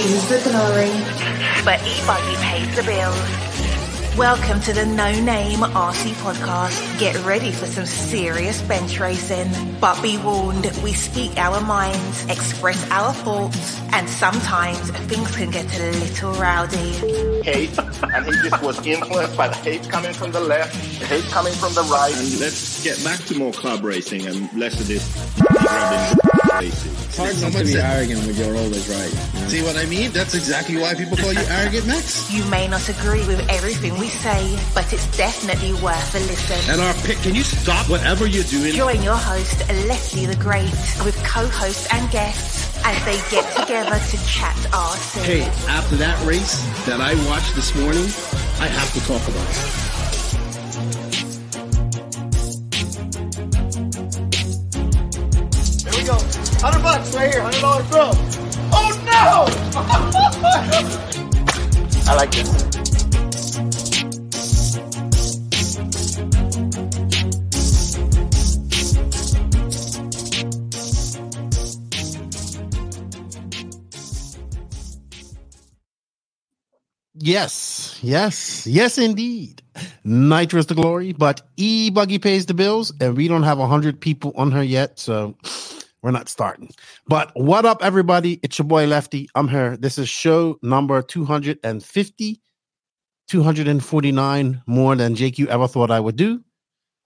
is the glory. But e-buggy pays the bills. Welcome to the No Name RC podcast. Get ready for some serious bench racing. But be warned, we speak our minds, express our thoughts, and sometimes things can get a little rowdy. Hate, and he just was influenced by the hate coming from the left, the hate coming from the right. And let's get back to more club racing and less of this grabbing racing. It's hard not to be arrogant when you're always right. you know? See what I mean? That's exactly why people call you arrogant, Max. You may not agree with everything we say, but it's definitely worth a listen. And our pick, can you stop whatever you're doing? Join your host, Leslie the Great, with co-hosts and guests as they get together to chat RC. Hey, after that race that I watched this morning, I have to talk about it. Right here, $100 bill. Oh no! I like this. Yes, yes, yes, indeed. Nitrous the glory, but E Buggy pays the bills, and we don't have a hundred people on her yet, so we're not starting. But what up, everybody? It's your boy Lefty. I'm here. This is show number 250, 249 more than JQ ever thought I would do.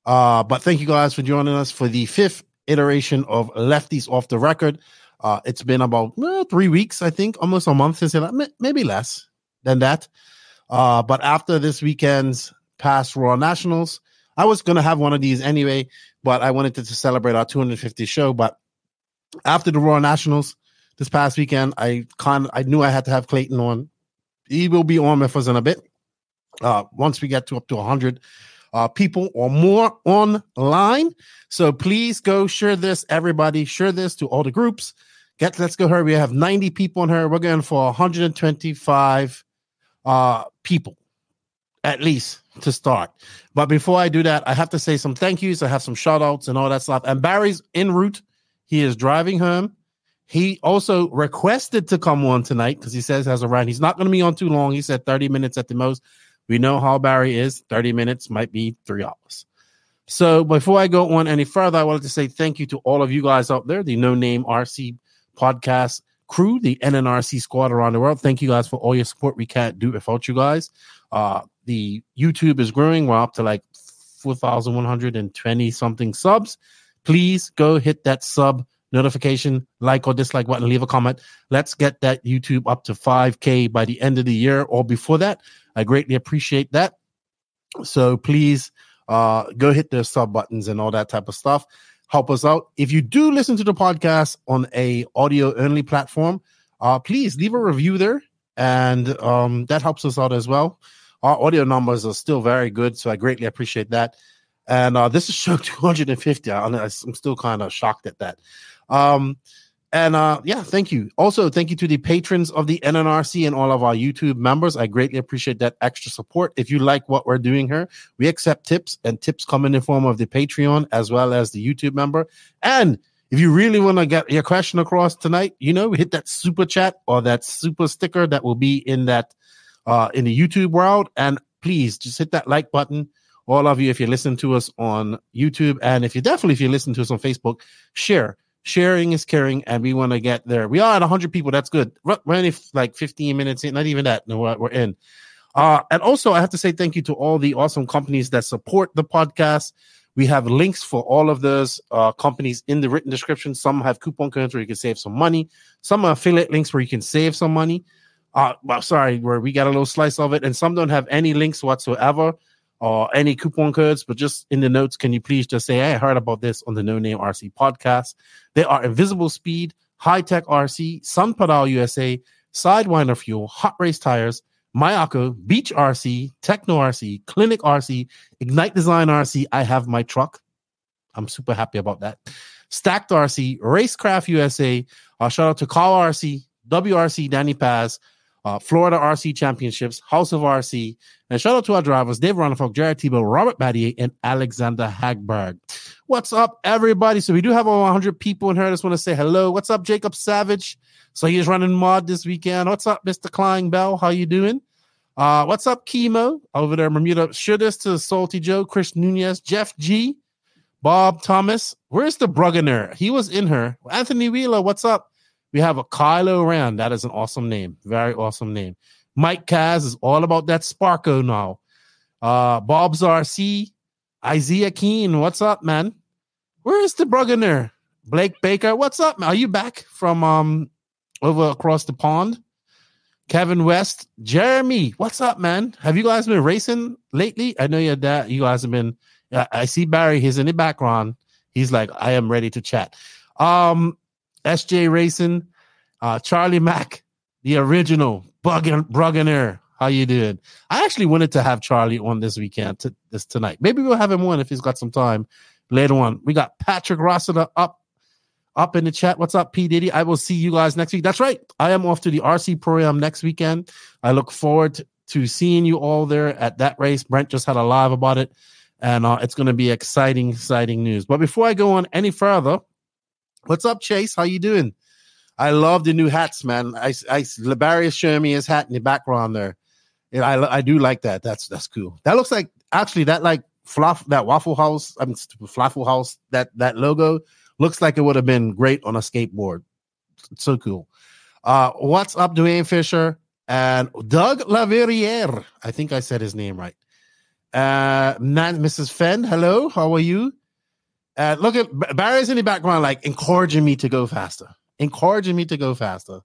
Uh, but thank you guys for joining us for the fifth iteration of Lefties Off the Record. Uh, it's been about three weeks, I think, almost a month since it, maybe less than that. Uh, but after this weekend's past ROAR Nationals, I was going to have one of these anyway, but I wanted to, to celebrate our 250 show. But after the ROAR Nationals this past weekend, I kind I knew I had to have Clayton on. He will be on with us in a bit. Uh, once we get to up to 100 uh, people or more online. So please go share this, everybody. Share this to all the groups. Get let's go her. We have 90 people on her. We're going for 125 uh people at least to start. But before I do that, I have to say some thank yous. I have some shout outs and all that stuff. And Barry's en route. He is driving home. He also requested to come on tonight because he says has a ride. He's not going to be on too long. He said 30 minutes at the most. We know how Barry is. 30 minutes might be three hours. So before I go on any further, I wanted to say thank you to all of you guys out there, the No Name RC podcast crew, the NNRC squad around the world. Thank you guys for all your support. We can't do it without you guys. Uh, the YouTube is growing. We're up to like 4,120 something subs. Please go hit that sub notification, like or dislike button, leave a comment. Let's get that YouTube up to 5K by the end of the year or before that. I greatly appreciate that. So please uh, go hit the sub buttons and all that type of stuff. Help us out. If you do listen to the podcast on a audio only platform, uh, please leave a review there, and um, that helps us out as well. Our audio numbers are still very good, so I greatly appreciate that. And uh, this is show 250. I- I'm still kind of shocked at that. Um, and uh, yeah, thank you. Also, thank you to the patrons of the NNRC and all of our YouTube members. I greatly appreciate that extra support. If you like what we're doing here, we accept tips, and tips come in the form of the Patreon as well as the YouTube member. And if you really want to get your question across tonight, you know, hit that super chat or that super sticker that will be in that uh, in the YouTube world. And please just hit that like button. All of you, if you listen to us on YouTube, and if you definitely if you listen to us on Facebook, share. Sharing is caring, and we want to get there. We are at 100 people. That's good. We're only like 15 minutes in, not even that. No, we're, we're in. Uh, and also, I have to say thank you to all the awesome companies that support the podcast. We have links for all of those uh, companies in the written description. Some have coupon codes where you can save some money. Some are affiliate links where you can save some money. Uh, well, sorry, where we got a little slice of it, and some don't have any links whatsoever or any coupon codes. But just in the notes, can you please just say, "Hey, I heard about this on the No Name RC podcast"? They are Invisible Speed, High Tech RC, Sunpadow USA, Sidewinder Fuel, HOTRACE Tires, Mayako, Beach RC, Techno RC, Clinic RC, Ignite Design RC. I have my truck. I'm super happy about that. Stacked RC, Racecraft USA. Uh, shout out to Cow RC, WRC Danny Paz, uh, Florida RC Championships, House of RC, and shout out to our drivers Dave Ronnefalk, Jared Tebo, Robert Batlle, and Alexander Hagberg. What's up, everybody? So we do have over 100 people in here. I just want to say hello. What's up, Jacob Savage? So he's running mod this weekend. What's up, Mr. Klein Bell? How you doing? Uh, what's up, Chemo over there in Bermuda? Sure this to Salty Joe, Chris Nunez, Jeff G, Bob Thomas. Where's the Bruggener? He was in her. Anthony Wheeler, what's up? We have a Kylo Ran. That is an awesome name. Very awesome name. Mike Kaz is all about that Sparko now. Uh, Bob's RC, Isaiah Keen, what's up, man? Where is the Bruggener? Blake Baker, what's up? Are you back from um over across the pond? Kevin West, Jeremy, what's up, man? Have you guys been racing lately? I know your dad, you guys have been. I see Barry, he's in the background. He's like, I am ready to chat. Um, SJ Racing, uh, Charlie Mack, the original Bruggen, Bruggener. How you doing? I actually wanted to have Charlie on this weekend, this tonight. Maybe we'll have him on if he's got some time later on. We got Patrick Rossiter up up in the chat. What's up, P. Diddy? I will see you guys next week. That's right. I am off to the RC program next weekend. I look forward to seeing you all there at that race. Brent just had a live about it, and uh, it's going to be exciting, exciting news. But before I go on any further, what's up, Chase? How you doing? I love the new hats, man. I, I Labarius showing me his hat in the background there. And I, I do like that. That's that's cool. That looks like actually that like fluff that Waffle House. I mean, Flaffle House. That that logo looks like it would have been great on a skateboard. It's so cool. Uh, what's up, Dwayne Fisher and Doug Laverriere? I think I said his name right. Uh, Mrs. Fenn, hello, how are you? Uh, look at Barry's in the background, like encouraging me to go faster, encouraging me to go faster.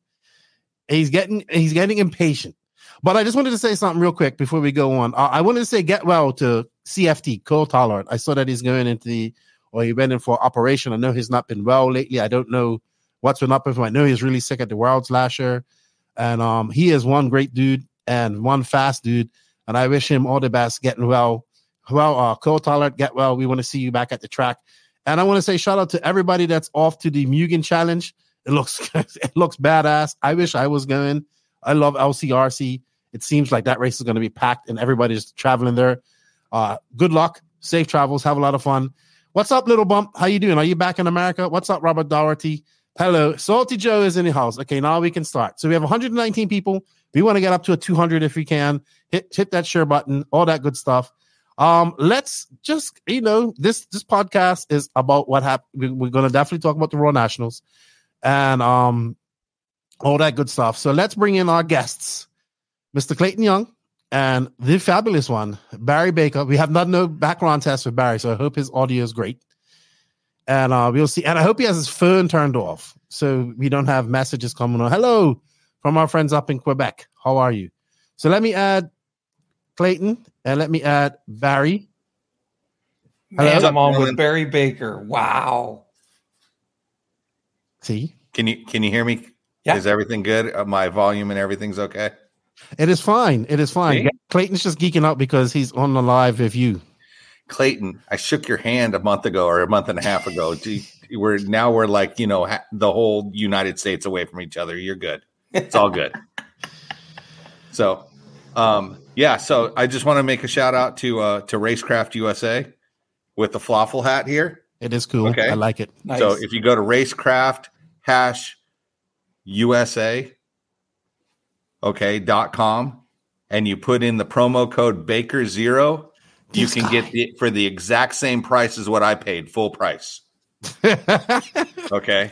He's getting he's getting impatient. But I just wanted to say something real quick before we go on. Uh, I wanted to say get well to CFT Cole Tollard. I saw that he's going into the or he went in for operation. I know he's not been well lately. I don't know what's been up with him. I know he's really sick at the Worlds last year, and um, he is one great dude and one fast dude. And I wish him all the best, getting well. Well, uh, Cole Tollard, get well. We want to see you back at the track. And I want to say shout out to everybody that's off to the Mugen Challenge. It looks it looks badass. I wish I was going. I love LCRC. It seems like that race is going to be packed and everybody's traveling there. Uh, good luck, safe travels, have a lot of fun. What's up, little bump? How you doing? Are you back in America? What's up, Robert Doherty? Hello, Salty Joe is in the house. Okay, now we can start. So we have 119 people. We want to get up to a 200 if we can. Hit hit that share button, all that good stuff. Um, let's just you know this this podcast is about what happened. We're to definitely talk about the ROAR Nationals and um all that good stuff. So let's bring in our guests, Mr. Clayton Young and the fabulous one, Barry Baker. We have not no background test with Barry, so I hope his audio is great. And uh, we'll see. And I hope he has his phone turned off so we don't have messages coming on. Hello from our friends up in Quebec. How are you? So let me add Clayton and let me add Barry. Man, I'm on with Barry Baker. Wow. See? Can you can you hear me? Yeah. Is everything good? Uh, my volume and everything's okay? It is fine. It is fine. See? Clayton's just geeking out because he's on the live with you. Clayton, I shook your hand a month ago or a month and a half ago. Gee, We're now we're like you know the whole United States away from each other. You're good. It's all good. so, um, yeah. So I just want to make a shout out to uh, to Racecraft USA with the Floffle hat here. It is cool. Okay. I like it. Nice. So if you go to Racecraft hash USA, okay, dot com, and you put in the promo code Baker Zero, you This can guy. get the for the exact same price as what I paid, full price. Okay.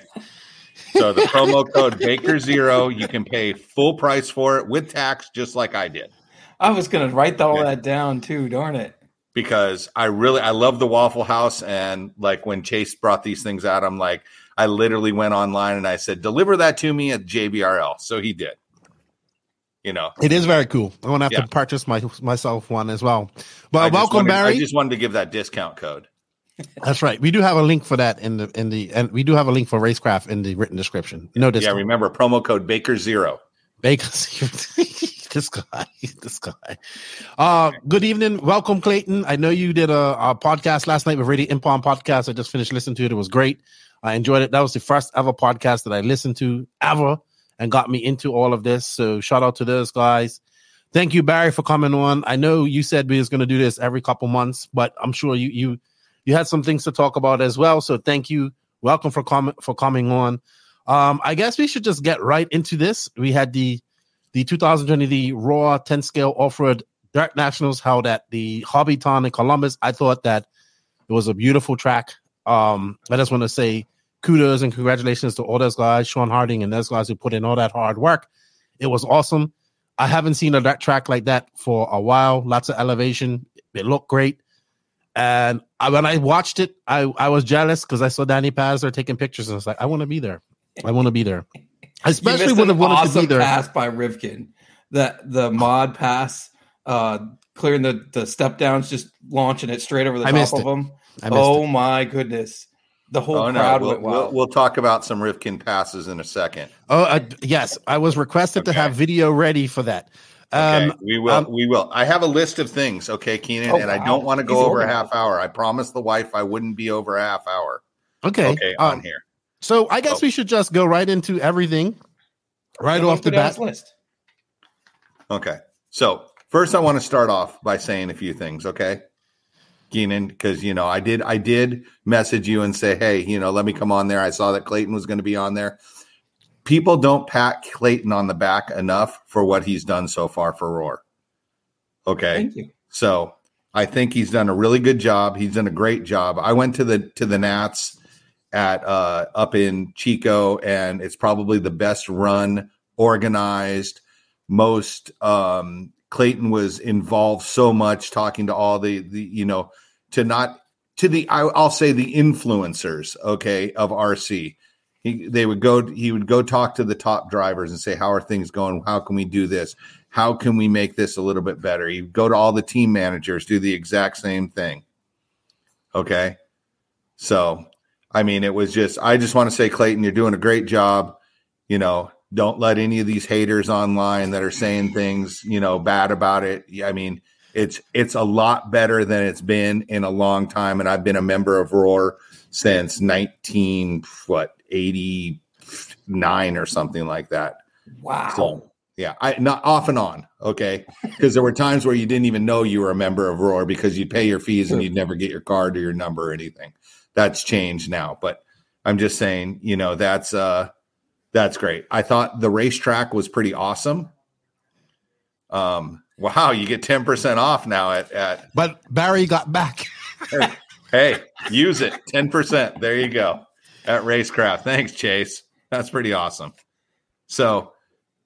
So the promo code Baker Zero, you can pay full price for it with tax, just like I did. I was gonna write all Yeah. that down too. Darn it. because I really I love the Waffle House and like when Chase brought these things out, I'm like I literally went online and I said deliver that to me at JBRL, so he did. You know, It is very cool. I'm gonna have Yeah. to purchase my myself one as well. But I welcome, wanted- Barry. I just wanted to give that discount code. That's right. We do have a link for that in the in the and we do have a link for racecraft in the written description. No discount. Yeah, remember promo code Baker Zero. Because this guy, this guy. Uh good evening. Welcome, Clayton. I know you did a, a podcast last night with Radio Impalm Podcast. I just finished listening to it. It was great. I enjoyed it. That was the first ever podcast that I listened to ever and got me into all of this. So shout out to those guys. Thank you, Barry, for coming on. I know you said we was going to do this every couple months, but I'm sure you you you had some things to talk about as well. So thank you. Welcome for com- for coming on. Um, I guess we should just get right into this. We had the the 2020 the ROAR 10 scale off road dirt nationals held at the Hobbytown in Columbus. I thought that it was a beautiful track. Um, I just want to say kudos and congratulations to all those guys, Sean Harding and those guys who put in all that hard work. It was awesome. I haven't seen a dirt track like that for a while. Lots of elevation. It looked great. And I, when I watched it, I, I was jealous because I saw Danny Pazzer taking pictures and I was like, I want to be there. I want to be there. Especially would have wanted awesome to be there. pass by Rivkin. That the mod pass, uh, clearing the the step downs, just launching it straight over the I top of it. them. I Oh it. my goodness! The whole Oh no, crowd we'll, went we'll, wild. we'll talk about some Rivkin passes in a second. Oh, uh, yes. I was requested to have video ready for that. Okay, Um, we will. um, we will. I have a list of things. Okay, Keenan, Oh, and I don't want to go He's over a half hour. I promised the wife I wouldn't be over a half hour. okay. Okay, on here. So I guess Oh. we should just go right into everything right off the bat. list. Okay. So first, I want to start off by saying a few things. Okay, Keenan, because you know I did I did message you and say, hey, you know, let me come on there. I saw that Clayton was going to be on there. People don't pat Clayton on the back enough for what he's done so far for Roar. Okay. Thank you. So I think he's done a really good job. He's done a great job. I went to the to the Nats at uh up in Chico, and it's probably the best run, organized, most um Clayton was involved so much talking to all the the you know to not to the I, I'll say the influencers okay of RC. He, they would go he would go talk to the top drivers and say how are things going? How can we do this? How can we make this a little bit better? You go to all the team managers do the exact same thing okay? So i mean it was just i just want to say clayton you're doing a great job you know don't let any of these haters online that are saying things you know bad about it i mean it's it's a lot better than it's been in a long time and i've been a member of roar since 19 what 89 or something like that Wow. so yeah, I not off and on, okay? Because there were times where you didn't even know you were a member of Roar because you'd pay your fees and you'd never get your card or your number or anything. That's changed now, but I'm just saying, you know, that's uh that's great. I thought the racetrack was pretty awesome. Um, wow, you get 10% off now at at But Barry got back. hey, use it. 10%. There you go. At Racecraft. Thanks, Chase. That's pretty awesome. So,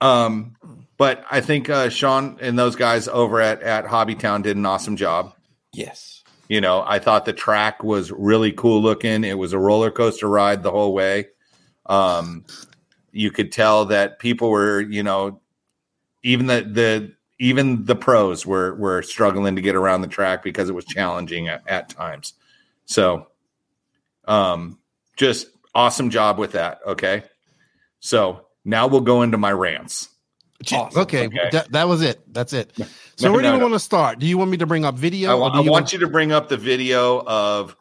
um, but I think uh, Sean and those guys over at, at Hobbytown did an awesome job. yes. You know, I thought the track was really cool looking. It was a roller coaster ride the whole way. Um, you could tell that people were, you know, even the the even the pros were were struggling to get around the track because it was challenging at, at times. So, um, just awesome job with that. Okay, so now we'll go into my rants. Awesome. Okay, Okay. That, that was it. That's it. So No, where do no, you no. want to start? Do you want me to bring up video? I, or do I you want you to bring up the video of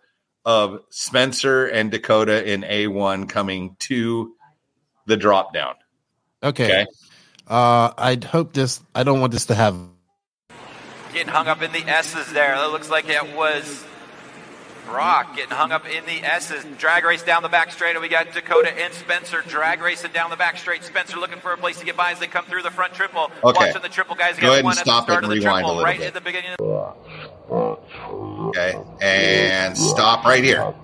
of Spencer and Dakota in A1 coming to the drop down. Okay. Okay. Uh, I'd hope this. I don't want this to have. Getting hung up in the S's there. That looks like it was Brock getting hung up in the S's. Drag race down the back straight, and we got Dakota and Spencer drag racing down the back straight. Spencer looking for a place to get by as they come through the front triple. Okay. Watching the triple guys Go get ahead and one at the stop it and of the rewind a triple, little right bit. at the beginning. Okay. And stop right here.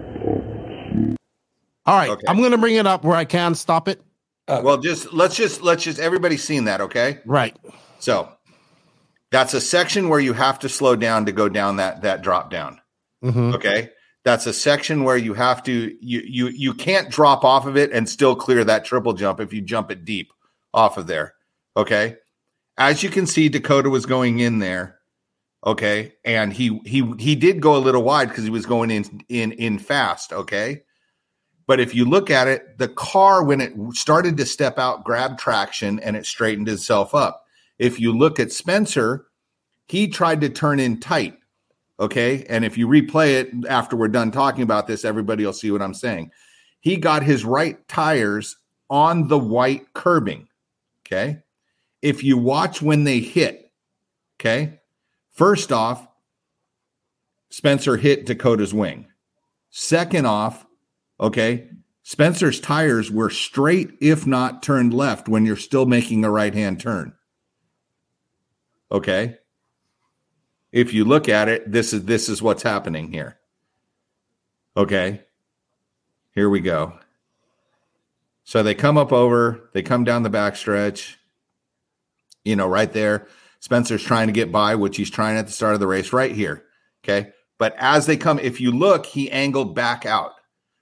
All right, Okay. I'm going to bring it up where I can stop it. Well, just let's just let's just everybody's seen that, okay? Right. So that's a section where you have to slow down to go down that that drop down. Mhm. Okay. That's a section where you have to you you you can't drop off of it and still clear that triple jump if you jump it deep off of there. Okay. As you can see, Dakota was going in there. Okay. And he he he did go a little wide because he was going in in in fast. Okay. But if you look at it, the car, when it started to step out, grabbed traction and it straightened itself up. If you look at Spencer, he tried to turn in tight. Okay. And if you replay it after we're done talking about this, everybody will see what I'm saying. He got his right tires on the white curbing. Okay. If you watch when they hit, okay, first off, Spencer hit Dakota's wing. Second off, okay, Spencer's tires were straight, if not turned left, when you're still making a right hand turn. Okay. If you look at it, this is this is what's happening here. Okay. Here we go. So they come up over, they come down the backstretch, you know, right there. Spencer's trying to get by, which he's trying at the start of the race right here. Okay. But as they come, if you look, he angled back out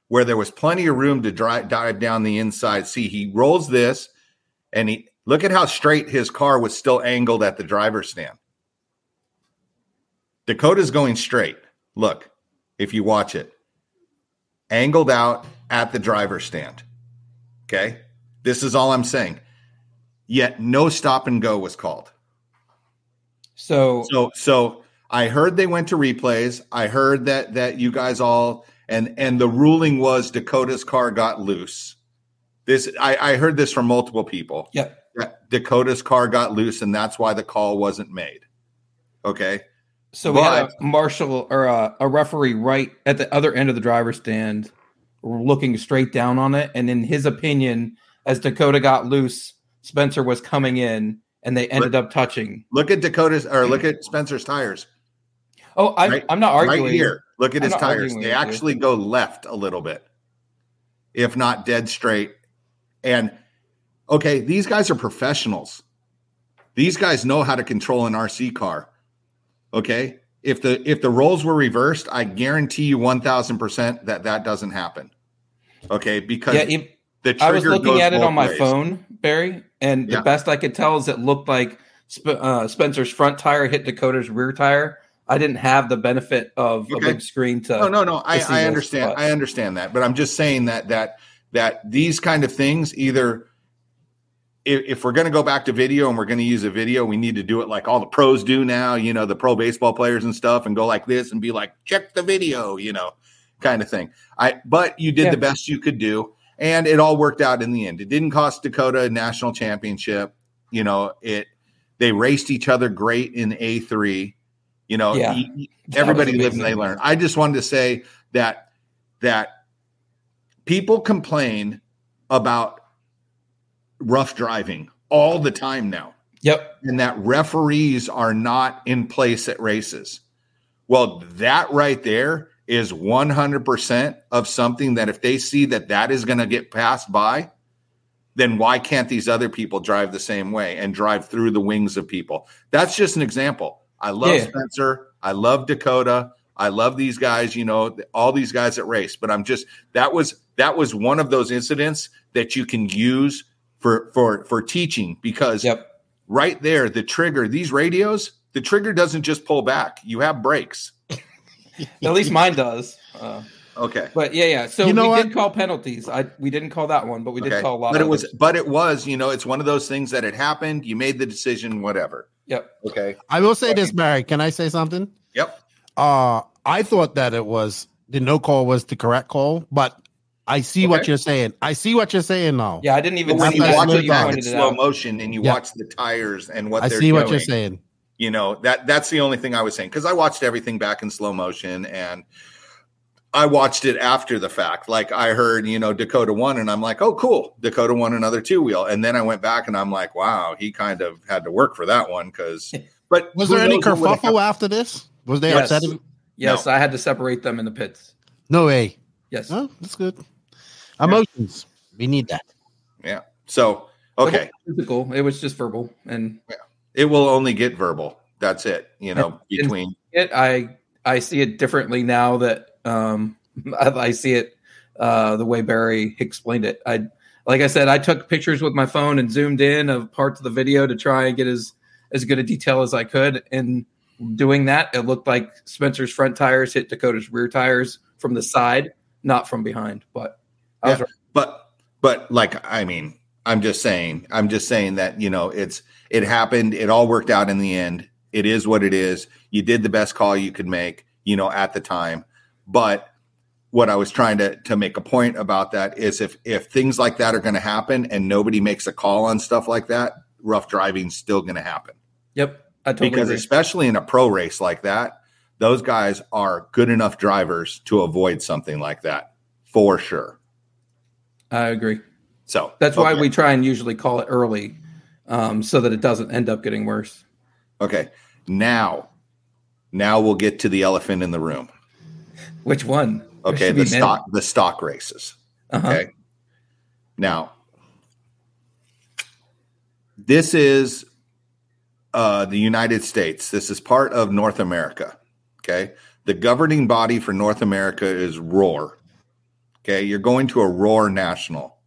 where there was plenty of room to drive, dive down the inside. See, he rolls this and he look at how straight his car was still angled at the driver's stand. Dakota's going straight. Look, if you watch it, angled out at the driver's stand. Okay. This is all I'm saying. Yet no stop and go was called. So, So, so I heard they went to replays. I heard that that you guys all and and the ruling was Dakota's car got loose. This I, I heard this from multiple people. yeah. Dakota's car got loose, and that's why the call wasn't made. Okay. So we had a marshal or a, a referee right at the other end of the driver's stand, looking straight down on it, and in his opinion, as Dakota got loose, Spencer was coming in, and they ended up touching. Look at Dakota's or look at Spencer's tires. Oh, I, Right- I'm not arguing. Right here. Look at I'm his tires. They with you. actually go left a little bit, if not dead straight. And okay, these guys are professionals. These guys know how to control an RC car. Okay. If the if the roles were reversed, I guarantee you one thousand percent that that doesn't happen. Okay, because Yeah, it- the trigger I was looking at it on my ways. phone, Barry, and Yeah. the best I could tell is it looked like Sp- uh, Spencer's front tire hit Dakota's rear tire. I didn't have the benefit of Okay. a big screen to. No, no, no. I, I understand. I understand that, but I'm just saying that that that these kind of things either if, if we're going to go back to video and we're going to use a video, we need to do it like all the pros do now. You know, the pro baseball players and stuff, and go like this and be like, check the video. You know, kind of thing. I but you did Yeah. the best you could do, and it all worked out in the end. It didn't cost Dakota a national championship. You know, it they raced each other great in A three. You know, Yeah. y- everybody lives and they learn. I just wanted to say that that people complain about rough driving all the time now Yep. and that referees are not in place at races. Well, that right there is 100% of something that if they see that that is going to get passed by, then why can't these other people drive the same way and drive through the wings of people? That's just an example. I love Yeah. Spencer. I love Dakota. I love these guys, you know, all these guys that race, but I'm just that was that was one of those incidents that you can use for for for teaching because Yep. right there, the trigger, these radios, the trigger doesn't just pull back. You have brakes. At least mine does. Uh, Okay. but yeah, yeah. So You know we what? did call penalties. I we didn't call that one, but we did Okay. call a lot. But of it was but it was, you know, it's one of those things that had happened. You made the decision, whatever. Yep. Okay. I will say this, Barry. Can I say something? Yep. Uh, I thought that it was the no call was the correct call, but I see what you're saying. I see what you're saying now. Yeah, I didn't even But when see you watch it back in slow out. motion and you Yeah. watch the tires and what I they're see what you're saying. you know, that that's the only thing I was saying because I watched everything back in slow motion and I watched it after the fact. Like I heard, you know, Dakota won, and I'm like, oh, cool. Dakota won another two wheel. And then I went back and I'm like, wow, he kind of had to work for that one because. But Was there any knows would've kerfuffle after this? Was they Yes. upset? Yes, I had to separate them in the pits. No way. Yes. Oh, that's good. Emotions. We need that. Yeah. So okay, Physical. It was just verbal, and it will only get verbal. That's it. You know, And- between it I I see it differently now that um I, I see it uh the way Barry explained it. I like I said, I took pictures with my phone and zoomed in of parts of the video to try and get as as good a detail as I could. And doing that, it looked like Spencer's front tires hit Dakota's rear tires from the side, not from behind. But I was Yeah. but but like I mean, I'm just saying, I'm just saying that you know, it's it happened. It all worked out in the end. It is what it is. You did the best call you could make. you know, at the time. But what I was trying to to make a point about that is if if things like that are going to happen and nobody makes a call on stuff like that, rough driving's still going to happen. Yep. I totally because agree. especially in a pro race like that, those guys are good enough drivers to avoid something like that for sure. I agree. So That's why we try and usually call it early, um, so that it doesn't end up getting worse. Okay. Now, now we'll get to the elephant in the room. Which one? Okay, the many. stock the stock races. Uh-huh. Okay. Now, this is uh, the United States. This is part of North America. Okay. The governing body for North America is ROAR. Okay. You're going to a ROAR national.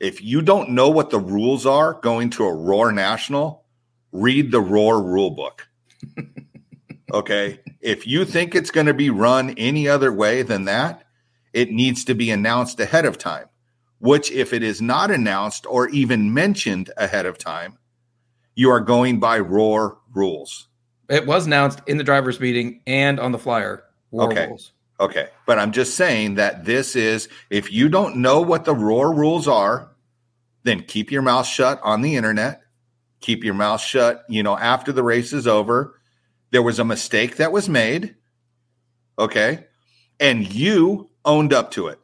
If you don't know what the rules are going to a ROAR national, read the ROAR rule book. okay. If you think it's going to be run any other way than that, it needs to be announced ahead of time, which, if it is not announced or even mentioned ahead of time, you are going by ROAR rules. It was announced in the drivers' meeting and on the flyer. ROAR Okay. rules. Okay. But I'm just saying that this is, if you don't know what the ROAR rules are, then keep your mouth shut on the internet. Keep your mouth shut, you know, after the race is over. There was a mistake that was made. Okay. And you owned up to it.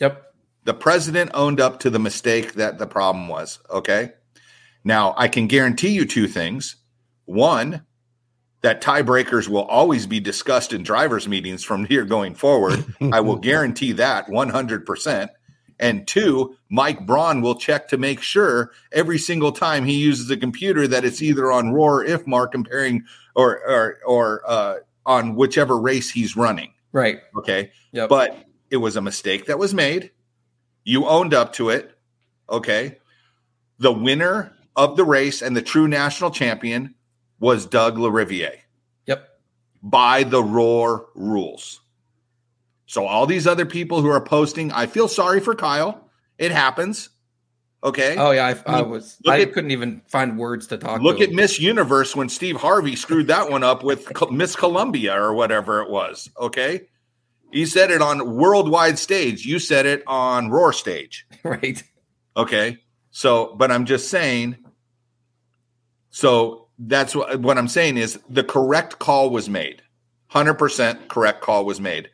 Yep. The president owned up to the mistake that the problem was. Okay. Now, I can guarantee you two things. One, that tiebreakers will always be discussed in drivers' meetings from here going forward. I will guarantee that 100%. And two, Mike Braun will check to make sure every single time he uses a computer that it's either on ROAR or IFMAR comparing or or or uh, on whichever race he's running. Right. Okay. Yep. But it was a mistake that was made. You owned up to it. Okay. The winner of the race and the true national champion was Doug LaRiviere Yep. by the ROAR rules. So all these other people who are posting, I feel sorry for Kyle. It happens. Okay. Oh yeah, I, I was. Look I at- couldn't even find words to talk. Look to at Miss Universe when Steve Harvey screwed that one up with Miss Colombia or whatever it was. Okay. He said it on worldwide stage. You said it on Roar stage. right. Okay. So, but I'm just saying. So that's what, what I'm saying is the correct call was made. 100% correct call was made.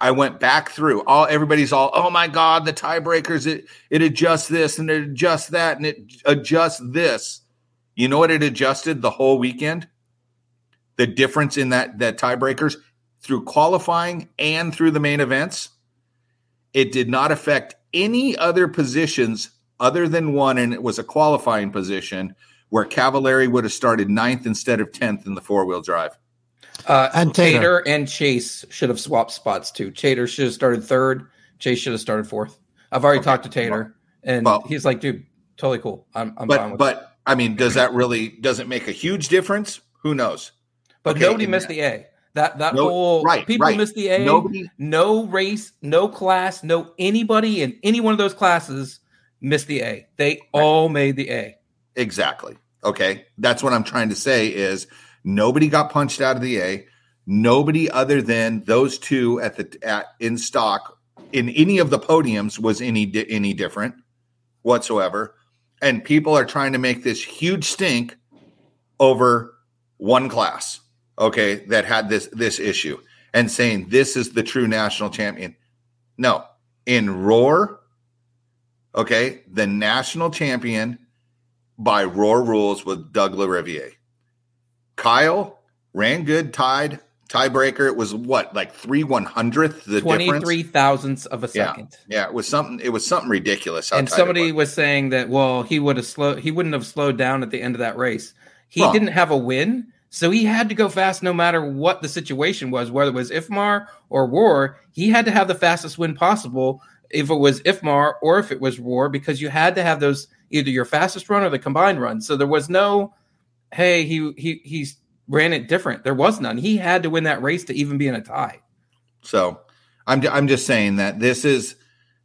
I went back through all everybody's all, oh my God, the tiebreakers, it it adjusts this and it adjusts that and it adjusts this. You know what it adjusted the whole weekend? The difference in that that tiebreakers through qualifying and through the main events, it did not affect any other positions other than one, and it was a qualifying position where Cavallari would have started ninth instead of tenth in the four wheel drive. Uh, And Tater. Tater. and Chase should have swapped spots too. Tater should have started third. Chase should have started fourth. I've already talked to Tater, and Well- he's like, "Dude, totally cool. I'm, I'm fine But with it." but I mean, does that really does it make a huge difference? Who knows? But okay, nobody missed that- the A. That that No- whole right, people right. missed the A. Nobody- no race, no class, no anybody in any one of those classes missed the A. They all made the A. Exactly. Okay. That's what I'm trying to say is nobody got punched out of the A. Nobody other than those two at the at in stock in any of the podiums was any any different whatsoever. And people are trying to make this huge stink over one class, okay, that had this this issue and saying this is the true national champion. No, in Roar, okay, the national champion by Roar rules with Doug LaRiviere. Kyle ran good, tied, tiebreaker. It was what, like three one hundredth the Twenty three thousandths of a second. yeah, it was something. It was something ridiculous. and somebody was. was saying that well he would have slowed he wouldn't have slowed down at the end of that race he Well- didn't have a win so he had to go fast no matter what the situation was whether it was ifmar or ROAR he had to have the fastest win possible if it was ifmar or if it was ROAR because you had to have those either your fastest run or the combined run so there was no hey he he he's ran it different there was none he had to win that race to even be in a tie So I'm I'm just saying that this is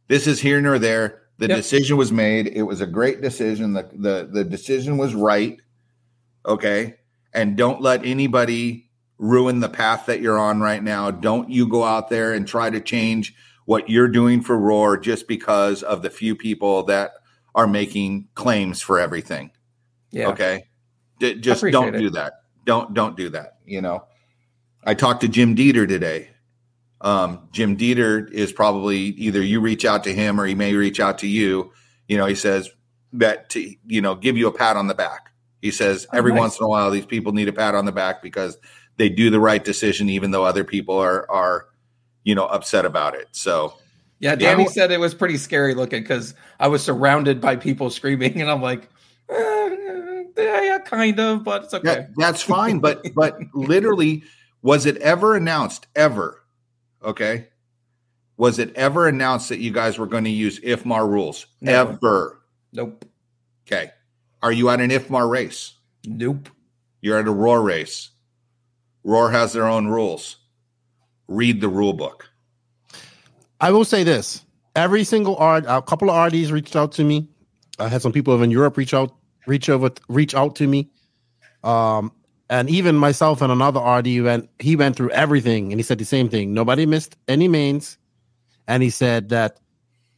this is here nor there. The Yep. decision was made. It was a great decision. The the the decision was right. Okay. And don't let anybody ruin the path that you're on right now. Don't you go out there and try to change what you're doing for Roar just because of the few people that are making claims for everything. Yeah. Okay. D- just don't it. do that. Don't don't do that. You know. I talked to Jim Dieter today. Um, Jim Dieter is probably either you reach out to him or he may reach out to you. You know, he says that to you know give you a pat on the back. He says Oh, every nice. once in a while these people need a pat on the back because they do the right decision even though other people are are you know upset about it. So Yeah, Danny said it was pretty scary looking because I was surrounded by people screaming, and I'm like, eh, yeah, kind of, but it's okay. That, that's fine, but but literally, was it ever announced ever? Okay, was it ever announced that you guys were going to use IFMAR rules Never. ever? Nope. Okay, are you at an IFMAR race? Nope. You're at a Roar race. Roar has their own rules. Read the rule book. I will say this: every single art, a couple of RDs reached out to me. I had some people over in Europe reach out, reach over, reach out to me. Um, and even myself and another RD went. He went through everything, and he said the same thing. Nobody missed any mains, and he said that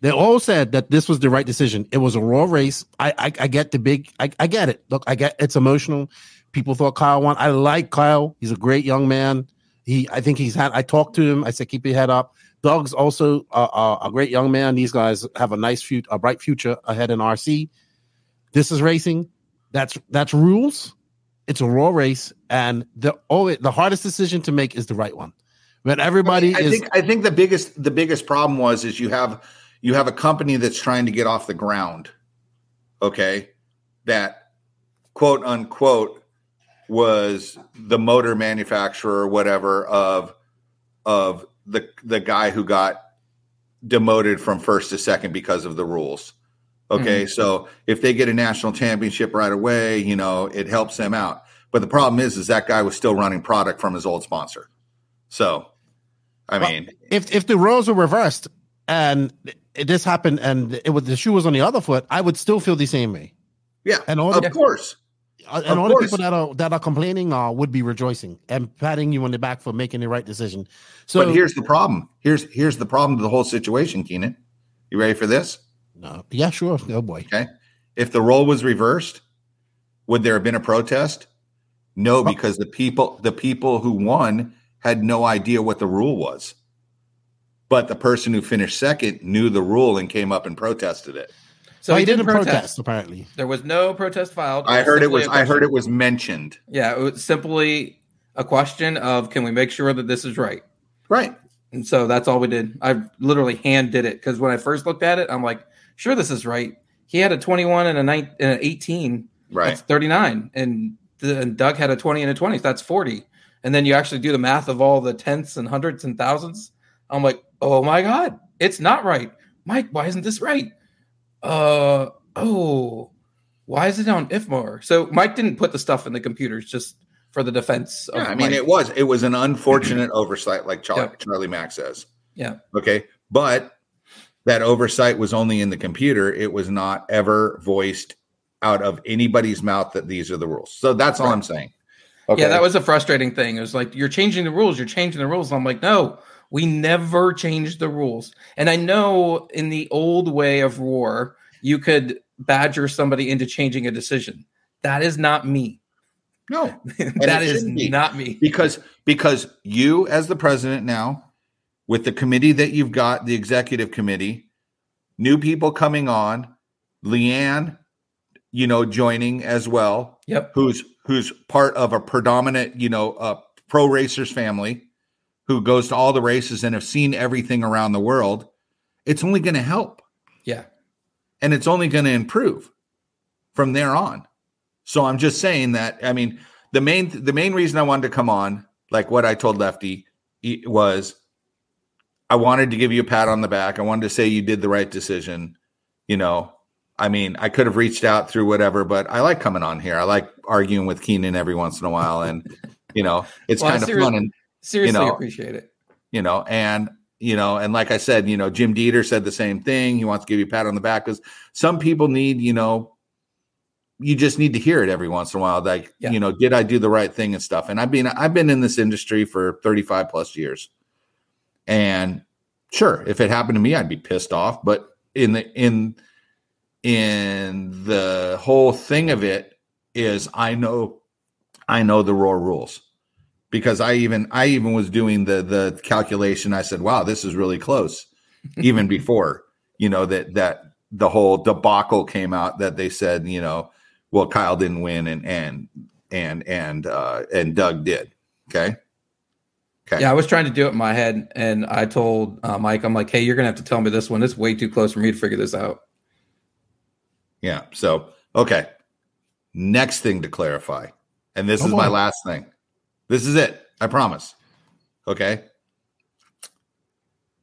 they all said that this was the right decision. It was a ROAR race. I, I, I get the big. I, I get it. Look, I get it's emotional. People thought Kyle won. I like Kyle. He's a great young man. He, I think he's had. I talked to him. I said, keep your head up. Doug's also a, a, a great young man. These guys have a nice future, a bright future ahead in RC. This is racing. That's that's rules. It's a ROAR race, and the oh, the hardest decision to make is the right one. When everybody I is, think I think the biggest the biggest problem was is you have you have a company that's trying to get off the ground. Okay, that quote unquote was the motor manufacturer or whatever of of the the guy who got demoted from first to second because of the rules. Okay, so if they get a national championship right away, you know, it helps them out. But the problem is is that guy was still running product from his old sponsor. So I Well, mean, if if the roles were reversed and this happened and it was the shoe was on the other foot, I would still feel the same way. yeah, And all of the, course. and of all the people that are that are complaining uh, would be rejoicing and patting you on the back for making the right decision. So but here's the problem. Here's here's the problem to the whole situation, Keenan. You ready for this? No, yeah, sure. Oh boy. Okay. If the role was reversed, would there have been a protest? No, because the people the people who won had no idea what the rule was. But the person who finished second knew the rule and came up and protested it. So Well, he, he didn't didn't protest. protest apparently. There was no protest filed. I heard it was a I heard it was mentioned. Yeah, it was simply a question of can we make sure that this is right? Right. And so that's all we did. I literally hand did it because when I first looked at it, I'm like, sure, this is right. He had a 21 and a, nine, and an 18. Right. That's 39. And, the, and Doug had a 20 and a 20. So that's 40. And then you actually do the math of all the tenths and hundreds and thousands. I'm like, oh my God, it's not right. Mike, why isn't this right? Uh, oh, why is it on IFMAR? So Mike didn't put the stuff in the computers just for the defense. Of Yeah, I mean Mike. it was it was an unfortunate oversight like Charlie. Charlie Mack says. Yeah. Okay. But that oversight was only in the computer. It was not ever voiced out of anybody's mouth that these are the rules. So that's all I'm saying. Okay. Yeah, that was a frustrating thing. It was like you're changing the rules, you're changing the rules. I'm like, no, we never changed the rules. And I know in the old way of ROAR, you could badger somebody into changing a decision. That is not me. no that is not me. because because you as the president now with the committee that you've got the executive committee new people coming on leanne you know joining as well Yep. who's who's part of a predominant you know uh, pro racers family who goes to all the races and have seen everything around the world it's only going to help Yeah. and it's only going to improve from there on. So I'm just saying that I mean the main the main reason I wanted to come on, like what I told Lefty, was I wanted to give you a pat on the back. I wanted to say you did the right decision. You know, I mean, I could have reached out through whatever, but I like coming on here. I like arguing with Keenan every once in a while, and you know, it's Well, kind of fun. And Seriously know, appreciate it. you know, and you know, and like I said, you know, Jim Dieter said the same thing. He wants to give you a pat on the back because some people need, you know, you just need to hear it every once in a while. Like, Yeah. you know, did I do the right thing and stuff? And I've been I've been in this industry for 35 plus years. And sure, if it happened to me, I'd be pissed off. But in the in in the whole thing of it is I know I know the Roar rules. Because I even I even was doing the the calculation. I said, wow, this is really close. even before, you know, that that the whole debacle came out that they said, you know, well, Kyle didn't win and and and and uh and Doug did. Okay. Okay. Yeah, I was trying to do it in my head, and I told uh, Mike, I'm like, "Hey, you're gonna have to tell me this one. It's way too close for me to figure this out." Yeah. So, okay. Next thing to clarify, and this Oh, is my last thing. This is it. I promise. Okay.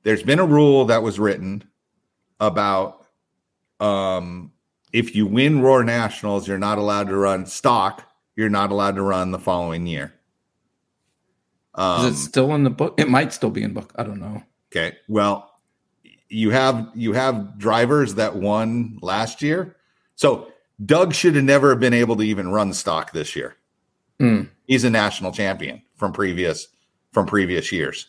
There's been a rule that was written about um, if you win Roar Nationals, you're not allowed to run stock. You're not allowed to run the following year. Um, Is it still in the book? It might still be in book. I don't know. Okay. Well, you have you have drivers that won last year. So Doug should have never been able to even run stock this year. Hmm. He's a national champion from previous from previous years.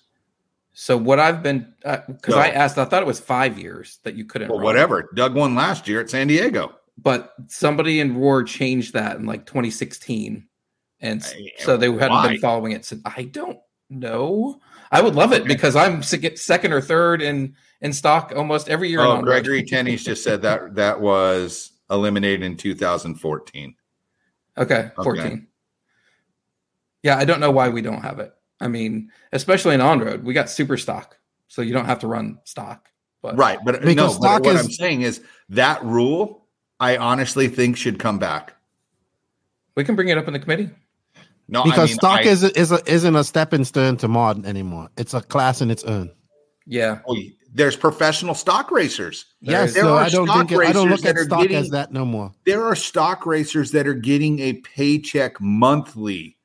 So what I've been because No. I asked, I thought it was five years that you couldn't. Well, run. whatever. Doug won last year at San Diego. But somebody in Roar changed that in like 2016, and s- I- so they hadn't been following it. So I don't know. I would love it because I'm second or third in in stock almost every year. Oh. Gregory Tenney's just said that that was eliminated in 2014. Okay, 14. Yeah, I don't know why we don't have it. I mean, especially in on road, we got super stock, so you don't have to run stock. But Right, but uh, Because no, stock but what is- I'm saying is that rule I honestly think should come back. we can bring it up in the committee. No, because I mean, stock I- is is a, isn't a stepping stone to mod anymore. It's a class in its own. Yeah, there's professional stock racers. Yes, There so are I don't stock think it, I don't racers look at that are stock getting- as that no more. There are stock racers that are getting a paycheck monthly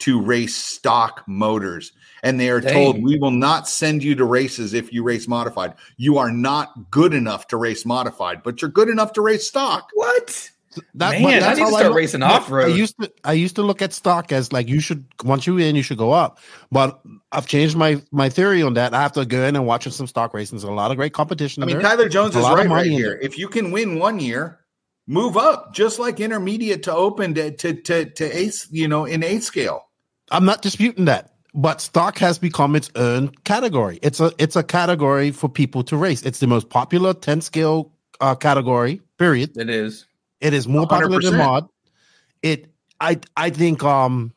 to race stock motors. And they are Dang. told, we will not send you to races if you race modified. You are not good enough to race modified, but you're good enough to race stock. what? That, Man, but I that's need to start look- racing off-road. I used to I used to look at stock as like you should once you in you should go up. But I've changed my my theory on that. I have to go in and watch some stock racing. There's a lot of great competition. I mean, there. Tyler Jones There's is a lot of right, right here. If you can win one year, move up, just like intermediate to open to to to, to ace, you know, in eight scale. I'm not disputing that. But stock has become its own category. It's a it's a category for people to race. It's the most popular 10 scale uh, category. Period. It is. It is more popular than mod. It I I think um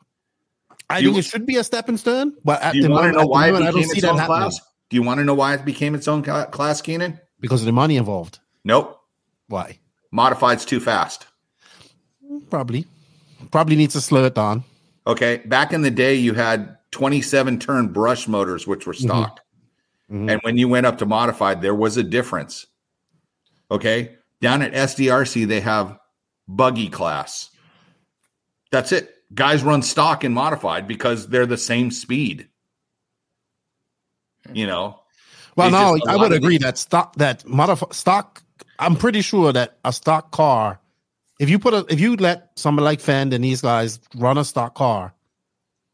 I Do think you- it should be a stepping stone, but at Do you the want to moment, know at the why it moment, I became don't see its that own happening class? Do you want to know why it became its own class, Keenan? because of the money involved. Nope. Why? Modified's too fast. Probably, probably needs to slow it down. Okay. Back in the day, you had 27 turn brush motors, which were stock. Mhm. And when you went up to modified, there was a difference. Okay. Down at SDRC, they have buggy class. That's it. Guys run stock and modified because they're the same speed. Hmm. You know, Well, no, just a I lot would agree the- that stock that modif- stock. I'm pretty sure that a stock car, if you put a, if you let somebody like Phend and these guys run a stock car,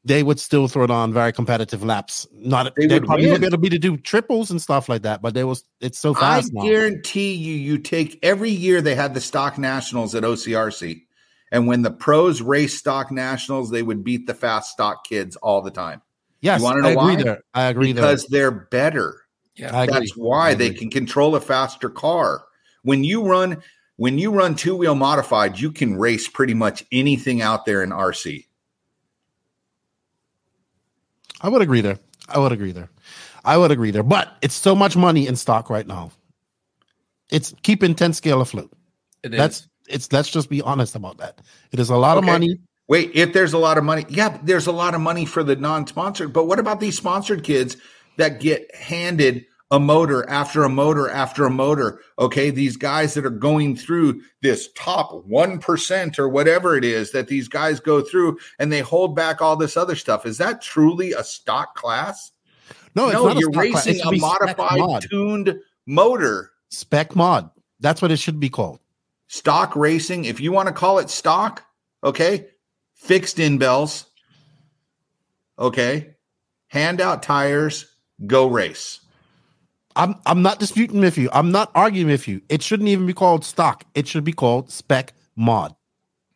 they would still throw it on very competitive laps. Not They they would would probably win. would be able to do triples and stuff like that, but they was it's so I fast now. guarantee you, you take every year they had the stock nationals at OCRC. And when the pros race stock nationals, they would beat the fast stock kids all the time Yes, wanna know I agree why? there. I agree because they're better. Yeah. I agree. That's why I they agree. can control a faster car. When you run when you run two wheel modified, you can race pretty much anything out there in RC. I would agree there. I would agree there. I would agree there. But it's so much money in stock right now. It's keeping 10 scale afloat. It is. That's it's let's just be honest about that. It is a lot Okay. of money. Wait, if there's a lot of money, yeah, there's a lot of money for the non-sponsored. But what about these sponsored kids that get handed a motor after a motor after a motor? Okay, these guys that are going through this top one percent or whatever it is that these guys go through, and they hold back all this other stuff. Is that truly a stock class? No, it's no, not a you're stock racing a modified, mod. tuned motor. Spec mod. That's what it should be called. stock racing, if you want to call it stock, okay, fixed in bells, okay, hand out tires, go race. I'm I'm not disputing with you. I'm not arguing with you. It shouldn't even be called stock. It should be called spec mod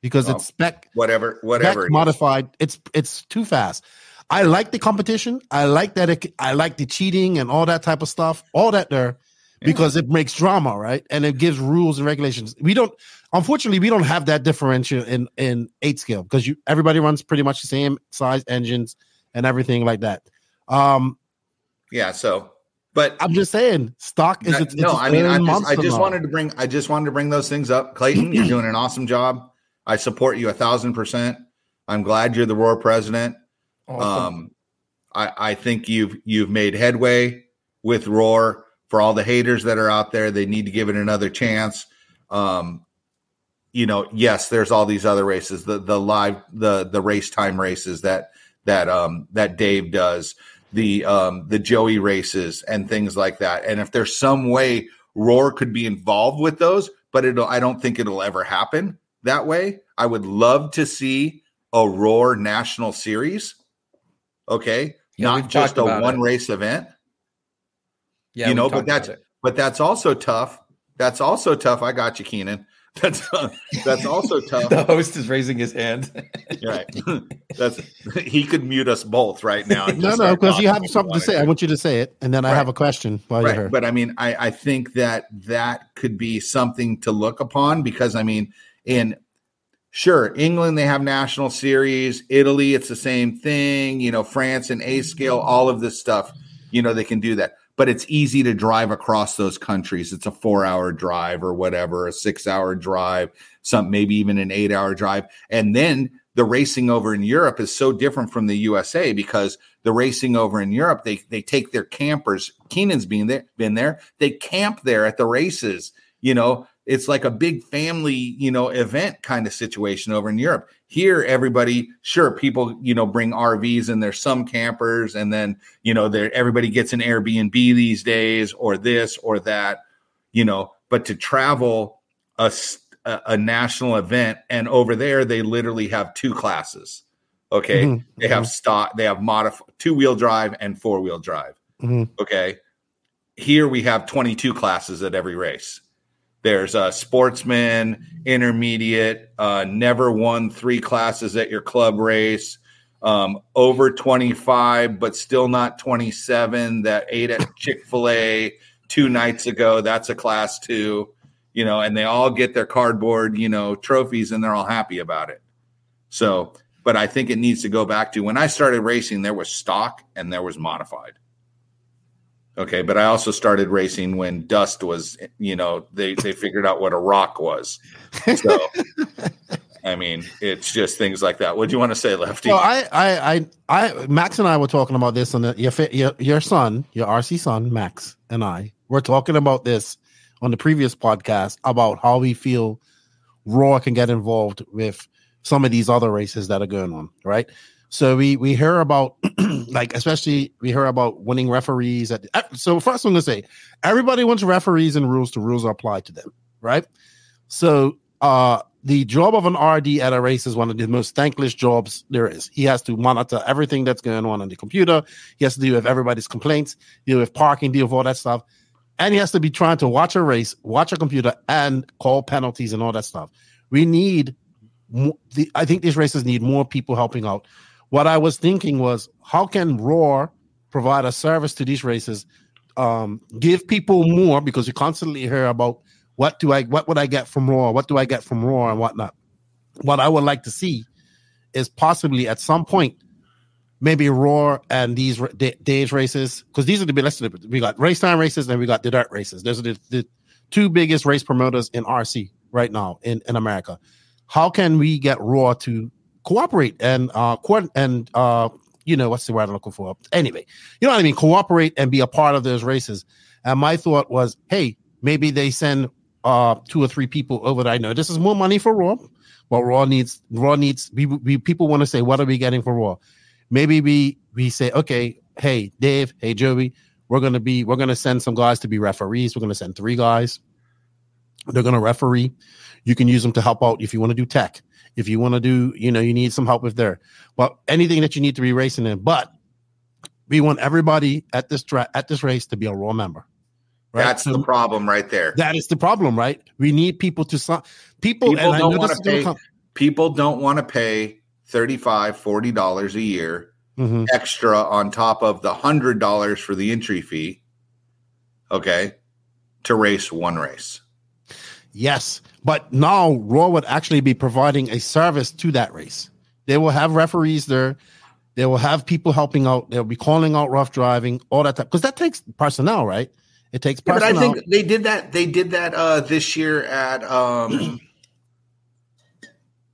because Well, it's spec Whatever, whatever. spec it modified. It's it's too fast. I like the competition. I like that. It, I like the cheating and all that type of stuff. All that there because it makes drama, right? And it gives rules and regulations. We don't. Unfortunately, we don't have that differential in in eight scale because you everybody runs pretty much the same size engines and everything like that. Um, Yeah, so but I'm just saying, stock is No, it's, no, it's I mean, I just, I just wanted to bring, I just wanted to bring those things up. Clayton, you're doing an awesome job. I support you a thousand percent. I'm glad you're the Roar president. Awesome. Um, I, I think you've you've made headway with Roar. For all the haters that are out there, they need to give it another chance. Um, you know, yes, there's all these other races, the the live the the race time races that that um that Dave does, the um the Joey races and things like that. And if there's some way Roar could be involved with those, but it'll I don't think it'll ever happen that way. I would love to see a Roar National Series. Okay. Yeah, Not just a one it. race event yeah, you know, but that's but that's also tough. That's also tough. I got you, Keenan. That's uh, that's also tough. the host is raising his hand. right. That's he could mute us both right now. No, no, because you have something to say. I want you to say it, and then I have a question while you're here. But I mean, I, I think that that could be something to look upon because I mean, in sure, England they have national series, Italy it's the same thing, you know, France and A scale, all of this stuff, you know, they can do that. But it's easy to drive across those countries. It's a four hour drive or whatever, a six hour drive, some maybe even an eight hour drive. And then the racing over in Europe is so different from the USA because the racing over in Europe, they they take their campers. Keenan's been there, been there. They camp there at the races. You know, it's like a big family, you know, event kind of situation over in Europe. Here, everybody, sure, people, you know, bring RVs and there's some campers, and then you know, there everybody gets an Airbnb these days, or this or that, you know. But to travel a national event, and over there they literally have two classes. Okay, Mhm, they have stock, they have modif- two wheel drive and four wheel drive. Mhm. Okay, here we have 22 classes at every race. There's a sportsman, intermediate, uh, never won three classes at your club race, um, over 25, but still not 27. That ate at Chick fil A two nights ago. That's a class two, you know, and they all get their cardboard, you know, trophies and they're all happy about it. So, but I think it needs to go back to when I started racing, there was stock and there was modified. Okay, but I also started racing when dust was, you know, they they figured out what a rock was. So, I mean, it's just things like that. What do you want to say, Lefty? Well, I, I, I, I, Max and I were talking about this, and your, your, your son, your RC son, Max, and I were talking about this on the previous podcast about how we feel Roar can get involved with some of these other races that are going on, right? So we we hear about like especially we hear about winning referees at uh, so first I'm gonna say everybody wants referees and rules to rules are applied to them, right? So uh the job of an RD at a race is one of the most thankless jobs there is. He has to monitor everything that's going on on the computer. He has to deal with everybody's complaints, deal with parking, deal with all that stuff. And he has to be trying to watch a race, watch a computer, and call penalties and all that stuff. We need, the, I think these races need more people helping out. What I was thinking was, how can Roar provide a service to these races, um, give people more because you constantly hear about what do I, what would I get from Roar, what do I get from Roar, and whatnot. What I would like to see is possibly at some point, maybe Roar and these da- days races, because these are the let's we got race time races and we got the dirt races. Those are the, the two biggest race promoters in RC right now in, in America. How can we get Roar to cooperate and uh co- and uh you know what's the word I'm looking for? Anyway, you know what I mean, cooperate and be a part of those races. And my thought was, hey, maybe they send uh two or three people over there. I know this is more money for Roar, but Roar needs Roar needs we, we people want to say, what are we getting for Roar? Maybe we we say, okay, hey Dave, hey Joey, we're gonna be we're gonna send some guys to be referees. We're gonna send three guys They're to referee. You can use them to help out if you want to do tech. If you want to do, you know, you need some help with there. Well, anything that you need to be racing in. But we want everybody at this tra- at this race to be a Roar member. Right? That's So the problem right there. that is the problem, right? We need people to sign. People, People and don't want to pay. People don't want to pay 35 40 dollars a year Mhm. extra on top of the hundred dollars for the entry fee. Okay, to race one race. Yes, but now Roar would actually be providing a service to that race. They will have referees there. They will have people helping out. They'll be calling out rough driving, all that type. because that takes personnel, right? It takes Yeah, but. I think they did that. They did that uh, this year at. Um,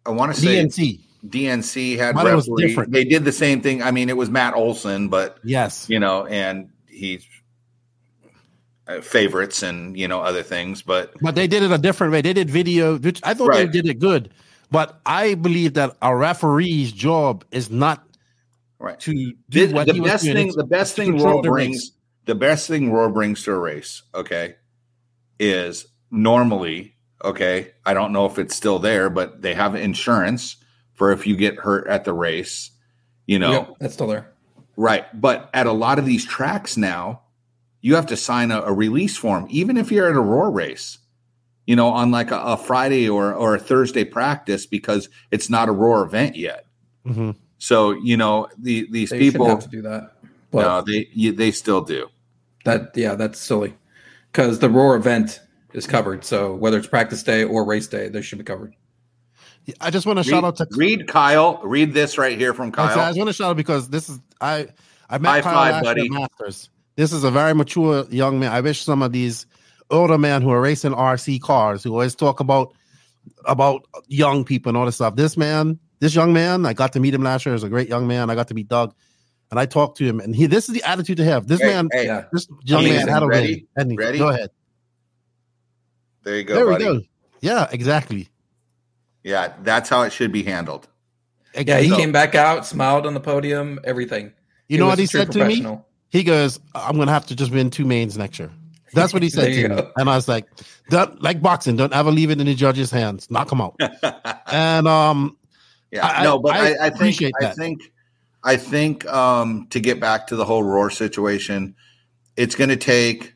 I want to say DNC. DNC had But it was referee. different. They did the same thing. I mean, it was Matt Olson, but Yes, you know, and he's uh, favorites and you know other things, but but they did it a different way. They did video, which I thought Right. they did it good. But I believe that a referee's job is not right. to do The, what the best doing. thing, It's the best thing control Roar the brings, race. the best thing Roar brings to a race, okay, is normally okay. I don't know if it's still there, but they have insurance for if you get hurt at the race. You know, Yep, that's still there. Right. But at a lot of these tracks now, you have to sign a, a release form, even if you're at a Roar race, you know, on like a, a Friday or, or a Thursday practice because it's not a Roar event yet. Mhm. So, you know, the, these They people, have to do that. But no, they, you, they still do. that yeah, that's silly because the Roar event is covered. So whether it's practice day or race day, they should be covered. I just want to Read, shout out to read Kyle. Read this right here from Kyle. I just want to shout out because this is I I met High Kyle five, last year at buddy. Masters. This is a very mature young man. I wish some of these older men who are racing RC cars who always talk about about young people and all this stuff. This man, this young man, I got to meet him last year. He's a great young man. I got to meet Doug, and I talked to him, and he. This is the attitude to have. This Hey, man, hey, Yeah. this young Amazing. man had a Ready? win. And he- Ready? Go ahead. there you go, there buddy. we go. Yeah, exactly. Yeah, that's how it should be handled. Yeah, he So, came back out, smiled on the podium, everything. You He know was what a he said to me? He goes, "I'm gonna have to just win two mains next year." That's what he said to me, and I was like, "Don't like boxing. Don't ever leave it in the judge's hands. Knock him out." and um, Yeah, I- no, but I I, I, think appreciate I think I think um, to get back to the whole roar situation, it's going to take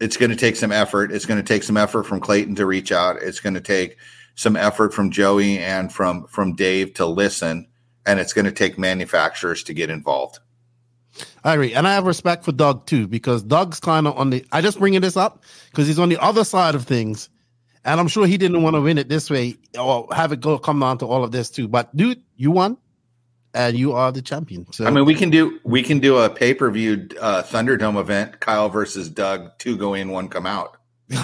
it's going to take some effort. It's going to take some effort from Clayton to reach out. It's going to take some effort from Joey and from from Dave to listen, and it's going to take manufacturers to get involved. I agree, and I have respect for Doug too because Doug's kind of on the. I just bringing this up because he's on the other side of things, and I'm sure he didn't want to win it this way or have it go come down to all of this too. But dude, you won, and you are the champion. So I mean, we can do we can do a pay per view uh, Thunderdome event, Kyle versus Doug, two go in, one come out.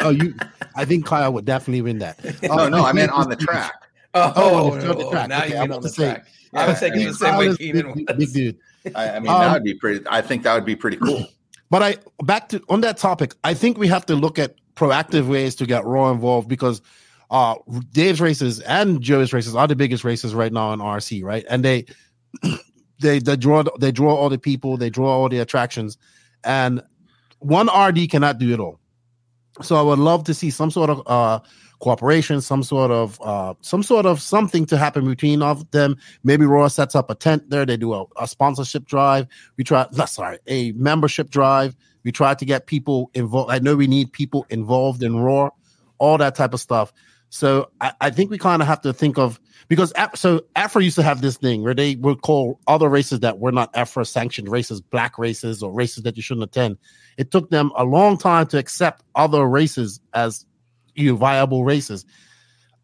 oh, you. I think Kyle would definitely win that. No, no, I meant on the track. Oh, Oh, no, the track. now Okay, you mean on the about to say, track. I was thinking Yeah, the same way Keenan big, was. big dude. I, I mean, Um, that would be pretty. I think that would be pretty cool. But I back to on that topic. I think we have to look at proactive ways to get Roar involved because uh Dave's races and Joe's races are the biggest races right now in RC, right? And they they they draw they draw all the people, they draw all the attractions, and one RD cannot do it all. So I would love to see some sort of uh cooperation, some sort of uh some sort of something to happen between of them. Maybe Roar sets up a tent there, they do a, a sponsorship drive. We try no, sorry, a membership drive. We try to get people involved. I know we need people involved in Roar, all that type of stuff. So I, I think we kind of have to think of because Af- so Afro used to have this thing where they would call other races that were not Afro sanctioned races, black races or races that you shouldn't attend. It took them a long time to accept other races as you know, viable races.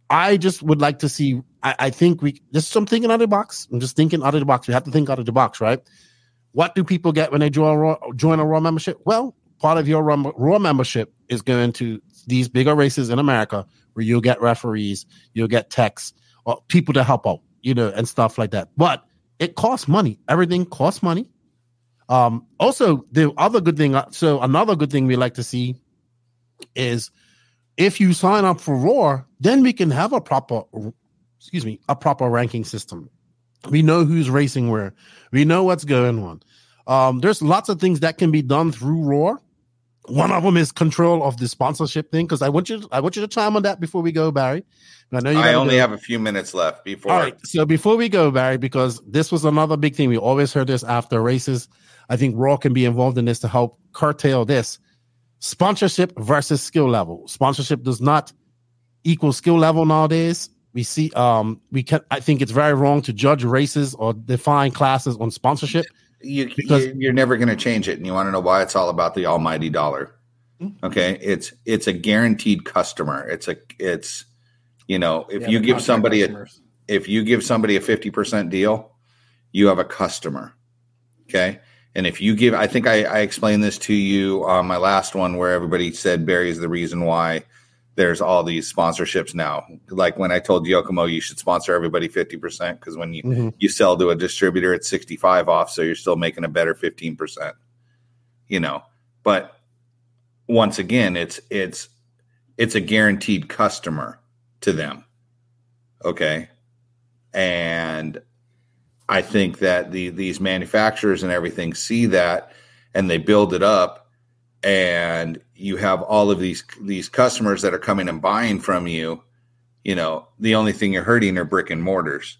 I just would like to see. I, I think we just some thinking out of the box. I'm just thinking out of the box. We have to think out of the box, right? What do people get when they join join a Roar membership? Well, part of your Roar, Roar membership is going to these bigger races in America where you'll get referees, you'll get techs, or people to help out, you know, and stuff like that. But it costs money. Everything costs money. Um, also, the other good thing, uh, so another good thing we like to see is if you sign up for Roar, then we can have a proper, excuse me, a proper ranking system. We know who's racing where. We know what's going on. Um, there's lots of things that can be done through Roar One of them is control of the sponsorship thing because I want you. to, I want you to chime on that before we go, Barry. I know you. I only go. have a few minutes left before. All right. So before we go, Barry, because this was another big thing. We always heard this after races. I think Roar can be involved in this to help curtail this sponsorship versus skill level. Sponsorship does not equal skill level nowadays. We see, um, we can. I think it's very wrong to judge races or define classes on sponsorship. you, Because- you you're never going to change it and you want to know why it's all about the almighty dollar Hmm. okay it's it's a guaranteed customer it's a it's you know if Yeah, you give contract somebody a if you give somebody a 50% deal you have a customer okay and if you give i think i, I explained this to you on my last one where everybody said barry is the reason why there's all these sponsorships now. Like when i told yokomo you should sponsor everybody 50% because when you Mhm. you sell to a distributor at 65 off so you're still making a better 15% you know? But once again it's it's it's a guaranteed customer to them okay? And i think that the these manufacturers and everything see that and they build it up and you have all of these these customers that are coming and buying from you you know the only thing you're hurting are brick and mortars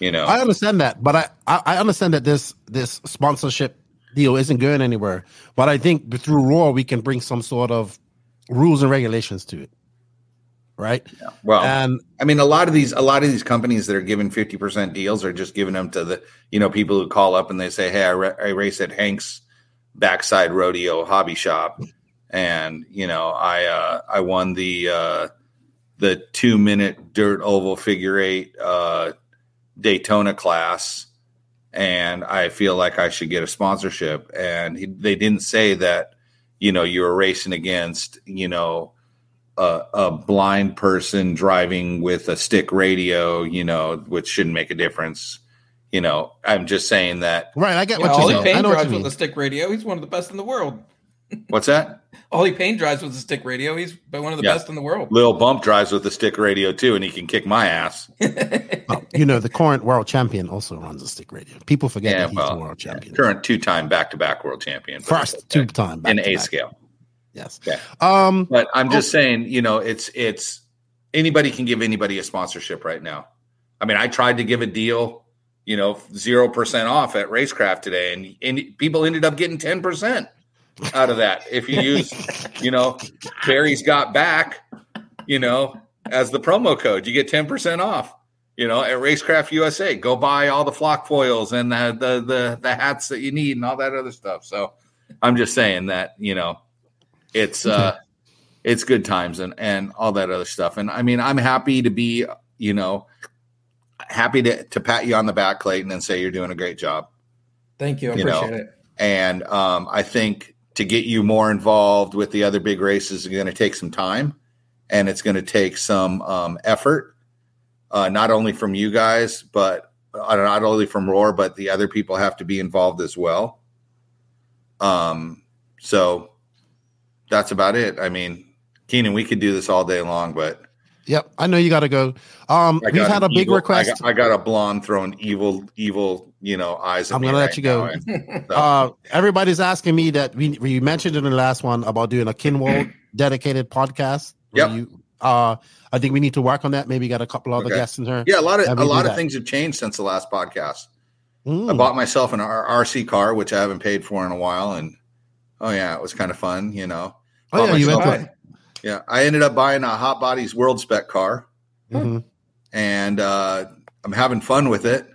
you know I understand that, but I, I understand that this this sponsorship deal isn't going anywhere. But I think through Roar we can bring some sort of rules and regulations to it, right? well And I mean, a lot of these, a lot of these companies that are giving fifty percent deals are just giving them to the, you know, people who call up and they say, "Hey, I, ra- I race at Hank's Backside Rodeo Hobby Shop, and you know, I uh, I won the uh, the two minute dirt oval figure eight uh, Daytona class, and I feel like I should get a sponsorship." And he, they didn't say that, you know, you were racing against, you know a, a blind person driving with a stick radio, you know, which shouldn't make a difference. You know, I'm just saying that. right, I get Yeah, what you're Ollie saying. I Payne know drives with a stick radio. He's one of the best in the world. What's that? Ollie Payne drives with a stick radio. He's one of the Yeah. best in the world. Lil Bump drives with a stick radio too, and he can kick my ass. Oh, you know, the current world champion also runs a stick radio. People forget Yeah, that he's the well, world champion. current two-time back-to-back world champion, First two time in back to A scale. Yes. Yeah. Um But I'm just saying, you know, it's it's anybody can give anybody a sponsorship right now. I mean, I tried to give a deal, you know, zero percent off at Racecraft today, and, and people ended up getting ten percent out of that. If you use, you know, Barry's got back, you know, as the promo code, you get ten percent off. You know, at Racecraft USA, go buy all the flock foils and the, the the the hats that you need and all that other stuff. So, I'm just saying that you know, it's uh it's good times and and all that other stuff. And I mean, I'm happy to be, you know, happy to to pat you on the back, Clayton, and say you're doing a great job. Thank you. I You know, it. And um, I think to get you more involved with the other big races is going to take some time, and it's going to take some um, effort, uh, not only from you guys, but uh, not only from Roar, but the other people have to be involved as well. Um, so that's about it. I mean, Keenan, we could do this all day long, but Yep, I know you got to go. Um, we've had a big evil- request. I got, I got a blonde throwing evil, evil, you know, eyes. At I'm gonna let right you go. and so- Uh, everybody's asking me that we we mentioned in the last one about doing a Kinwald dedicated podcast. Yep. You, uh, I think we need to work on that. Maybe got a couple other Okay. guests in here. yeah, a lot of a lot of things have changed since the last podcast. Mm. I bought myself an R- RC car, which I haven't paid for in a while, and oh yeah, it was kind of fun. You know, Oh Bought yeah, you went myself to. a- yeah, I ended up buying a Hot Bodies World Spec car, Mhm. and uh, I'm having fun with it.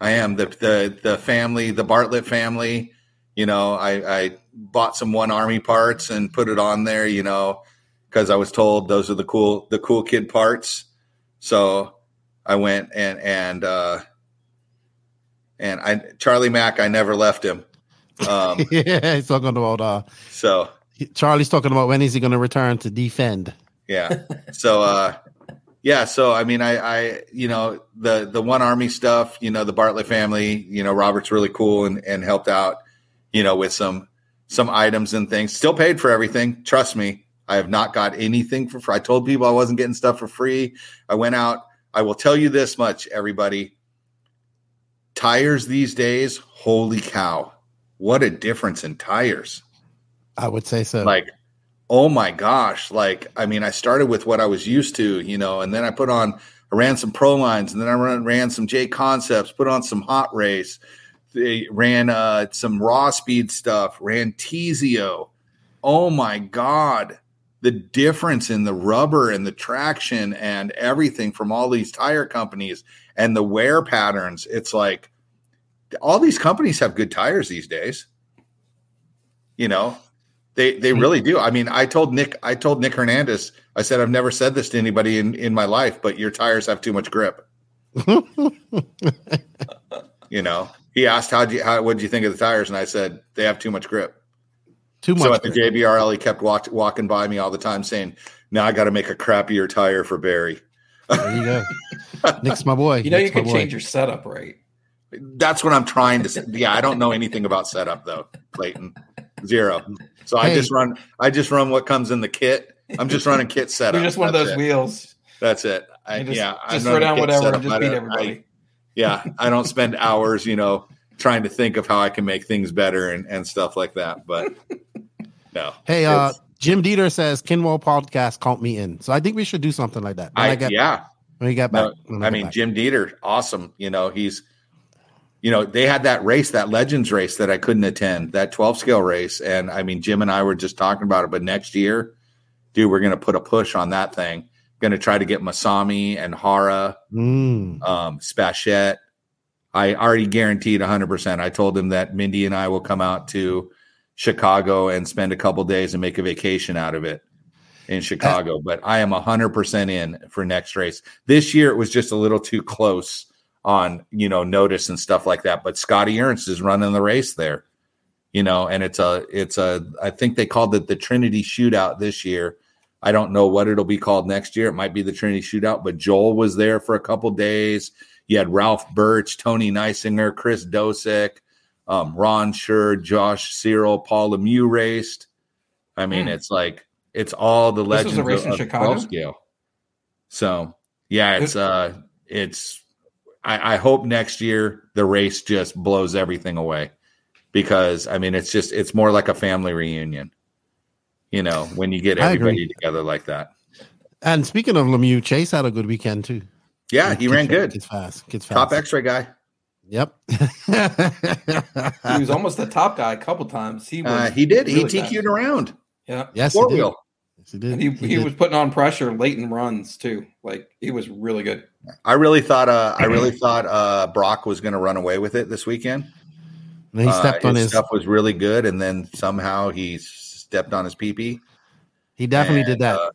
I am the the the family, the Batlle family. You know, I, I bought some One Army parts and put it on there. You know, because I was told those are the cool the cool kid parts. So I went and and uh, and I Charlie Mack. I never left him. Um, yeah, he's talking about. Uh, so Charlie's talking about when is he going to return to defend? yeah. So uh yeah so i mean i i you know the the one army stuff you know the Batlle family you know robert's really cool and and helped out you know with some some items and things. Still paid for everything trust me. I have not got anything for free. I told people i wasn't getting stuff for free. I went out. I will tell you this much everybody. Tires these days holy cow what a difference in tires I would say so. Like, oh my gosh! Like, I mean, I started with what I was used to, you know, and then I put on, I ran some pro lines, and then I ran, ran some JConcepts, put on some HOTRACE, they ran uh, some raw speed stuff, ran Tezio. Oh my god! The difference in the rubber and the traction and everything from all these tire companies and the wear patterns. It's like all these companies have good tires these days. You know, they they hmm. really do. I mean, I told Nick, I told Nick Hernandez, I said I've never said this to anybody in in my life, but your tires have too much grip. you know, he asked how do you how what did you think of the tires, and I said they have too much grip. Too much. So at the grip. JBRL, he kept walk, walking by me all the time, saying, "Now I got to make a crappier tire for Barry." There you go. Nick's my boy. You know, you Nick's my can boy. change your setup, right? That's what I'm trying to say. Yeah, I don't know anything about setup though, Clayton. Zero. So I just run. I just run what comes in the kit. I'm just running kit setup. You're just one of those it. wheels. That's it. I, just, yeah, I just throw down whatever setup. and just beat don't- everybody. I- yeah, I don't spend hours, you know, trying to think of how I can make things better and, and stuff like that. But no. Hey, uh, Jim Dieter says Kinwald podcast count me in. So I think we should do something like that. When I, I, get yeah, when we get back. No, when I get mean, back. Jim Dieter, awesome. You know, he's, you know, they had that race, that Legends race that I couldn't attend, that 12 scale race. And I mean, Jim and I were just talking about it. But next year, dude, we're going to put a push on that thing. Going to try to get Masami and Hara, Mm. um, Spachette. I already guaranteed 100%. I told them that Mindy and I will come out to Chicago and spend a couple days and make a vacation out of it in Chicago. But I am 100% in for next race. This year it was just a little too close on, you know, notice and stuff like that. But Scotty Ernst is running the race there, you know, and it's a, it's a, I think they called it the Trinity Shootout this year. I don't know what it'll be called next year. It might be the Trinity Shootout, but Joel was there for a couple days. You had Ralph Birch, Tony Neisinger, Chris Dosick, um, Ron Schur, Josh Cyril, Paul Lemieux raced. I mean, Hmm. it's like it's all the This legends was a race of, in Chicago? scale. So yeah, it's uh it's I, I hope next year the race just blows everything away because I mean it's just it's more like a family reunion. You know, when you get everybody together like that. And speaking of Lemieux, Chase had a good weekend too. Yeah, he ran good. Gets fast. Gets fast. Top X-ray guy. Yep. He was almost the top guy a couple times. He was Uh, he did. He really TQ'd fast. around. Yeah. yes, he Four did. wheel. Yes, he did. And he, He he, did. was putting on pressure late in runs too. Like he was really good. I really thought. Uh, I really thought uh, Brock was going to run away with it this weekend. And he stepped uh, on his his. stuff was really good, and then somehow he stepped on his pee pee. He definitely and, did that. uh,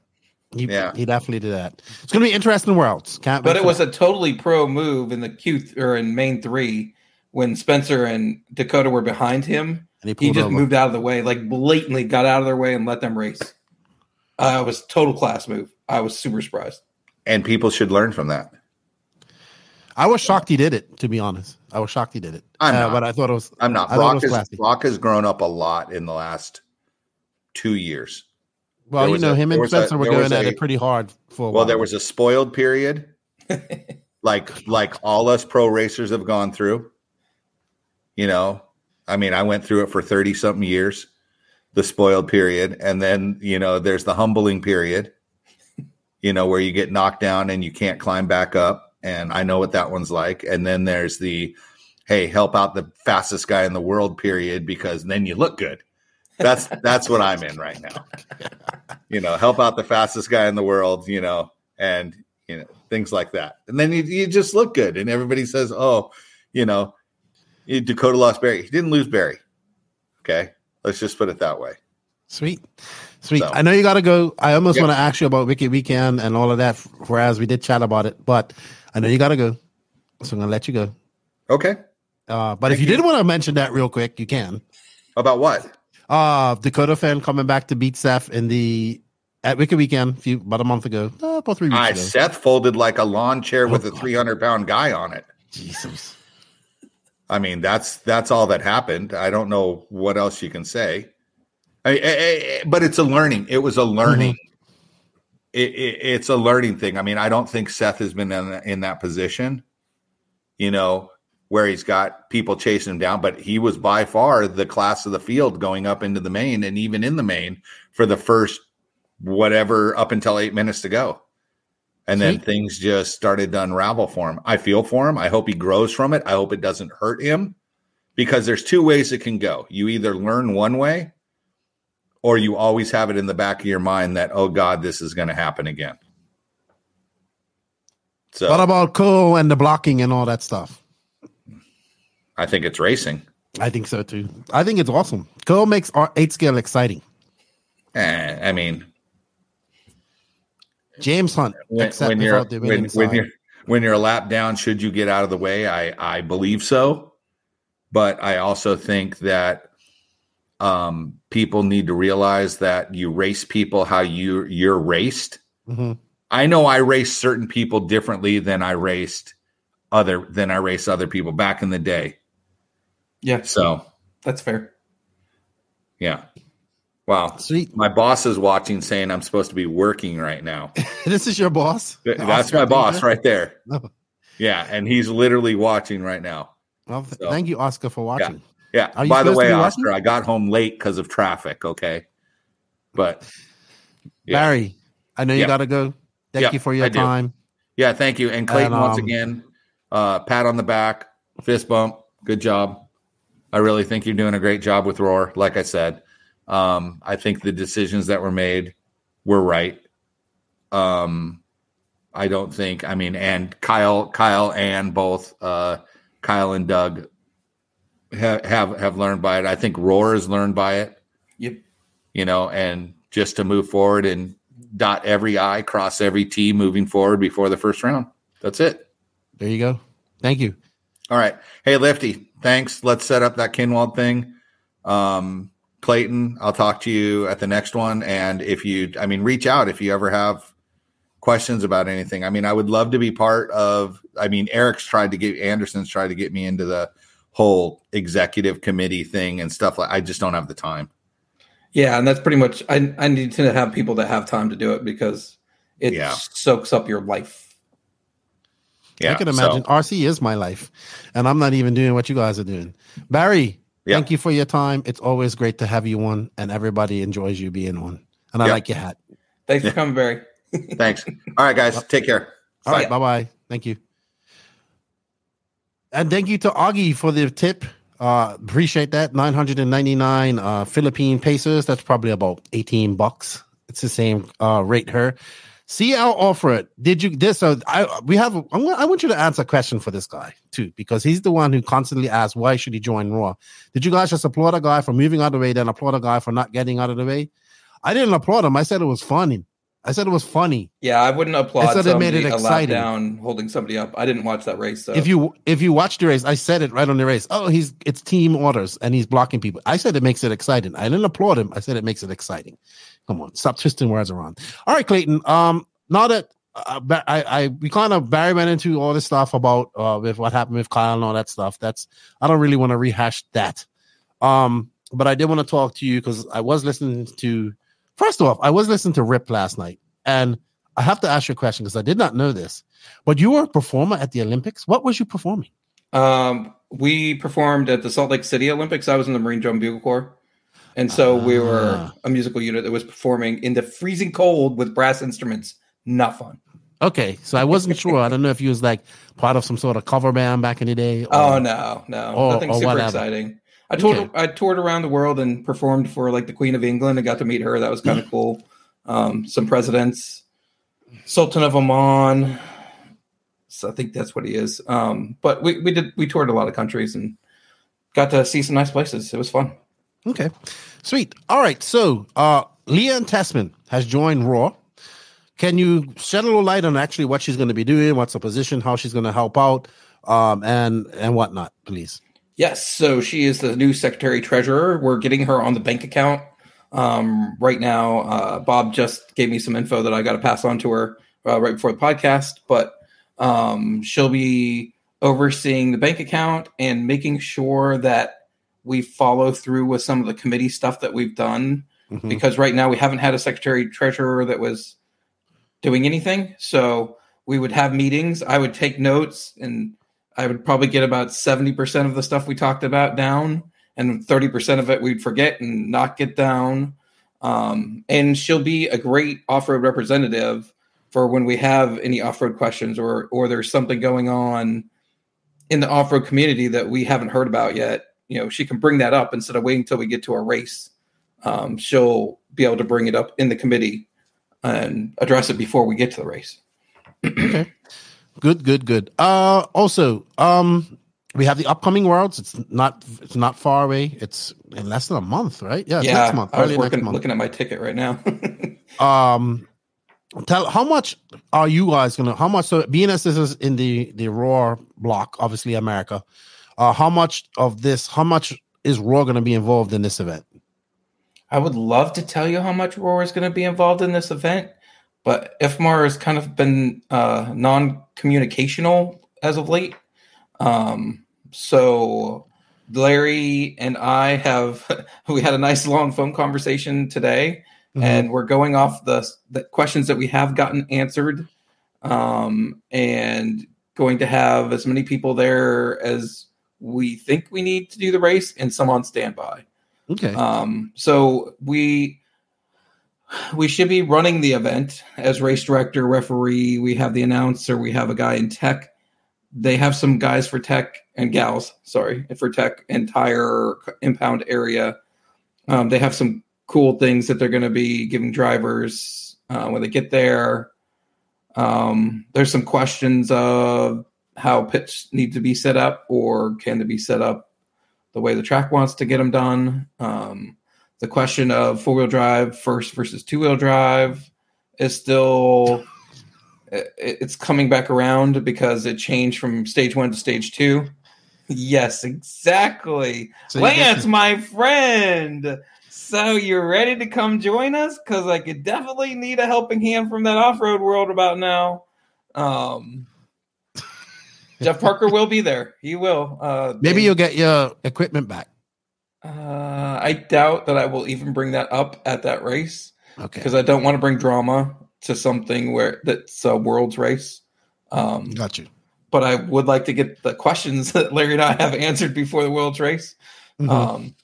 he, yeah. he definitely did that. It's going to be interesting worlds. Can't But it was that. a totally pro move in the Q th- or in main three when Spencer and Dakota were behind him. And he He just over. moved out of the way, like blatantly got out of their way and let them race. Uh, it was total class move. I was super surprised. and people should learn from that. I was shocked he did it. To be honest, I was shocked he did it. I'm Uh, not. but I thought it was. I'm not. I Brock classy. Brock has grown up a lot in the last two years. Well, there you know, a- him and was a- Spencer were going at a- it pretty hard for a Well, there was a spoiled period, like like all us pro racers have gone through. You know, I mean, I went through it for thirty something years, the spoiled period, and then you know, there's the humbling period. You know, where you get knocked down and you can't climb back up, and I know what that one's like. And then there's the, hey, help out the fastest guy in the world period because then you look good. That's that's what I'm in right now. You know, help out the fastest guy in the world. You know, and you know things like that and then you, you just look good and everybody says oh you know dakota lost barry he didn't lose barry okay let's just put it that way Sweet. Sweet. So- I know you got to go. I almost Yep. want to ask you about Wicked Weekend and all of that, whereas we did chat about it, but I know you got to go. So I'm going to let you go. okay Uh, but if you you. did want to mention that real quick, you can. about what Uh, Dakota Phend coming back to beat Seth in the at Wicked Weekend a few, about a month ago, uh, about three weeks I, ago. seth folded like a lawn chair with Oh, a 300 pound guy on it Jesus. i mean that's that's all that happened i don't know what else you can say I, I- I- but it's a learning it was a learning it, it, it's a learning thing i mean i don't think seth has been in, in that position you know where he's got people chasing him down, but he was by far the class of the field going up into the main and even in the main for the first whatever up until eight minutes to go. And then things just started to unravel for him. I feel for him. I hope he grows from it. I hope it doesn't hurt him because there's two ways it can go. You either learn one way or you always have it in the back of your mind that, oh God, this is going to happen again. So What about Cole and the blocking and all that stuff? I think it's racing. I think so too. I think it's awesome. Cole makes our eight scale exciting. Eh, I mean, James Hunt, when, except when you're when, when you're when you're a lap down, should you get out of the way? I I believe so, but I also think that um, people need to realize that you race people how you you're raced. Mhm. I know I race certain people differently than I raced other than I race other people back in the day. Yeah, So that's fair. yeah, wow. Sweet. My boss is watching, saying I'm supposed to be working right now. this is your boss. That's Oscar my boss right there. No. Yeah, and he's literally watching right now. Well, So- thank you, Oscar, for watching. Yeah. You By the way, Oscar, watching? I got home late because of traffic. Okay, but yeah. Barry, I know you Yeah. got to go. Thank Yeah, you for your I do. time. yeah, thank you. And Clayton, And, once um, again, uh, pat on the back, fist bump. Good job. I really think you're doing a great job with Roar. Like I said, um, I think the decisions that were made were right. Um, I don't think. I mean, and Kyle, Kyle, and both uh, Kyle and Doug have have have learned by it. I think Roar has learned by it. Yep. You know, and just to move forward and dot every I, cross every T, moving forward before the first round. That's it. There you go. Thank you. All right. Hey, Lefty, thanks. Let's set up that Kinwald thing. Um, Clayton, I'll talk to you at the next one. And if you, I mean, reach out if you ever have questions about anything. I mean, I would love to be part of, I mean, Eric's tried to get, Anderson's tried to get me into the whole executive committee thing and stuff like I just don't have the time. Yeah, and that's pretty much. I I need to have people that have time to do it because it Yeah. soaks up your life. Yeah. I can so- imagine RC is my life, and I'm not even doing what you guys are doing. Barry, Yeah. thank you for your time. It's always great to have you on, and everybody enjoys you being on. And I Yeah. like your hat. Thanks for coming, Barry. Thanks. All right, guys. Take care. All right, Bye. bye bye. Thank you. And thank you to Augie for the tip. Uh, appreciate that. 999 uh, Philippine pesos. That's probably about 18 bucks. It's the same uh, rate her. CL offered. Did you this? So I we have. I'm, I want you to answer a question for this guy too, because he's the one who constantly asks why should he join Roar. Did you guys just applaud a guy for moving out of the way, then applaud a guy for not getting out of the way? I didn't applaud him. I said it was funny. I said it was funny. Yeah, I wouldn't applaud I said it made it exciting. down holding somebody up. I didn't watch that race, so if you if you watch the race, I said it right on the race. Oh, he's it's team orders and he's blocking people. I said it makes it exciting. I didn't applaud him. I said it makes it exciting. Come on, stop twisting words around. All right, Clayton. Um, now that uh, I, I we kind of Barry went into all this stuff about uh with what happened with Kyle and all that stuff. That's I don't really want to rehash that. Um, but I did want to talk to you because I was listening to. First off, I was listening to Rip last night, and I have to ask you a question because I did not know this. But you were a performer at the Olympics. What was you performing? Um, we performed at the Salt Lake City Olympics. I was in the Marine Drum Bugle Corps. And so we were Ah. a musical unit that was performing in the freezing cold with brass instruments. Not fun. Okay, so I wasn't sure. I don't know if you was like part of some sort of cover band back in the day. or- Oh no, no, or- nothing or super whatever. exciting. I toured Okay. I toured around the world and performed for like the Queen of England. I got to meet her. That was kind of cool. Um, some presidents, Sultan of Oman. So I think that's what he is. Um, but we, we did we toured a lot of countries and got to see some nice places. It was fun. Okay, sweet. All right, so uh Leanne Tessman has joined Roar. Can you shed a little light on actually what she's going to be doing, what's her position, how she's going to help out, um, and and whatnot, please? Yes, so she is the new secretary treasurer. We're getting her on the bank account um, right now. Uh, Bob just gave me some info that I got to pass on to her uh, right before the podcast, but um, she'll be overseeing the bank account and making sure that we follow through with some of the committee stuff that we've done Mhm. because right now we haven't had a secretary treasurer that was doing anything. So we would have meetings. I would take notes and I would probably get about 70% of the stuff we talked about down, and 30% of it we'd forget and not get down. Um, and she'll be a great off road representative for when we have any off road questions or or there's something going on in the off road community that we haven't heard about yet. You know, she can bring that up instead of waiting until we get to a race. Um, she'll be able to bring it up in the committee and address it before we get to the race. okay. Good, good, good. Uh also, um we have the upcoming worlds. It's not it's not far away. It's in less than a month, right? Yeah, yeah. next month. I was working, month. looking at my ticket right now. um tell how much are you guys gonna how much so being as this is in the the Roar block obviously america uh how much of this how much is Roar gonna be involved in this event I would love to tell you how much Roar is going to be involved in this event, but IFMAR has kind of been uh, non-communicational as of late. Um, so Larry and I have we had a nice long phone conversation today, Mhm. and we're going off the the questions that we have gotten answered, um, and going to have as many people there as we think we need to do the race, and some on standby. okay Um, so we we should be running the event as race director, referee. We have the announcer. We have a guy in tech. They have some guys for tech and gals. Sorry, for tech entire impound area. Um, they have some cool things that they're going to be giving drivers uh, when they get there. Um, there's some questions of how pits need to be set up, or can they be set up the way the track wants to get them done. Um, the question of four wheel drive first versus two wheel drive is still it- it's coming back around because it changed from stage one to stage two. Yes, exactly. So Lance, to- my friend. So you're ready to come join us? Because I could definitely need a helping hand from that off-road world about now. Um, Jeff Parker will be there. He will. Uh, maybe they- you'll get your equipment back uh, I doubt that I will even bring that up at that race okay because I don't want to bring drama to something where that's a world's race. Um, got you but I would like to get the questions that Larry and I have answered before the world's race. Mhm. Um,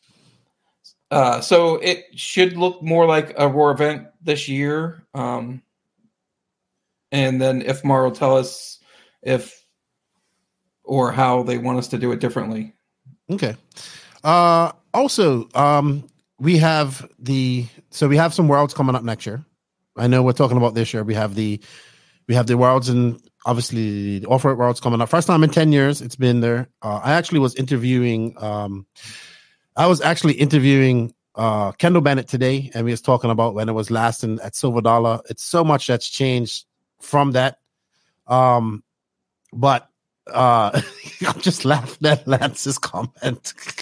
uh, so it should look more like a Roar event this year. Um, and then IFMAR will tell us if or how they want us to do it differently. Okay. Uh also, um we have the so we have some worlds coming up next year. I know we're talking about this year. We have the we have the worlds and obviously the off-road worlds coming up. First time in 10 years it's been there. Uh, I actually was interviewing um I was actually interviewing uh Kendall Bennett today and we was talking about when it was last in at Silver Dollar. It's so much that's changed from that. Um but uh I'm just laughing at Lance's comment.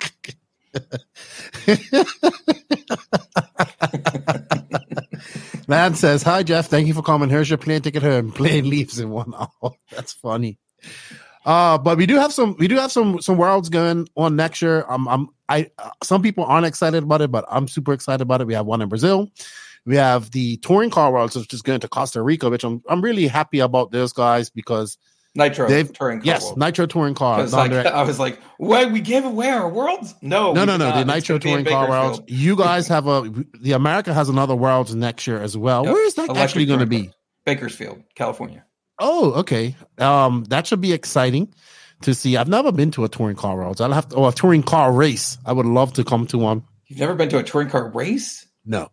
Lance says, Hi Jeff, thank you for coming. Here's your plane ticket home. Plane leaves in one hour. That's funny. Uh, but we do have some we do have some some worlds going on next year. Um, I'm I uh, some people aren't excited about it, but I'm super excited about it. We have one in Brazil. We have the touring car worlds, which is going to Costa Rica, which I'm I'm really happy about those guys because Nitro They've- touring car yes, world. Nitro touring car. like, I was like, "What? We gave away our worlds? No, no, no, no. The. Nitro gonna be in touring car worlds. You guys have a the America has another worlds next year as well. Yep. Where is that Electric actually going to be? Bakersfield, California. Oh, okay. Um, that should be exciting to see. I've never been to a touring car worlds. I'll have to, or a touring car race. I would love to come to one. You've never been to a touring car race? No,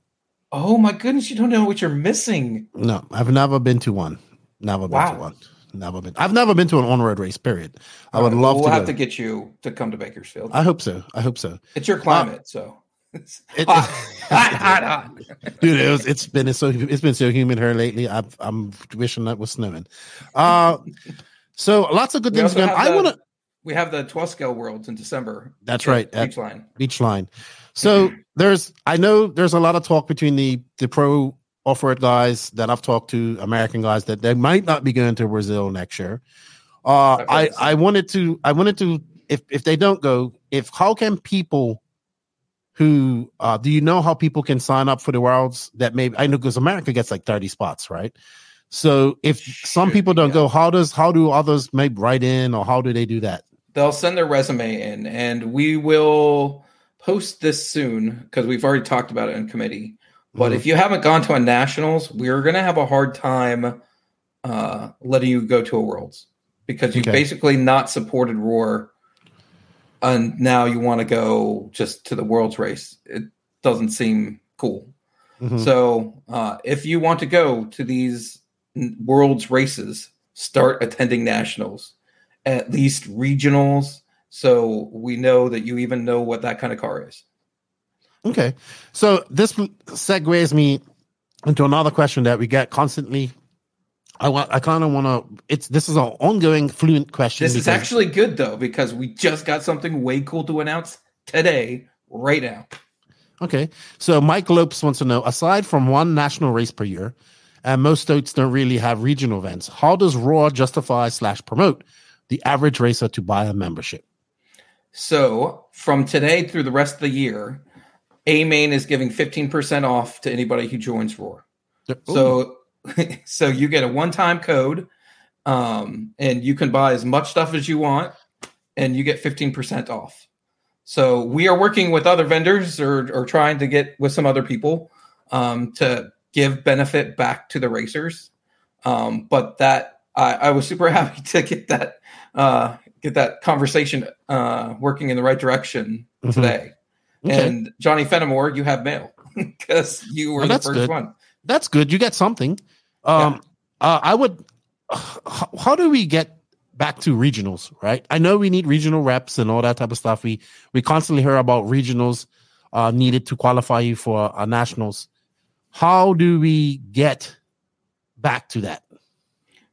Oh my goodness, you don't know what you're missing. no, I've never been to one. Never been Wow. to one. Never been. I've never been to an on-road race. Period. I would right, love We'll to. have go. to get you to come to Bakersfield. I hope so. I hope so. it's your climate, so. It's It- hot, hot, hot, hot. dude it was, it's been so it's been so humid here lately i i'm wishing that was snowing uh so lots of good We things going i want to We have the 12 scale worlds in December. That's right, Beach line. beach line so there's i know there's a lot of talk between the the pro off-road guys that i've talked to american guys that they might not be going to brazil next year uh i i wanted to i wanted to if if they don't go if how can people who uh do you know how people can sign up for the worlds that maybe i know because america gets like 30 spots right So if some people don't yeah. go, how does how do others maybe write in or how do they do that? They'll send their resume in, and we will post this soon because we've already talked about it in committee. But if you haven't gone to a nationals, we're going to have a hard time uh, letting you go to a worlds because you Okay. basically not supported Roar, and now you want to go just to the worlds race. It doesn't seem cool. Mhm. So uh, if you want to go to these worlds races, start attending nationals, at least regionals, so we know that you even know what that kind of car is. Okay. So this segues me into another question that we get constantly. I want I kind of want to it's this is an ongoing fluent question. This is actually good though because we just got something way cool to announce today, right now. Okay. So Mike Lopes wants to know aside from one national race per year, and most states don't really have regional events, how does Roar justify slash promote the average racer to buy a membership? So from today through the rest of the year, A Main is giving 15% off to anybody who joins Roar. So so you get a one-time code um and you can buy as much stuff as you want and you get 15% off. So we are working with other vendors or or trying to get with some other people um to give benefit back to the racers. Um but that I, I was super happy to get that uh get that conversation uh working in the right direction Mhm. today. Okay. And Johnny Fenimore, you have mail because you were Oh, the first good. one. That's good. You get something. Um, uh, I would. How, how do we get back to regionals? Right. I know we need regional reps and all that type of stuff. We we constantly hear about regionals uh, needed to qualify you for uh, nationals. How do we get back to that?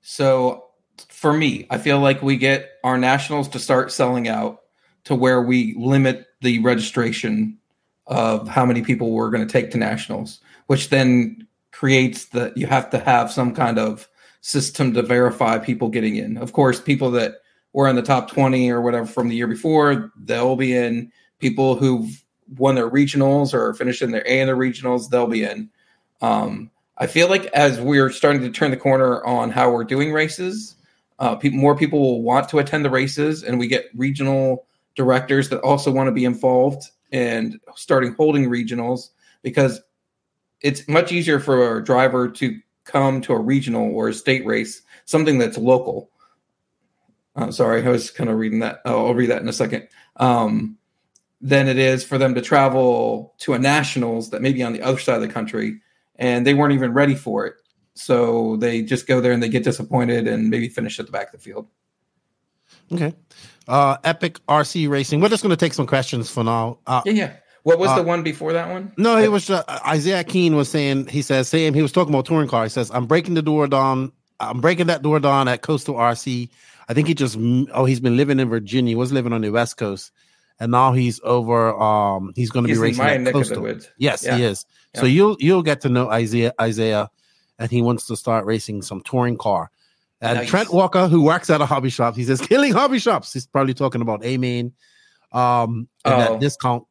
So for me, I feel like we get our nationals to start selling out to where we limit the registration of how many people we're going to take to nationals, which then creates that you have to have some kind of system to verify people getting in. Of course, people that were in the top 20 or whatever from the year before, they'll be in. People who've won their regionals or finished in their A in their regionals, they'll be in. Um, I feel like as we're starting to turn the corner on how we're doing races, uh, people, more people will want to attend the races, and we get regional directors that also want to be involved and starting holding regionals because it's much easier for a driver to come to a regional or a state race, something that's local. Uh, sorry, I was kind of reading that. Oh, I'll read that in a second. Um, than it is for them to travel to a nationals that may be on the other side of the country and they weren't even ready for it. So they just go there and they get disappointed and maybe finish at the back of the field. Okay. Uh, Epic RC Racing. We're just going to take some questions for now. Uh, Yeah, yeah. What was Uh, the one before that one? No, it was uh, Isaiah Keene was saying. He says, saying he was talking about touring car. He says, "I'm breaking the door down. I'm breaking that door down at Coastal RC. I think he just oh he's been living in Virginia. He was living on the West Coast, and now he's over. Um, he's going to be racing my at neck of the Coastal. woods. Yes, Yeah. he is. So you'll you'll get to know Isaiah Isaiah, and he wants to start racing some touring car. And Nice. Trent Walker, who works at a hobby shop, he says killing hobby shops. He's probably talking about A main, um, and Oh. that discount.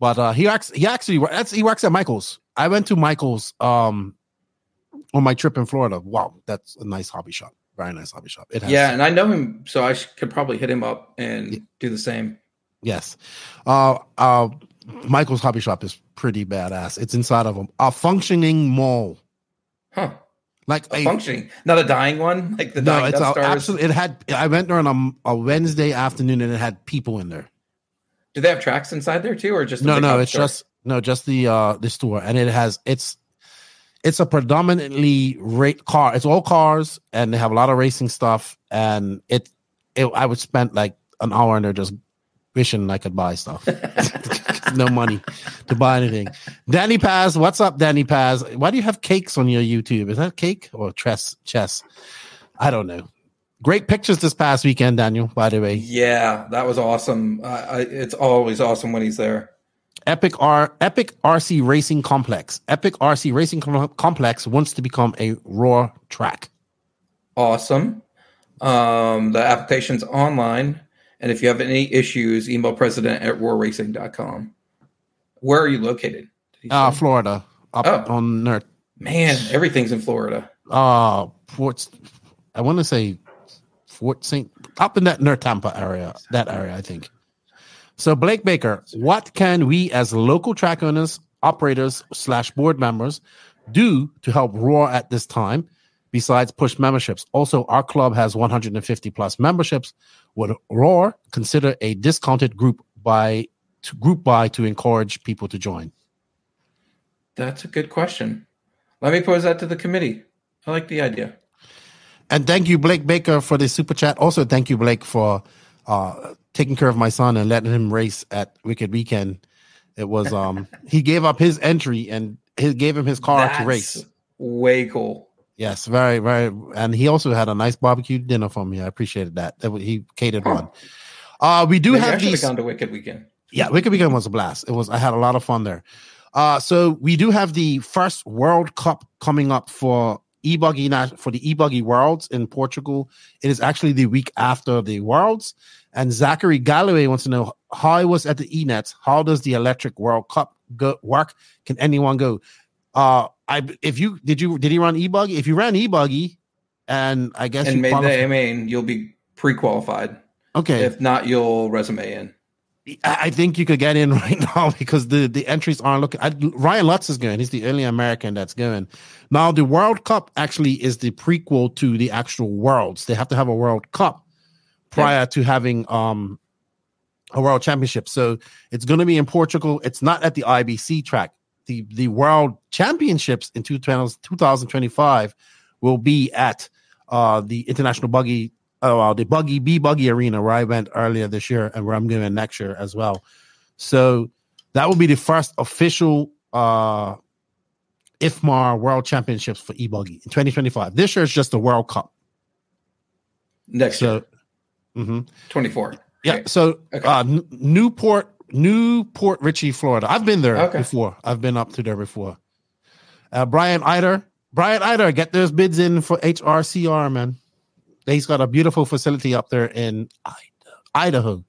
But uh, he acts he actually that's he works at Michaels. I went to Michaels um on my trip in Florida. Wow, that's a nice hobby shop. Very nice hobby shop. It has Yeah, and I know him, so I sh- could probably hit him up and do the same. Yes. Uh uh Michael's hobby shop is pretty badass. It's inside of a, a functioning mall. Huh. Like A functioning, not a dying one, like the no, dying it's a, absolutely. It had. I went there on a, a Wednesday afternoon, and it had people in there. Do they have tracks inside there too, or just No, no, it's store? just no, just the uh the store, and it has it's it's a predominantly rate car. It's all cars, and they have a lot of racing stuff. And it, it I would spend like an hour in there just wishing I could buy stuff. no money to buy anything. Danny Paz, what's up, Danny Paz? Why do you have cakes on your YouTube? Is that cake or chess? Chess? I don't know. Great pictures this past weekend, Daniel. By the way, Yeah, that was awesome. Uh, I, it's always awesome when he's there. Epic R Epic RC Racing Complex. Epic RC Racing Com- Complex wants to become a Roar track. Awesome. Um, the application's online, and if you have any issues, email president at roarracing.com. Where are you located? Uh? Florida. Up Oh. on Nerd. Man, everything's in Florida. uh Fort. I want to say Fort Saint up in that near Tampa area. That area, I think. So Blake Baker, what can we as local track owners, operators slash board members do to help Roar at this time? Besides push memberships, also our club has 150 plus memberships. Would Roar consider a discounted group buy to group buy to encourage people to join? That's a good question. Let me pose that to the committee. I like the idea. And thank you, Blake Baker, for the super chat. Also, thank you, Blake, for uh, taking care of my son and letting him race at Wicked Weekend. It was um he gave up his entry and he gave him his car That's to race. Way cool. Yes, very, very, and he also had a nice barbecue dinner for me. I appreciated that. That he catered one. Uh, we do Maybe have should have these. gone to Wicked Weekend. Yeah, Wicked Weekend was a blast. It was. I had a lot of fun there. Uh, so we do have the first World Cup coming up for e-buggy for the e-buggy Worlds in Portugal. It is actually the week after the Worlds. And Zachary Galloway wants to know how I was at the eNets. How does the Electric World Cup go work? Can anyone go? Uh, I if you did you did he run e-buggy? If you ran e-buggy, and I guess and you made the main, you'll be pre-qualified. okay. If not, you'll resume in. I think you could get in right now because the, the entries aren't looking. I, Ryan Lutz is going. He's the only American that's going. Now, the World Cup actually is the prequel to the actual Worlds. They have to have a World Cup prior to having um a World Championship. So it's going to be in Portugal. It's not at the IBC track. The the World Championships in 2000 2025 will be at uh the International Buggy oh well, the Buggy B Buggy Arena where I went earlier this year and where I'm going next year as well. So that will be the first official uh IFMAR World Championships for e-buggy in 2025. This year is just the World Cup. Next So year, mhm. 24. yeah, Okay. so Okay. uh N- Newport New Port Richey, Florida. I've been there Okay. before. I've been up to there before. Uh Brian Eider. Brian Eider, get those bids in for HRCR, man. He's got a beautiful facility up there in Idaho.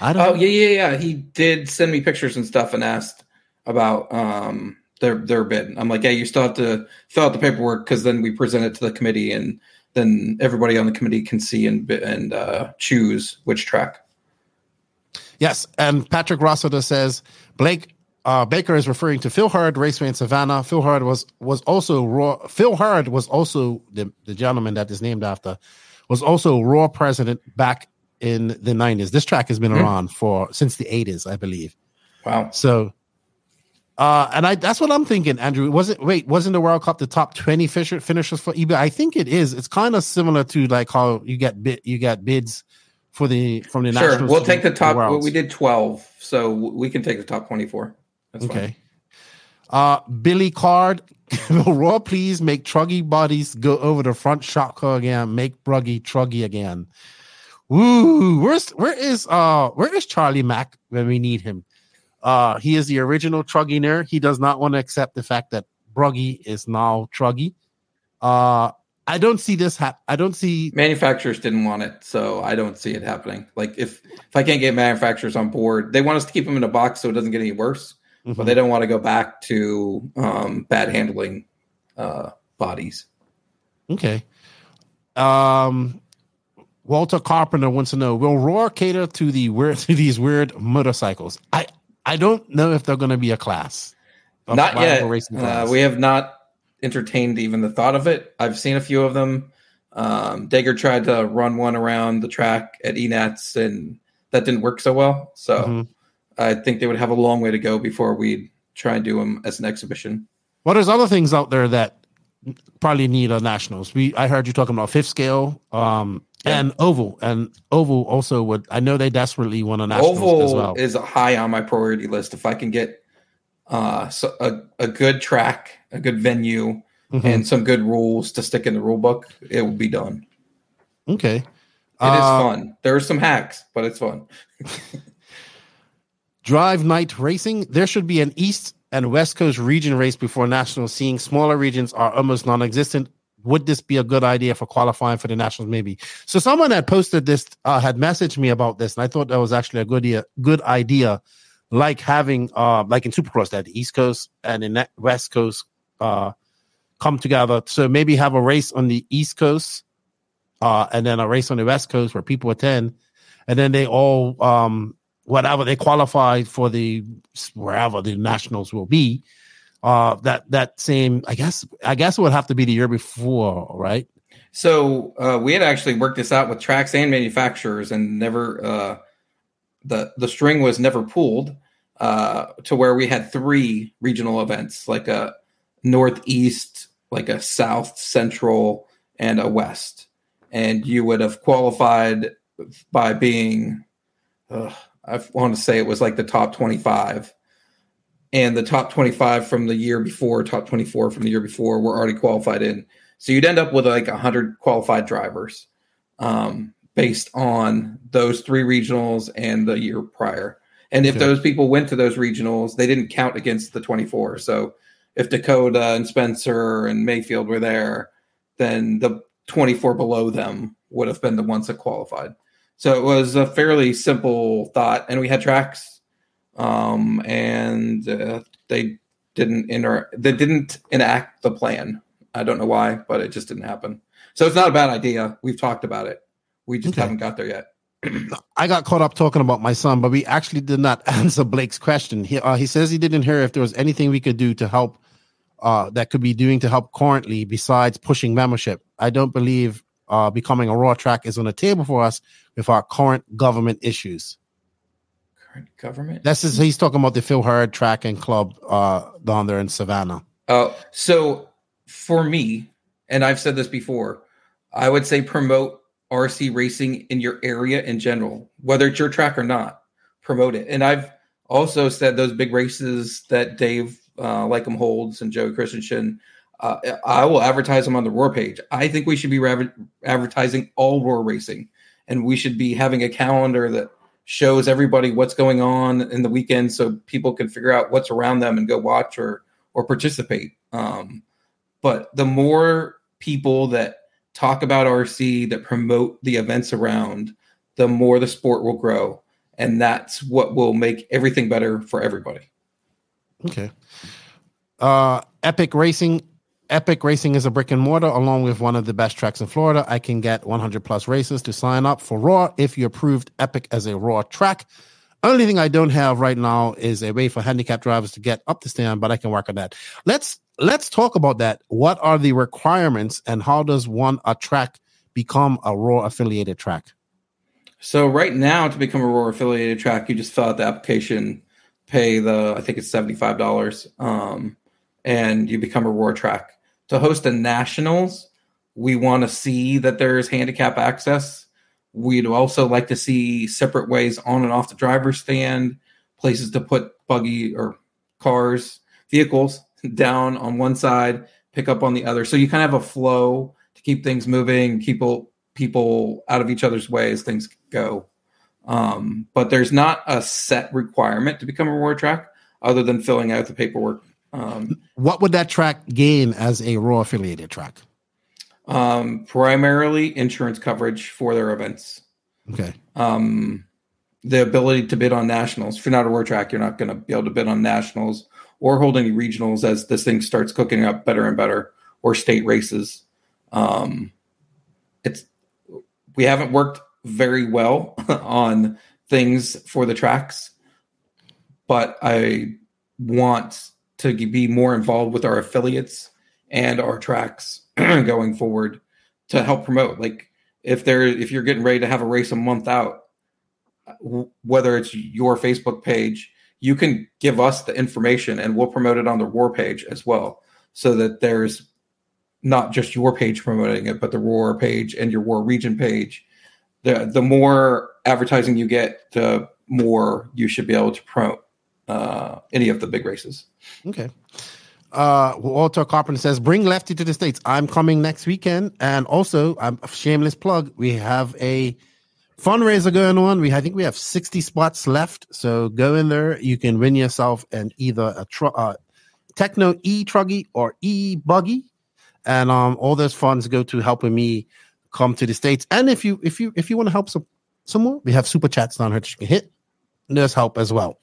Idaho. Oh yeah, yeah, yeah. He did send me pictures and stuff and asked about um their their bid. I'm like, yeah, you still have to fill out the paperwork because then we present it to the committee and then everybody on the committee can see and and uh, choose which track. Yes, and Patrick Rossiter says Blake uh, Baker is referring to Phil Hurd, Raceway in Savannah. Phil Hurd was was also Roar. Phil Hurd was also the, the gentleman that is named after was also Roar president back in the nineties. This track has been Hmm. around for since the eighties, I believe. Wow. So, uh, and I that's what I'm thinking, Andrew. Was it wait? Wasn't the World Cup the top twenty fisher, finishers for eBay? I think it is. It's kind of similar to like how you get bid you get bids for the from the Sure, we'll take the top. well, we did 12, so we can take the top 24. That's fine. Okay. Uh, Billy Card, will Roar please make Truggy bodies go over the front shocker again? Make Bruggy Truggy again. Woo! Where's where is uh where is Charlie Mack when we need him? Uh, he is the original Trugginer. He does not want to accept the fact that Bruggy is now Truggy. Uh, I don't see this hap- I don't see Manufacturers didn't want it, so I don't see it happening. Like if if I can't get manufacturers on board, they want us to keep them in a box so it doesn't get any worse, but Mhm. they don't want to go back to um, bad handling uh, bodies. Okay. Um, Walter Carpenter wants to know: Will Roar cater to the weird to these weird motorcycles? I I don't know if they're going to be a class. a not yet. racing Uh, we have not entertained even the thought of it. I've seen a few of them. Um, Dagger tried to run one around the track at Enats, and that didn't work so well. So Mhm. I think they would have a long way to go before we try and do them as an exhibition. Well, there's other things out there that probably need a nationals. We I heard you talking about fifth scale, um, and oval, and oval also would. I know they desperately want a nationals Oval as well. is high on my priority list. If I can get uh, so a, a good track, a good venue, Mhm. and some good rules to stick in the rule book, it will be done. okay, It is Uh, fun. There are some hacks, but it's fun. Drive Night Racing. There should be an East and West Coast region race before nationals. Seeing smaller regions are almost non-existent. Would this be a good idea for qualifying for the nationals? Maybe. So someone had posted this, uh, had messaged me about this, and I thought that was actually a good idea. Good idea, like having, uh, like in Supercross, that the East Coast and in that West Coast uh, come together. So maybe have a race on the East Coast, uh, and then a race on the West Coast where people attend, and then they all um, whatever they qualify for the wherever the nationals will be. Uh, that that same, I guess, I guess it would have to be the year before, right? So uh, we had actually worked this out with tracks and manufacturers, and never uh, the the string was never pulled uh, to where we had three regional events, like a northeast, like a south central, and a west, and you would have qualified by being. I want to say it was like the top twenty five. And the top 25 from the year before, top 24 from the year before, were already qualified in. So you'd end up with like 100 qualified drivers um, based on those three regionals and the year prior. And if Okay. those people went to those regionals, they didn't count against the 24. So if Dakota and Spencer and Mayfield were there, then the 24 below them would have been the ones that qualified. So it was a fairly simple thought. And we had tracks um, and uh, they didn't inter- they didn't enact the plan. I don't know why, but it just didn't happen. So it's not a bad idea. We've talked about it. We just Okay. haven't got there yet. I got caught up talking about my son, but we actually did not answer Blake's question. He uh, he says he didn't hear if there was anything we could do to help uh, that could be doing to help currently besides pushing membership. I don't believe uh, becoming a Roar track is on the table for us with our current government issues. Current government. That's he's talking about the Phil Hurd track and club uh, down there in Savannah. Oh, so for me, and I've said this before, I would say promote RC racing in your area in general, whether it's your track or not. Promote it. And I've also said those big races that Dave uh, Lycum holds and Joey Christensen, uh, I will advertise them on the Roar page. I think we should be advertising all Roar racing, and we should be having a calendar that shows everybody what's going on in the weekend, so people can figure out what's around them and go watch or or participate. Um, but the more people that talk about RC that promote the events around, the more the sport will grow, and that's what will make everything better for everybody. Okay. Uh, Epic Racing. Epic Racing is a brick and mortar along with one of the best tracks in Florida. I can get 100 plus races to sign up for Roar if you approved Epic as a Roar track. Only thing I don't have right now is a way for handicapped drivers to get up to stand, but I can work on that. Let's let's talk about that. What are the requirements and how does one a track become a Roar affiliated track? So right now, to become a Roar affiliated track, you just fill out the application, pay the I think it's seventy five dollars, um, and you become a Roar track. To host a nationals, we want to see that there's handicap access. We'd also like to see separate ways on and off the driver's stand, places to put buggy or cars, vehicles down on one side, pick up on the other. So you kind of have a flow to keep things moving, keep people people out of each other's way as things go. Um, but there's not a set requirement to become a Roar track other than filling out the paperwork. Um, What would that track gain as a Roar affiliated track? um, primarily insurance coverage for their events. Okay. Um, the ability to bid on nationals. If you're not a Roar track, you're not going to be able to bid on nationals or hold any regionals as this thing starts cooking up better and better, or state races. Um, it's we haven't worked very well on things for the tracks, but I want to be more involved with our affiliates and our tracks going forward to help promote. Like if there, if you're getting ready to have a race a month out, whether it's your Facebook page, you can give us the information and we'll promote it on the Roar page as well, so that there's not just your page promoting it, but the Roar page and your Roar region page. The the more advertising you get, the more you should be able to promote uh, any of the big races. Okay. Uh, Walter Carpenter says, "Bring Lefty to the states. I'm coming next weekend, and also, I'm a shameless plug. We have a fundraiser going on. We I think we have 60 spots left. So go in there. You can win yourself an either a tr- uh, Tekno E Truggy or E Buggy, and um, all those funds go to helping me come to the states. And if you if you if you want to help some some more, we have super chats down here that you can hit. There's help as well.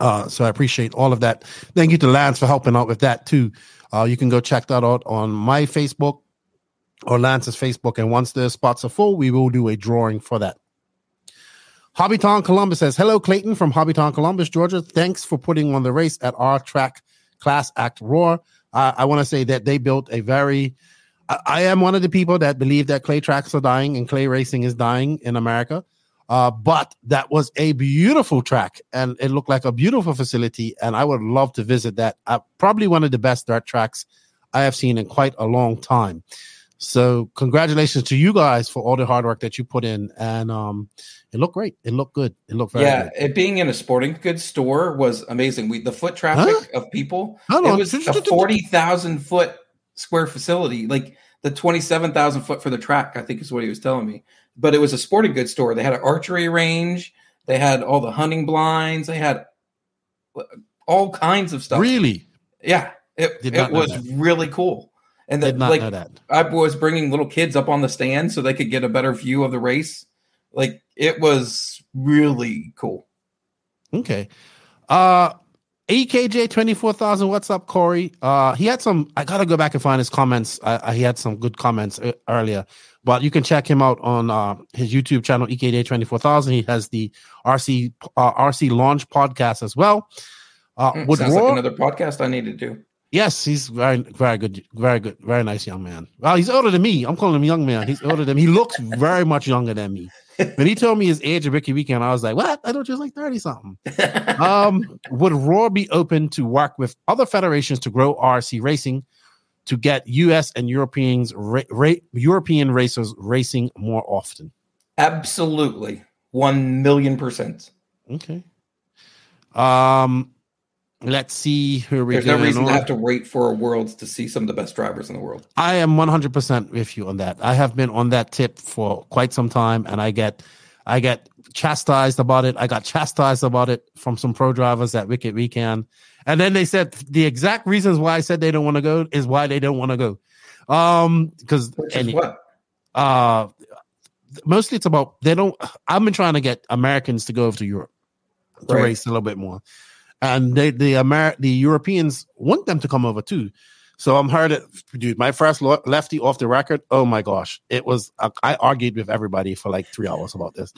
Uh, so I appreciate all of that. Thank you to Lance for helping out with that too. Uh, you can go check that out on my Facebook or Lance's Facebook. And once the spots are full, we will do a drawing for that. Hobbytown Columbus says, Hello, Clayton from Hobbytown Columbus, Georgia. Thanks for putting on the race at our track class act roar. I, I want to say that they built a very I, I am one of the people that believe that clay tracks are dying and clay racing is dying in America. Uh, but that was a beautiful track and it looked like a beautiful facility. And I would love to visit that. Uh, probably one of the best dirt tracks I have seen in quite a long time. So congratulations to you guys for all the hard work that you put in. And um, it looked great. It looked good. It looked very yeah, good. it being in a sporting goods store was amazing. We the foot traffic of people. Hold it on. was a forty thousand foot square facility. Like the twenty seven thousand foot for the track, I think is what he was telling me. But it was a sporting goods store. They had an archery range. They had all the hunting blinds. They had all kinds of stuff. Really? Yeah, it it was that. really cool. And not like that. I was bringing little kids up on the stand so they could get a better view of the race. Like it was really cool. Okay. Uh AKJ twenty four thousand. What's up, Corey? Uh, he had some. I gotta go back and find his comments. He had some good comments uh, earlier, but you can check him out on uh, his YouTube channel, twenty four thousand. He has the RC uh, RC Launch podcast as well. Uh, Mm, with Sounds Roar, like another podcast I need to do. yes, he's very very good, very good, very nice young man. Well, he's older than me. I'm calling him young man. He's older than me. He looks very much younger than me. When he told me his age of Wicked Weekend, I was like, "What? I thought you was like thirty something." um, would Roar be open to work with other federations to grow RC racing to get U.S. and Europeans ra- ra- European racers racing more often? Absolutely. One million percent. Okay. Um, let's see who we There's no reason to have to wait for a worlds to see some of the best drivers in the world. I am 100% with you on that. I have been on that tip for quite some time and I get I get chastised about it. I got chastised about it from some pro drivers at Wicked Weekend. And then they said the exact reasons why I said they don't want to go is why they don't want to go. Um because what? uh mostly it's about they don't I've been trying to get Americans to go over to Europe to Right. race a little bit more. And they the Amer the Europeans want them to come over too. So I'm heard it, dude. My first lefty off the record. Oh my gosh, it was. I, I argued with everybody for like three hours about this.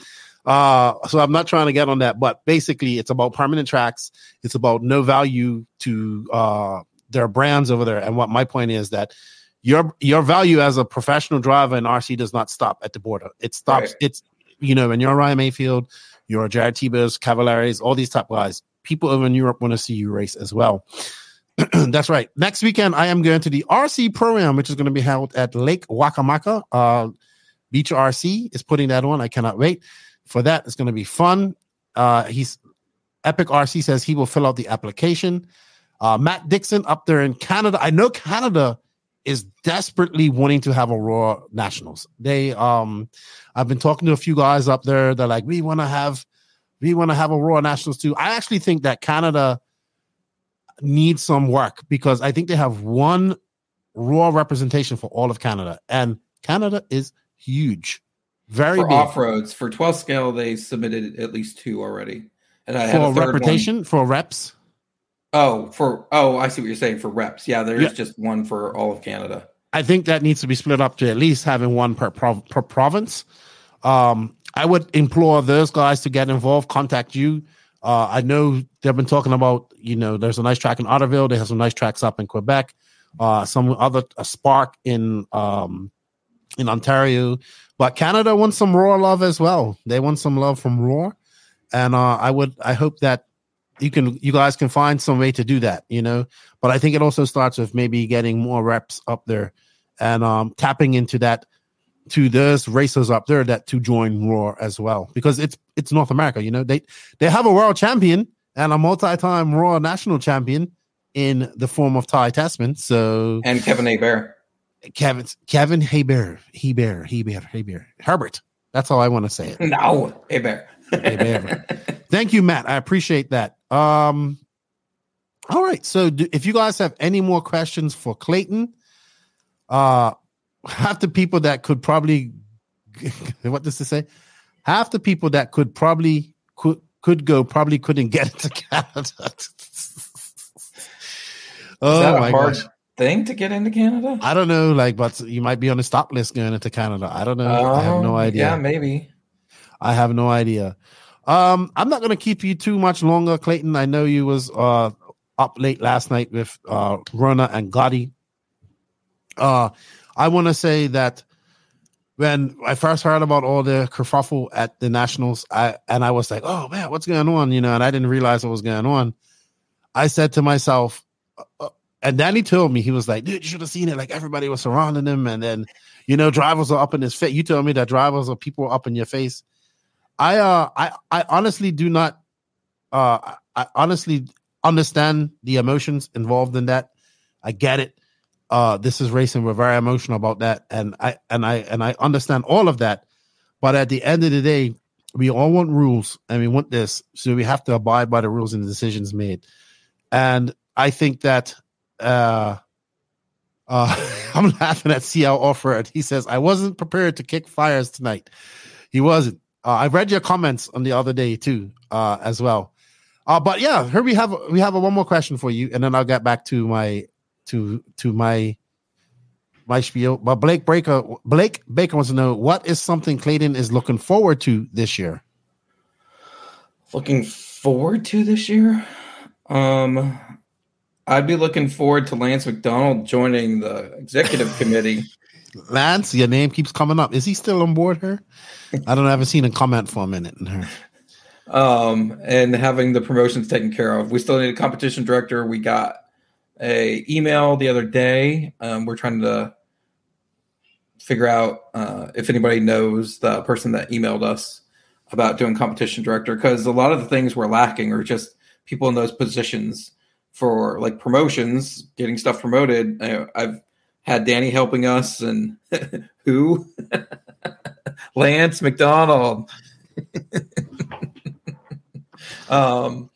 Uh, so I'm not trying to get on that, but basically, it's about permanent tracks. It's about no value to uh, their brands over there. And what my point is that your your value as a professional driver in RC does not stop at the border. It stops. Right. It's you know, when you're Ryan Mayfield, you're Jared Tebos, Cavalares, all these type guys. People over in Europe want to see you race as well. That's right. Next weekend, I am going to the RC program, which is going to be held at Lake Wakamaka. Uh, Beach RC is putting that on. I cannot wait for that. It's going to be fun. Uh, he's Epic RC says he will fill out the application. Uh, Matt Dixon up there in Canada. I know Canada is desperately wanting to have a Roar Nationals. They, um, I've been talking to a few guys up there. They're like, we want to have, we want to have a Roar Nationals too. I actually think that Canada needs some work because I think they have one Roar representation for all of Canada, and Canada is huge, very For off roads, for 12 scale, they submitted at least two already. And I for a reputation, one. for reps. Oh, for oh, I see what you're saying for reps. Yeah, there is Yeah. just one for all of Canada. I think that needs to be split up to at least having one per, prov- per province. Um, I would implore those guys to get involved, contact you. Uh, I know they've been talking about, you know, there's a nice track in Otterville. They have some nice tracks up in Quebec. Uh, some other a spark in um, in Ontario, but Canada wants some Roar love as well. They want some love from Roar, and uh, I would I hope that you can you guys can find some way to do that. You know, but I think it also starts with maybe getting more reps up there and um, tapping into that to those racers up there that to join Roar as well because it's it's North America. You know they they have a world champion and a multi-time Roar national champion in the form of Ty Tessmann. So And Kevin A. Bear. Kevin Kevin Heber Heber Heber Heber Herbert. That's how I want to say it. No, Bear. Heber. Thank you, Matt. I appreciate that. Um, all right. So, do, if you guys have any more questions for Clayton, uh, half the people that could probably, what does it say? Half the people that could probably could could go probably couldn't get into Canada. oh that a my hard gosh. Thing to get into Canada? I don't know, like, but you might be on the stop list going into Canada. I don't know. I have no Oh, idea. Yeah, maybe. I have no idea. Um, I'm not going to keep you too much longer, Clayton. I know you was uh up late last night with uh Rona and Gotti. Uh, I want to say that when I first heard about all the kerfuffle at the Nationals, I and I was like, "Oh man, what's going on?" You know, and I didn't realize what was going on. I said to myself, uh, uh, and Danny told me he was like, "Dude, you should have seen it. Like everybody was surrounding him, and then you know, drivers are up in his face. You told me that drivers or people are up in your face." I uh, I I honestly do not. Uh, I honestly understand the emotions involved in that. I get it uh this is racing we're very emotional about that and i and i and i understand all of that but at the end of the day we all want rules and we want this so we have to abide by the rules and the decisions made and i think that uh uh i'm laughing at cl offered he says i wasn't prepared to kick fires tonight he wasn't uh, i read your comments on the other day too uh as well uh but yeah here we have we have a, one more question for you and then i'll get back to my to to my my spiel. But Blake Baker Blake Baker wants to know what is something Clayton is looking forward to this year. Looking forward to this year? Um I'd be looking forward to Lance McDonald joining the executive committee. Lance, your name keeps coming up. Is he still on board here? I don't know. I haven't seen a comment for a minute in her. um, and having the promotions taken care of. We still need a competition director. We got a email the other day. Um, we're trying to figure out uh, if anybody knows the person that emailed us about doing competition director because a lot of the things we're lacking are just people in those positions for like promotions, getting stuff promoted. I, I've had Danny helping us and who Lance McDonald. um,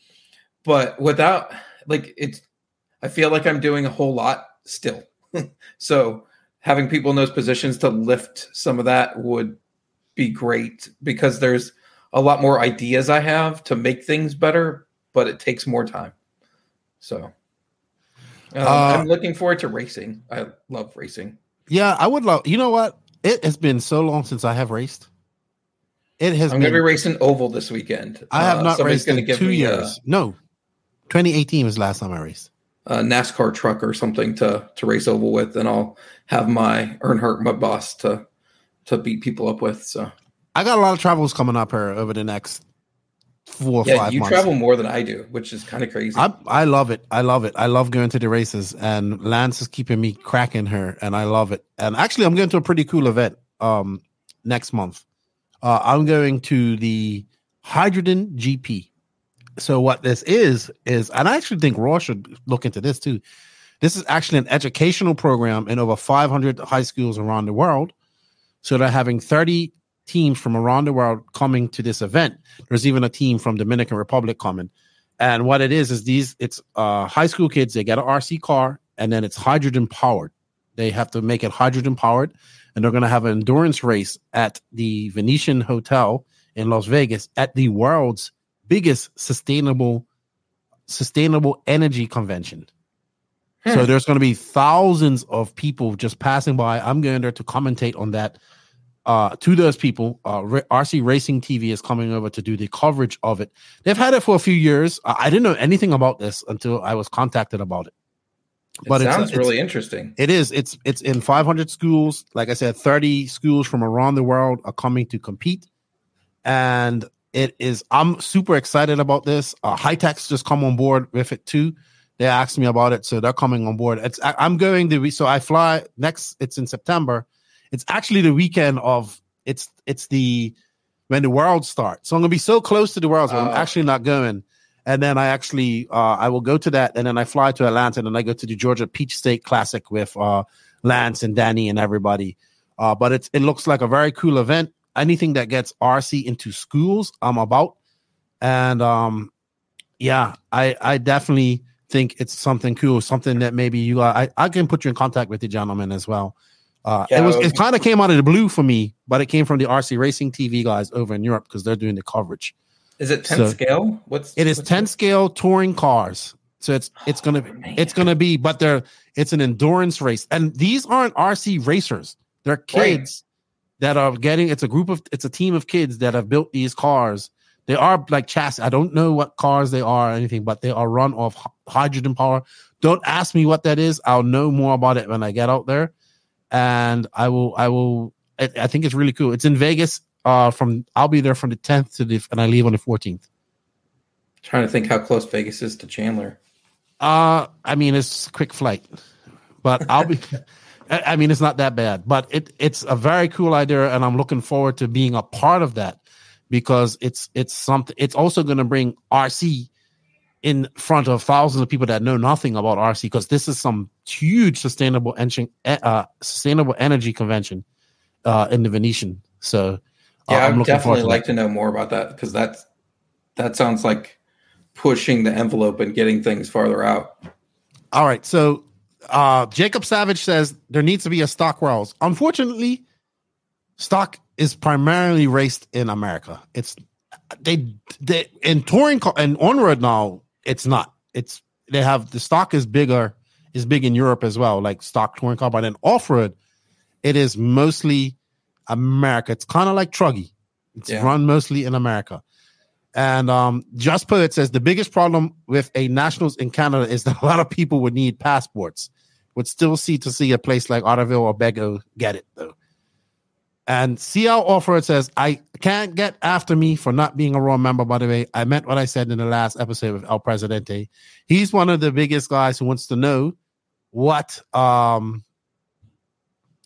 but without like it's, I feel like I'm doing a whole lot still. so having people in those positions to lift some of that would be great because there's a lot more ideas I have to make things better, but it takes more time. So um, Uh, I'm looking forward to racing. I love racing. Yeah, I would love. You know what? It has been so long since I have raced. It has I'm been. to be racing oval this weekend. I have Uh, not somebody's raced in two a- years. no, 2018 was the last time I raced. a NASCAR truck or something to to race oval with, and I'll have my Earnhardt my boss to to beat people up with. So I got a lot of travels coming up here over the next four or yeah, five you months. travel more than I do, which is kind of crazy. I I love it. I love it. I love going to the races, and Lance is keeping me cracking her, and I love it. And actually, I'm going to a pretty cool event um next month. Uh, I'm going to the Hydrogen GP. So what this is is, and I actually think Roar should look into this too. This is actually an educational program in over 500 high schools around the world. So they're having 30 teams from around the world coming to this event. There's even a team from Dominican Republic coming. And what it is is these it's uh high school kids, they get an RC car and then it's hydrogen powered. They have to make it hydrogen powered and they're going to have an endurance race at the Venetian Hotel in Las Vegas at the world's biggest sustainable sustainable energy convention. So there's going to be thousands of people just passing by. I'm going there to commentate on that. Uh, to those people, uh, RC Racing TV is coming over to do the coverage of it. They've had it for a few years. I didn't know anything about this until I was contacted about it. But it sounds it's- really interesting. it is. It's it's in 500 schools. Like I said, 30 schools from around the world are coming to compete, and it is. I'm super excited about this. Uh, High Tech's just come on board with it too. They asked me about it, so they're coming on board. It's I, I'm going to. So I fly next. It's in September. It's actually the weekend of. It's it's the when the world starts. So I'm gonna be so close to the world. So I'm Oh. actually not going and then I actually uh, I will go to that, and then I fly to Atlanta, and then I go to the Georgia Peach State Classic with uh, Lance and Danny and everybody. Uh, but it's it looks like a very cool event. Anything that gets RC into schools, I'm about, and um, yeah, I I definitely think it's something cool, something that maybe you uh, I I can put you in contact with the gentleman as well. Uh, Yeah, it was it kind of came out of the blue for me, but it came from the RC Racing TV guys over in Europe because they're doing the coverage. Is it 10 So- scale? What's It is what's 10 scale touring cars. So it's it's gonna it's gonna be, but they're it's an endurance race. And these aren't RC racers. They're kids that are getting it's a group of it's a team of kids that have built these cars. They are like chassis. I don't know what cars they are or anything, but they are run off hydrogen power. Don't ask me what that is. I'll know more about it when I get out there. And I will I will I, I think it's really cool. It's in Vegas. Uh from I'll be there from the 10th to the and I leave on the 14th. Trying to think how close Vegas is to Chandler. Uh, I mean, it's a quick flight, but I'll be. I I mean, it's not that bad, but it it's a very cool idea, and I'm looking forward to being a part of that because it's it's something. It's also going to bring RC in front of thousands of people that know nothing about RC because this is some huge sustainable engine, uh, sustainable energy convention uh, in the Venetian. So, uh, Yeah, I'm I'd definitely to like that. to know more about that because that's that sounds like pushing the envelope and getting things farther out. All right. So uh Jacob Savage says there needs to be a stock Worlds. Unfortunately, stock is primarily raced in America. It's they they in touring car and onward now, it's not. It's they have the stock is bigger, is big in Europe as well, like stock touring car, but in off-road, it is mostly America. It's kind of like Truggy. It's Yeah. run mostly in America. And um, Just Put It says the biggest problem with a nationals in Canada is that a lot of people would need passports. Would still see to see a place like Otterville or Bego get it though. And CL Offroad says, I can't get after me for not being a Roar member, by the way. I meant what I said in the last episode with El Presidente. He's one of the biggest guys who wants to know what um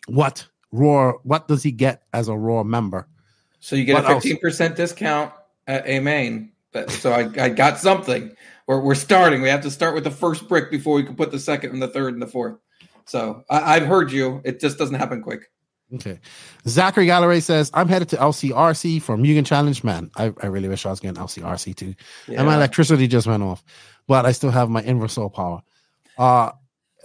what Roar what does he get as a Roar member? So you get What a fifteen percent discount at AMain. So I, I got something. We're we're starting. We have to start with the first brick before we can put the second and the third and the fourth. So I, I've heard you. It just doesn't happen quick. Okay. Zachary Galloway says, I'm headed to LCRC for Mugen Challenge. Man, I, I really wish I was getting LCRC too. And my electricity just went off, but I still have my inversor power. Uh,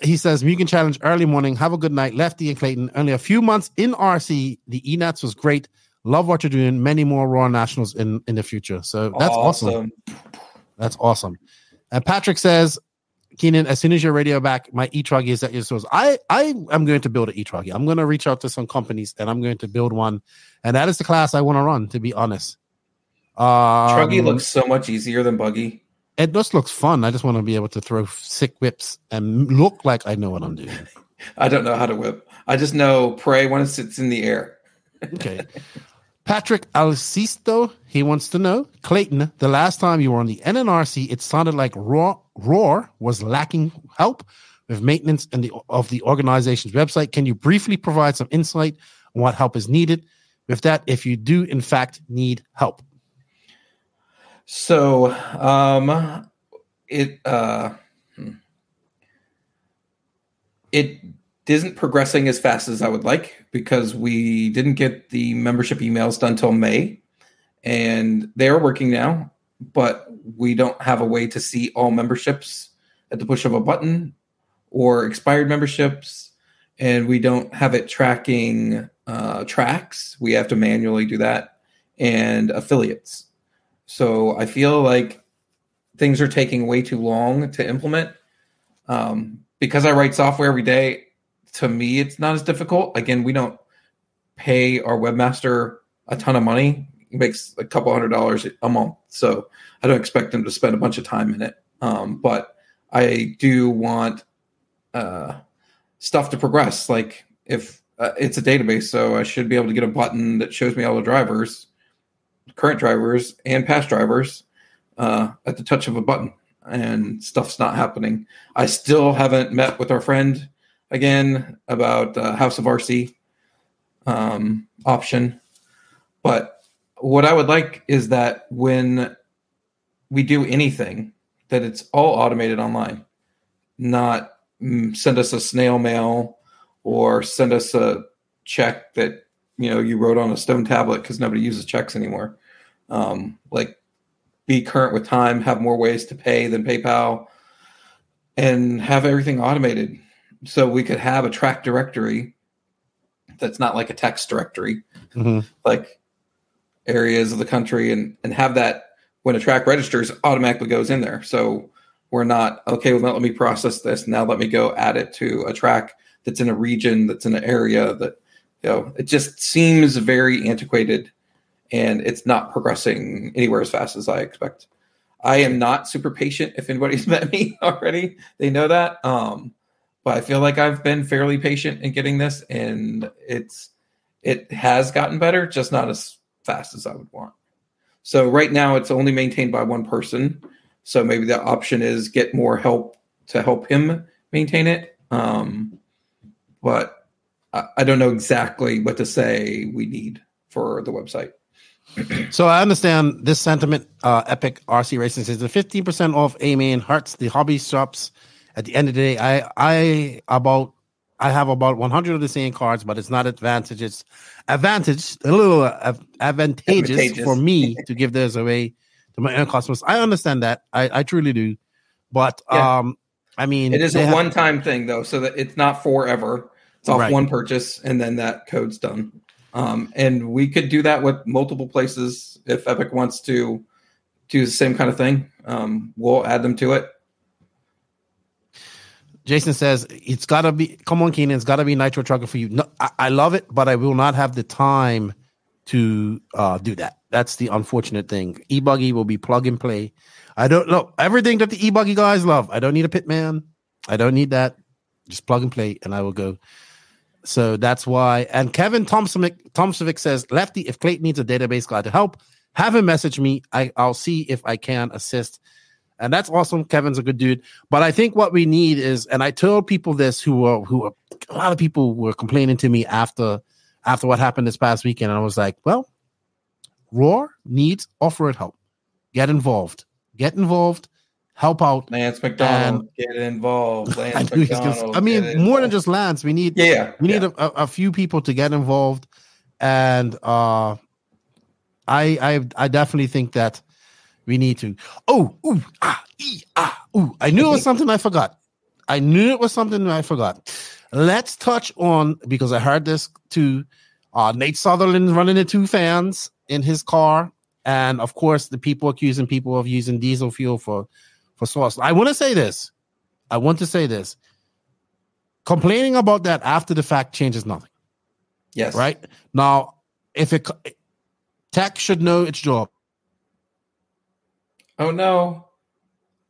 he says, Mugen Challenge early morning. Have a good night. Lefty and Clayton. Only a few months in RC. The ENATS was great. Love what you're doing. Many more Roar Nationals in, in the future. So that's awesome. That's awesome. And Patrick says, Keenan, as soon as your radio back, my e-truggy is at your source. I I am going to build an e-truggy. I'm going to reach out to some companies and I'm going to build one, and that is the class I want to run. To be honest, um, Truggy looks so much easier than Buggy. It just looks fun. I just want to be able to throw sick whips and look like I know what I'm doing. I don't know how to whip. I just know pray when it sits in the air. Okay. Patrick Alcisto, he wants to know, Clayton, the last time you were on the NNRC, it sounded like Roar, Roar was lacking help with maintenance and the of the organization's website. Can you briefly provide some insight on what help is needed with that if you do in fact need help? So um it uh hmm. it isn't progressing as fast as I would like because we didn't get the membership emails done till May and they are working now, but we don't have a way to see all memberships at the push of a button or expired memberships and we don't have it tracking uh, tracks. We have to manually do that and affiliates. So I feel like things are taking way too long to implement. Um, because I write software every day, to me, it's not as difficult. Again, we don't pay our webmaster a ton of money. He makes a couple hundred dollars a month. So I don't expect him to spend a bunch of time in it. Um, but I do want uh, stuff to progress. Like if uh, it's a database, so I should be able to get a button that shows me all the drivers current drivers and past drivers uh, at the touch of a button, and stuff's not happening. I still haven't met with our friend again about uh, House of RC um, option, but what I would like is that when we do anything, that it's all automated online, not mm, send us a snail mail or send us a check that you know you wrote on a stone tablet because nobody uses checks anymore. Um, like be current with time have more ways to pay than paypal and have everything automated so we could have a track directory that's not like a text directory Mhm. like areas of the country and and have that when a track registers, automatically goes in there. So we're not okay. Well, let me process this. Now let me go add it to a track that's in a region that's in an area that you know. It just seems very antiquated, and it's not progressing anywhere as fast as I expect. I am not super patient. If anybody's met me already, they know that. Um, but I feel like I've been fairly patient in getting this, and it's it has gotten better, just not as fast as I would want. So right now, it's only maintained by one person. So maybe the option is get more help to help him maintain it. Um, but I, I don't know exactly what to say we need for the website. So I understand this sentiment. Uh, Epic RC Racing says the fifteen percent off AMain hurts the hobby shops. At the end of the day, I I about I have about one hundred of the same cards, but it's not advantage It's advantage, a little uh, advantageous, Advantageous. for me to give this away to my own customers. I understand that. I I truly do, but Yeah. um, I mean, It is a have- one-time thing though, so that it's not forever. It's off Right. one purchase, and then that code's done. Um, and we could do that with multiple places if Epic wants to do the same kind of thing. Um, we'll add them to it. Jason says it's gotta be. Come on, Keenan, it's gotta be Nitro Trucker for you. No, I, I love it, but I will not have the time to uh, do that. That's the unfortunate thing. E buggy will be plug and play. I don't know everything that the e buggy guys love. I don't need a pitman. I don't need that. Just plug and play, and I will go. So that's why. And Kevin Thompson Thompsovic says, Lefty, if Clayton needs a database guy to help, have him message me. I, I'll see if I can assist. And that's awesome. Kevin's a good dude. But I think what we need is, and I told people this who were who were a lot of people were complaining to me after after what happened this past weekend. And I was like, well, Roar needs offer it help. Get involved. Get involved. Help out. Lance McDonald, get involved. Lance I, McDonald, I mean, more than just Lance. We need Yeah, we need yeah. a, a, a few people to get involved. And uh I I I definitely think that we need to. Oh, ooh, ah, ee, ah, ooh. I knew it was something I forgot. I knew it was something I forgot. Let's touch on because I heard this too. Uh, Nate Sutherland running the two fans in his car, and of course, the people accusing people of using diesel fuel for for sauce. I want to say this. I want to say this. Complaining about that after the fact changes nothing. Yes. Right now, if it tech should know its job. Oh no,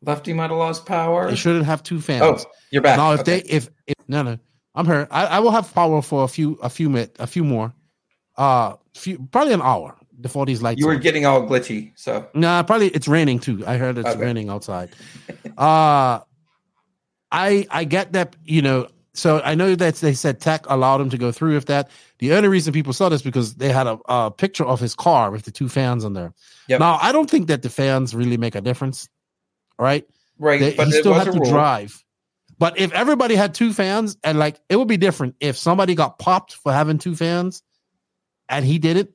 Lefty might have lost power. They shouldn't have two fans. Oh, you're back. No, if Okay. they, if, if no, no, I'm here. I, I will have power for a few, a few minutes, a few more, uh, few probably an hour before these lights. you were on. getting all glitchy, so Nah, probably it's raining too. I heard it's Okay. raining outside. uh I I get that, you know. So I know that they said tech allowed him to go through with that. The only reason people saw this because they had a, a picture of his car with the two fans on there. Yep. Now I don't think that the fans really make a difference, right? right. They- but he still had to drive. But if everybody had two fans and like it would be different if somebody got popped for having two fans and he did it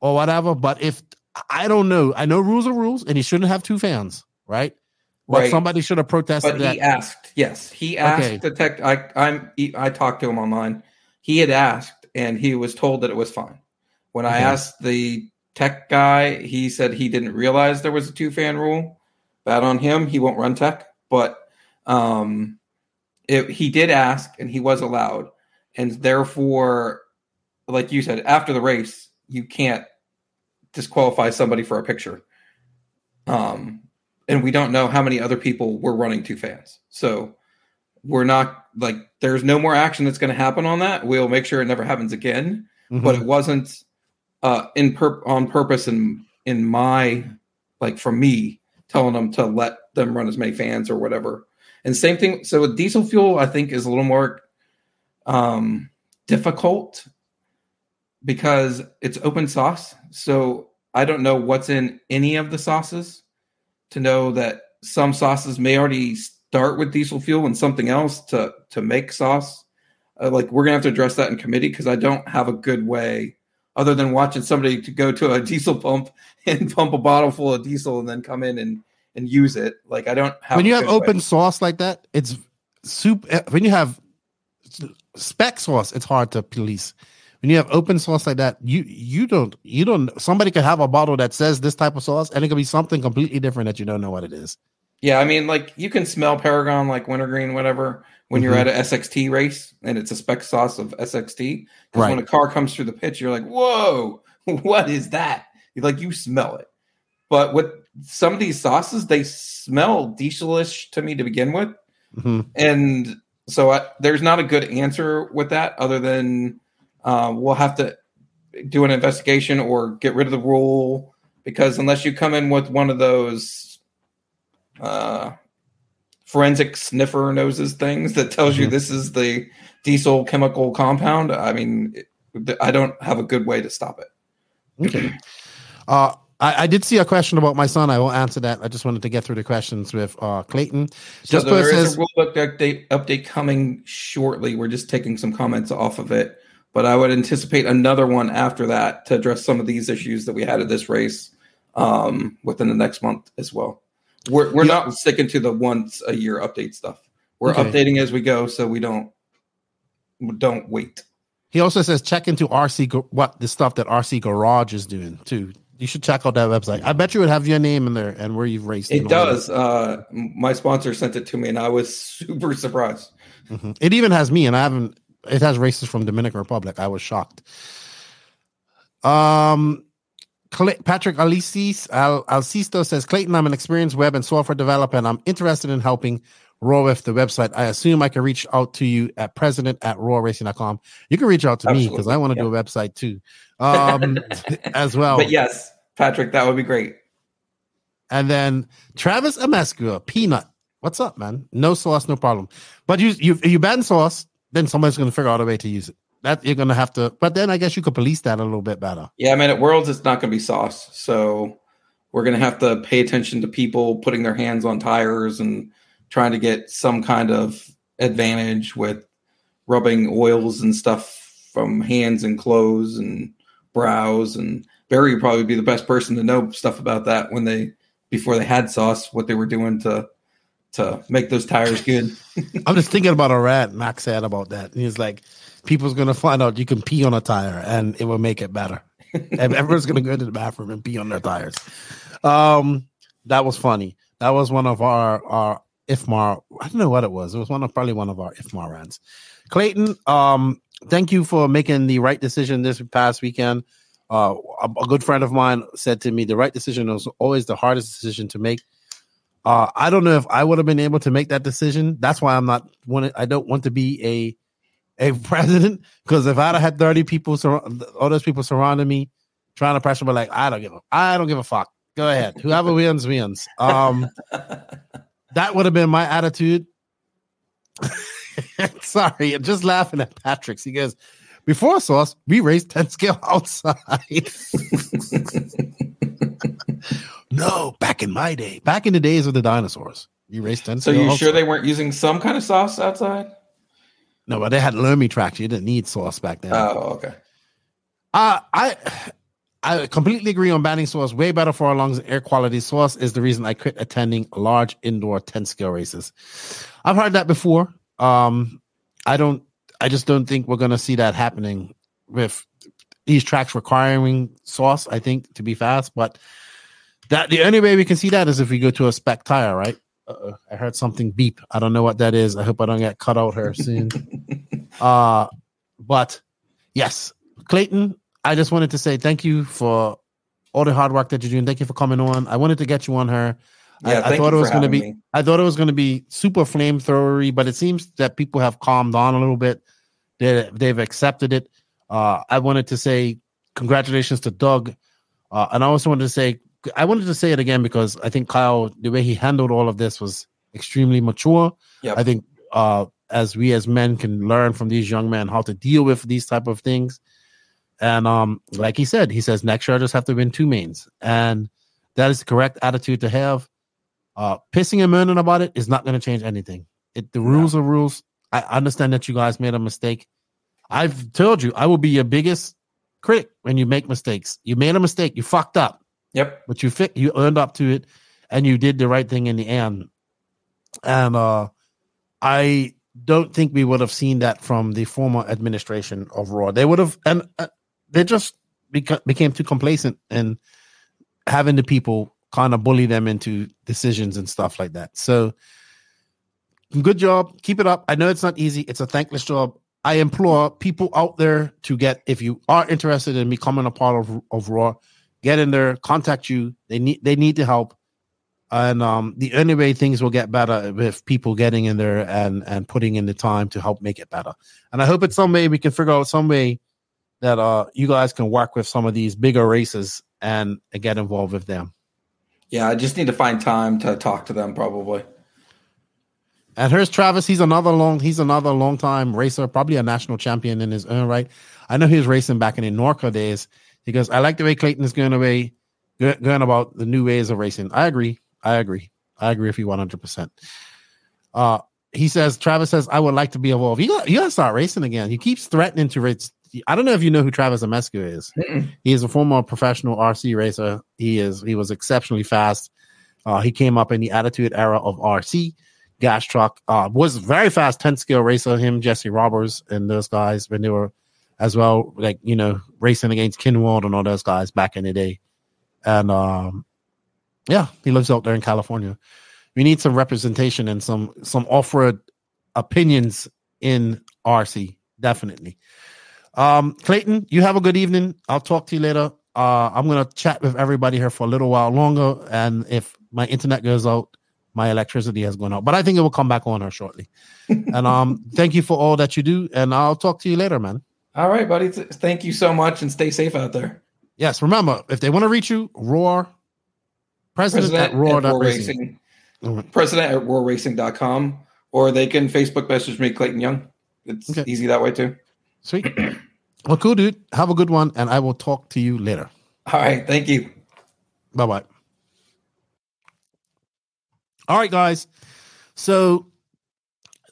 or whatever. But if I don't know, I know rules are rules and he shouldn't have two fans, right? But Right. somebody should have protested But that. he asked. Yes, he asked Okay. the tech. I I'm I talked to him online. He had asked, and he was told that it was fine. When I asked the tech guy, he said he didn't realize there was a two fan rule. Bad on him. He won't run tech, but um, it, he did ask, and he was allowed, and therefore, like you said, after the race, you can't disqualify somebody for a picture. Um, and we don't know how many other people were running two fans. So we're not like there's no more action that's going to happen on that. We'll make sure it never happens again. Mhm. But it wasn't uh, in pur- on purpose in in my like for me telling them to let them run as many fans or whatever. And same thing. So with diesel fuel, I think is a little more um, difficult because it's open sauce. So I don't know what's in any of the sauces to know that some sauces may already start with diesel fuel and something else to to make sauce. Uh, like we're gonna have to address that in committee because I don't have a good way other than watching somebody to go to a diesel pump and pump a bottle full of diesel and then come in and and use it. Like I don't have when you have good way. open sauce like that, it's soup. eh, When you have spec sauce, it's hard to police. when you have open sauce like that, you you don't you don't somebody could have a bottle that says this type of sauce and it could be something completely different that you don't know what it is. Yeah, I mean, like you can smell Paragon, like wintergreen, whatever, when you're Mhm. at a SXT race and it's a spec sauce of SXT. Because when a car comes through the pits, you're like, "Whoa, what is that?" You're like you smell it. But with some of these sauces, they smell dieselish to me to begin with, Mhm. and so I, there's not a good answer with that, other than uh, we'll have to do an investigation or get rid of the rule because unless you come in with one of those uh, forensic sniffer noses things that tells you Mhm. this is the diesel chemical compound, I mean, it, I don't have a good way to stop it. Okay. Uh, I, I did see a question about my son. I will answer that. I just wanted to get through the questions with uh, Clayton. So Just there is says, a rule book update update coming shortly. We're just taking some comments off of it, but I would anticipate another one after that to address some of these issues that we had at this race um, within the next month as well. We're we're Yeah. not sticking to the once a year update stuff. We're Okay. updating as we go, so we don't don't wait. he also says check into RC what the stuff that RC Garage is doing too. You should check out that website. I bet you would have your name in there and where you've raced. It and all that. does. Uh, my sponsor sent it to me, and I was super surprised. Mhm. It even has me, and I haven't. It has races from Dominican Republic. I was shocked. Um, Patrick Alicis Al Alcisto says Clayton, I'm an experienced web and software developer, and I'm interested in helping Roar with the website. I assume I can reach out to you at president at roarracing.com. You can reach out to me because I want to do a website too, um, as well. But yes, Patrick, that would be great. And then Travis Amescua, Peanut. What's up, man? No sauce, no problem. But you you you ban sauce, then somebody's gonna figure out a way to use it. That you're gonna have to. But then I guess you could police that a little bit better. Yeah, I mean, at Worlds, it's not to be sauce. So we're to have to pay attention to people putting their hands on tires and trying to get some kind of advantage with rubbing oils and stuff from hands and clothes and brows. And Barry would probably be the best person to know stuff about that when they, before they had sauce, what they were doing to, to make those tires good. I'm just thinking about a rat Max said about that. And he's like, people's gonna find out you can pee on a tire and it will make it better. everyone's gonna go to the bathroom and pee on their tires. Um, that was funny. That was one of our our IFMAR. I don't know what it was. It was one of probably one of our IFMAR rants. Clayton, um, thank you for making the right decision this past weekend. Uh, a, a good friend of mine said to me, the right decision was always the hardest decision to make. Uh, I don't know if I would have been able to make that decision. That's why I'm not. I don't want to be a a president because if I'd have had 30 people, sur- all those people surrounding me, trying to pressure me, like I don't give a, I don't give a fuck. Go ahead, whoever wins wins. Um, that would have been my attitude. Sorry, I'm just laughing at Patrick's. He goes, before sauce, we raised 10 scale outside. no, back in my day, back in the days of the dinosaurs, you raced 10 So you sure outside. they weren't using some kind of sauce outside? No, but they had loamy tracks. You didn't need sauce back then. Oh, okay. Uh, I I completely agree on banning sauce. Way better for our lungs and air quality. Sauce is the reason I quit attending large indoor 10 scale races. I've heard that before. Um, I don't, I just don't think we're going to see that happening with these tracks requiring sauce, I think, to be fast. But that the only way we can see that is if we go to a spec tire, right? Uh-oh, I heard something beep. I don't know what that is. I hope I don't get cut out here soon. uh, but yes, Clayton, I just wanted to say thank you for all the hard work that you're doing. Thank you for coming on. I wanted to get you on her. Yeah, I, I thought it was going to be. me. I thought it was going to be super flamethrowery, but it seems that people have calmed down a little bit. They they've accepted it. Uh, I wanted to say congratulations to Doug, uh, and I also wanted to say I wanted to say it again because I think Kyle, the way he handled all of this was extremely mature. Yep. I think uh, as we as men can learn from these young men how to deal with these type of things. And um, like he said, he says next year I just have to win two mains, and that is the correct attitude to have. Uh, pissing and moaning about it is not going to change anything. It the rules are rules. I understand that you guys made a mistake. I've told you I will be your biggest critic when you make mistakes. You made a mistake. You fucked up. Yep. But you. You earned up to it, and you did the right thing in the end. And uh, I don't think we would have seen that from the former administration of Roar. They would have, and uh, they just beca- became too complacent and having the people kind of bully them into decisions and stuff like that. So, good job. Keep it up. I know it's not easy. It's a thankless job. I implore people out there to get, if you are interested in becoming a part of, of Roar, get in there, contact you. They need they need the help. And um, the only way things will get better with people getting in there and and putting in the time to help make it better. And I hope it's some way we can figure out some way that uh you guys can work with some of these bigger races and, and get involved with them. Yeah, I just need to find time to talk to them probably. And here's Travis. He's another long. He's another long time racer, probably a national champion in his own right. I know he was racing back in the Norco days. He goes, "I like the way Clayton is going away, going about the new ways of racing." I agree. I agree. I agree with you one hundred percent. Uh, he says, Travis says, "I would like to be involved." You got, you got to start racing again. He keeps threatening to race. I don't know if you know who Travis Amescu is. Mm-mm. He is a former professional RC racer. He is. He was exceptionally fast. Uh, he came up in the Attitude era of RC gas truck. Uh, was very fast, 10 scale racer. Him, Jesse Roberts, and those guys when they were as well, like you know, racing against Kinwald and all those guys back in the day. And um, yeah, he lives out there in California. We need some representation and some some off road opinions in RC, definitely. Um, Clayton, you have a good evening. I'll talk to you later. Uh, I'm gonna chat with everybody here for a little while longer, and if my internet goes out, my electricity has gone out, but I think it will come back on her shortly. and um, thank you for all that you do, and I'll talk to you later, man. All right, buddy. Thank you so much and stay safe out there. Yes, remember if they want to reach you, roar president, at roar. War racing. Racing. President at roarracing.com or they can Facebook message me, Clayton Young. It's Okay. easy that way too. Sweet. well, cool, dude. Have a good one, and I will talk to you later. All right. Thank you. Bye bye. All right, guys. So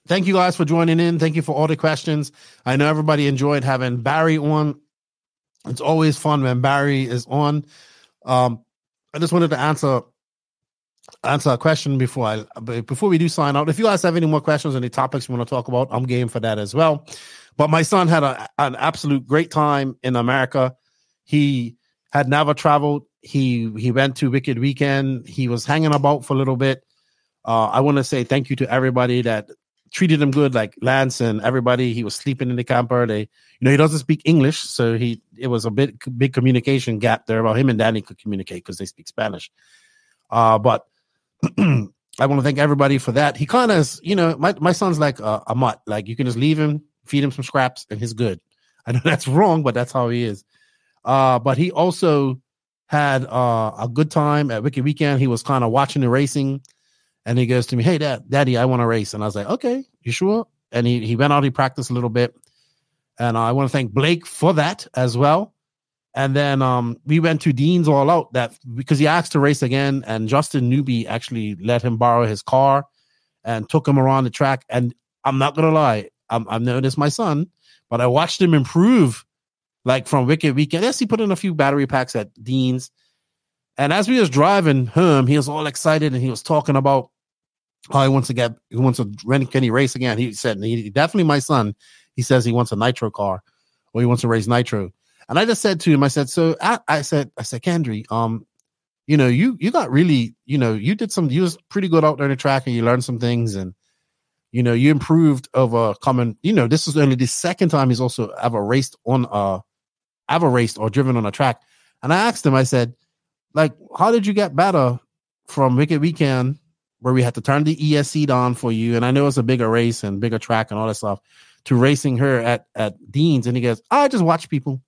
thank you guys for joining in. Thank you for all the questions. I know everybody enjoyed having Barry on. It's always fun when Barry is on. Um, I just wanted to answer answer a question before I before we do sign out. If you guys have any more questions, any topics you want to talk about, I'm game for that as well. But my son had a, an absolute great time in America. He had never traveled. He he went to Wicked Weekend. He was hanging about for a little bit. Uh, I want to say thank you to everybody that treated him good, like Lance and everybody. He was sleeping in the camper. They, you know, he doesn't speak English, so he it was a bit big communication gap there. About him and Danny could communicate because they speak Spanish. Uh, but I want to thank everybody for that. He kind of, you know, my my son's like a, a mutt. Like you can just leave him, feed him some scraps, and he's good. I know that's wrong, but that's how he is. Uh, but he also had uh, a good time at Wicked Weekend. He was kind of watching the racing, and he goes to me, "Hey, Dad, Daddy, I want to race." And I was like, "Okay, you sure?" And he he went out, he practiced a little bit, and I want to thank Blake for that as well. And then um, we went to Dean's All Out that because he asked to race again, and Justin Newby actually let him borrow his car and took him around the track. And I'm not gonna lie, I'm, I've noticed my son, but I watched him improve, like from Wicked Weekend. Yes, he put in a few battery packs at Dean's, and as we was driving home, he was all excited and he was talking about how he wants to get, he wants to run, can he race again? He said, he, definitely my son. He says he wants a nitro car, or he wants to race nitro. And I just said to him, I said, so I, I said, I said, Kendry, um, you know, you you got really, you know, you did some, you was pretty good out there in the track, and you learned some things, and you know, you improved over coming. You know, this is only the second time he's also ever raced on uh ever raced or driven on a track. And I asked him, I said, like, how did you get better from Wicked Weekend, where we had to turn the ESC down for you, and I know it's a bigger race and bigger track and all that stuff, to racing her at at Dean's? And he goes, I just watch people.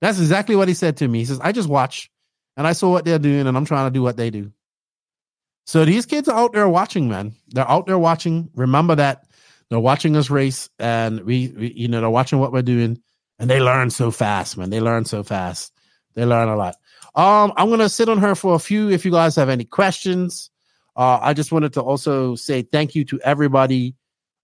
That's exactly what he said to me. He says, I just watch and I saw what they're doing and I'm trying to do what they do. So these kids are out there watching, man. They're out there watching. Remember that they're watching us race and we, we you know, they're watching what we're doing and they learn so fast, man. They learn so fast. They learn a lot. Um, I'm gonna sit on her for a few. If you guys have any questions, uh, I just wanted to also say thank you to everybody.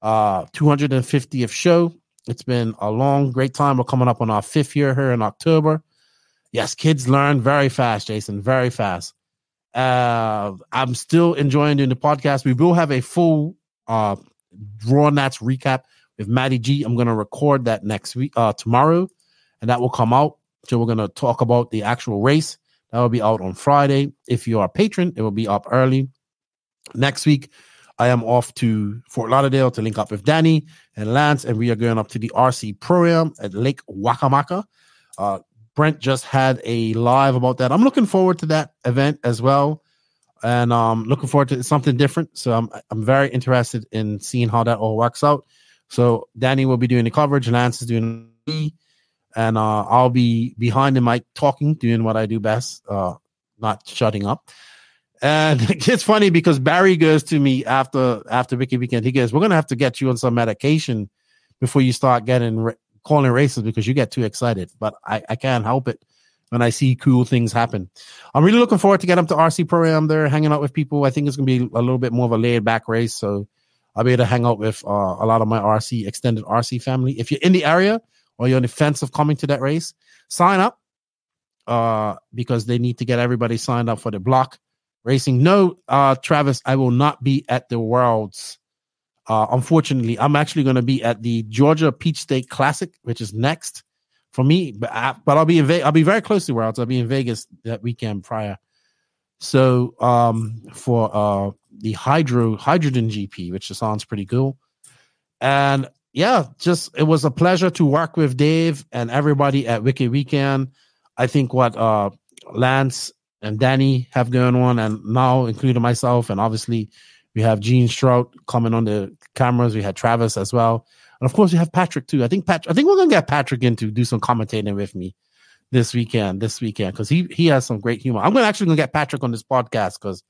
Uh, 250th show. It's been a long, great time. We're coming up on our fifth year here in October. Yes, kids learn very fast, Jason, very fast. Uh, I'm still enjoying doing the podcast. We will have a full uh, Roar Nats recap with Maddie G. I'm gonna record that next week, uh, tomorrow, and that will come out. So we're gonna talk about the actual race. That will be out on Friday. If you are a patron, it will be up early. Next week, I am off to Fort Lauderdale to link up with Danny and Lance, and we are going up to the RC Pro at Lake Wakamaka. Uh, Brent just had a live about that. I'm looking forward to that event as well, and um, looking forward to something different. So I'm I'm very interested in seeing how that all works out. So Danny will be doing the coverage, Lance is doing me, and uh, I'll be behind the mic talking, doing what I do best, uh, not shutting up. And it's funny because Barry goes to me after after Wicked Weekend. He goes, "We're gonna have to get you on some medication before you start getting calling races because you get too excited. But I, I can't help it when I see cool things happen. I'm really looking forward to get up to RC program there, hanging out with people. I think it's gonna be a little bit more of a laid back race, so I'll be able to hang out with uh, a lot of my RC extended RC family. If you're in the area or you're on the fence of coming to that race, sign up uh, because they need to get everybody signed up for the block racing. No, uh, Travis, I will not be at the Worlds uh, unfortunately, I'm actually going to be at the Georgia Peach State Classic, which is next for me. But, I, but I'll be in Ve- I'll be very close to Worlds. I'll be in Vegas that weekend prior. So um, for uh, the hydro hydrogen GP, which sounds pretty cool, and yeah, just it was a pleasure to work with Dave and everybody at Wicked Weekend. I think what uh, Lance and Danny have going on, and now including myself, and obviously we have Gene Strout coming on the cameras. We had Travis as well, and of course we have Patrick too. I think Pat. I think we're gonna get Patrick in to do some commentating with me this weekend. This weekend because he he has some great humor. I'm gonna actually gonna get Patrick on this podcast because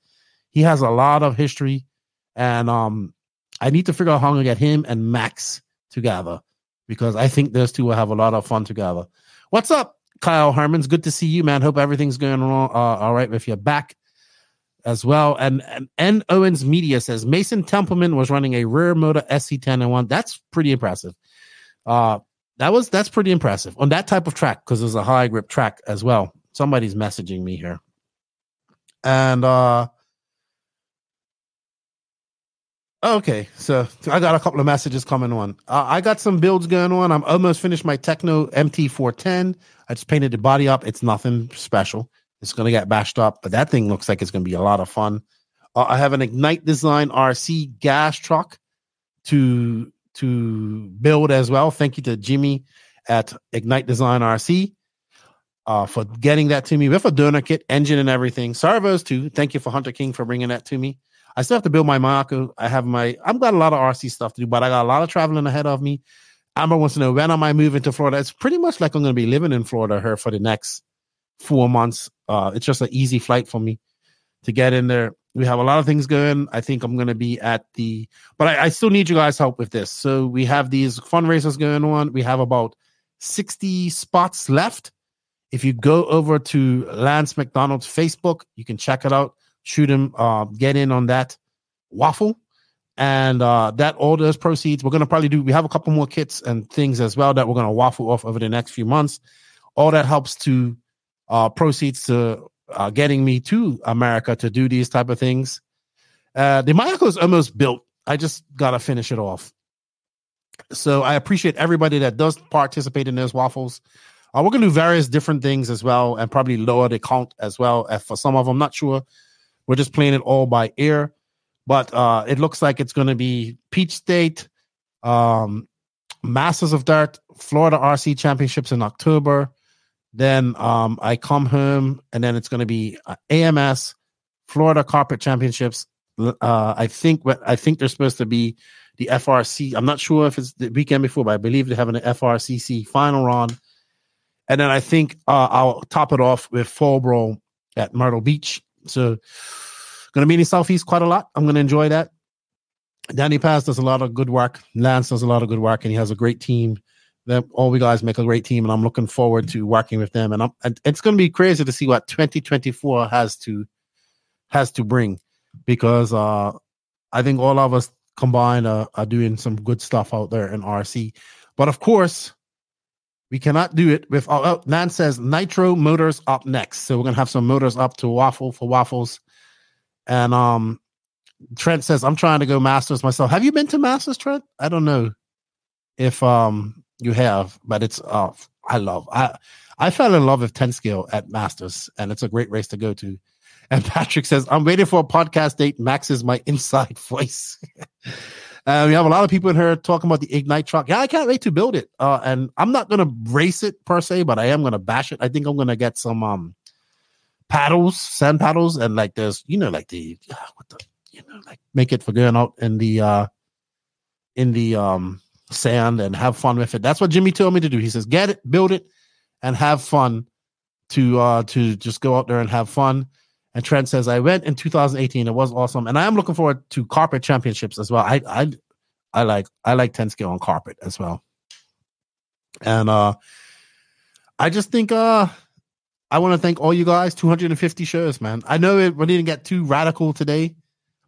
he has a lot of history, and um, I need to figure out how I'm gonna get him and Max together because I think those two will have a lot of fun together. What's up, Kyle Harmon's Good to see you, man. Hope everything's going on uh, all right with your back as well. And, and N Owens Media says Mason Templeman was running a rear motor SC10 and one. That's pretty impressive. Uh, that was that's pretty impressive on that type of track because it's a high grip track as well. Somebody's messaging me here, and uh, okay, so I got a couple of messages coming on. Uh, I got some builds going on. I'm almost finished my Tekno MT410. I just painted the body up. It's nothing special. It's going to get bashed up, but that thing looks like it's going to be a lot of fun. Uh, I have an Ignite Design RC gas truck to to build as well. Thank you to Jimmy at Ignite Design RC uh, for getting that to me with a donor kit, engine, and everything. Servos too. Thank you for Hunter King for bringing that to me. I still have to build my Marco. I have my. I've got a lot of RC stuff to do, but I got a lot of traveling ahead of me. Amber wants to know when am I moving to Florida? It's pretty much like I'm going to be living in Florida here for the next four months. Uh, it's just an easy flight for me to get in there. We have a lot of things going. I think I'm going to be at the, but I, I still need you guys' help with this. So we have these fundraisers going on. We have about 60 spots left. If you go over to Lance McDonald's Facebook, you can check it out. Shoot him, uh, get in on that waffle. And uh, that all those proceeds, we're going to probably do. We have a couple more kits and things as well that we're going to waffle off over the next few months. All that helps to uh, proceeds to uh, getting me to America to do these type of things. Uh, the Mayako is almost built. I just gotta finish it off. So I appreciate everybody that does participate in those waffles. Uh, we're gonna do various different things as well, and probably lower the count as well. Uh, for some of them, not sure. We're just playing it all by ear, but uh, it looks like it's gonna be Peach State, um, Masters of Dirt, Florida RC Championships in October, then um, I come home, and then it's going to be uh, AMS, Florida Carpet Championships. Uh, I think I think they're supposed to be the FRC. I'm not sure if it's the weekend before, but I believe they're having an FRCC final run. And then I think uh, I'll top it off with Fall Brawl at Myrtle Beach. So, going to be in the Southeast quite a lot. I'm going to enjoy that. Danny Paz does a lot of good work. Lance does a lot of good work, and he has a great team that all we guys make a great team, and I'm looking forward to working with them. And, I'm, it's going to be crazy to see what 2024 has to has to bring, because uh, I think all of us combined are, are doing some good stuff out there in RC. But of course, we cannot do it with. Oh, oh, Nan says Nitro Motors up next, so we're gonna have some motors up to Waffle for waffles, and um, Trent says, I'm trying to go masters myself. Have you been to masters, Trent? I don't know if um you have, but it's uh I love I I fell in love with 10 scale at Masters, and it's a great race to go to. And Patrick says, I'm waiting for a podcast date. Max is my inside voice. Uh, we have a lot of people in here talking about the Ignite truck. Yeah, I can't wait to build it. Uh, and I'm not going to race it per se, but I am going to bash it. I think I'm going to get some um paddles, sand paddles, and like there's, you know, like the, uh, what the, you know, like make it for going out in the, uh, in the, um, sand and have fun with it. That's what Jimmy told me to do. He says, get it, build it, and have fun to uh to just go out there and have fun. And Trent says, I went in 2018. It was awesome. And I am looking forward to carpet championships as well. I I I like I like 10 scale on carpet as well. And uh I just think uh I want to thank all you guys. 250 shows, man. I know it we didn't get too radical today,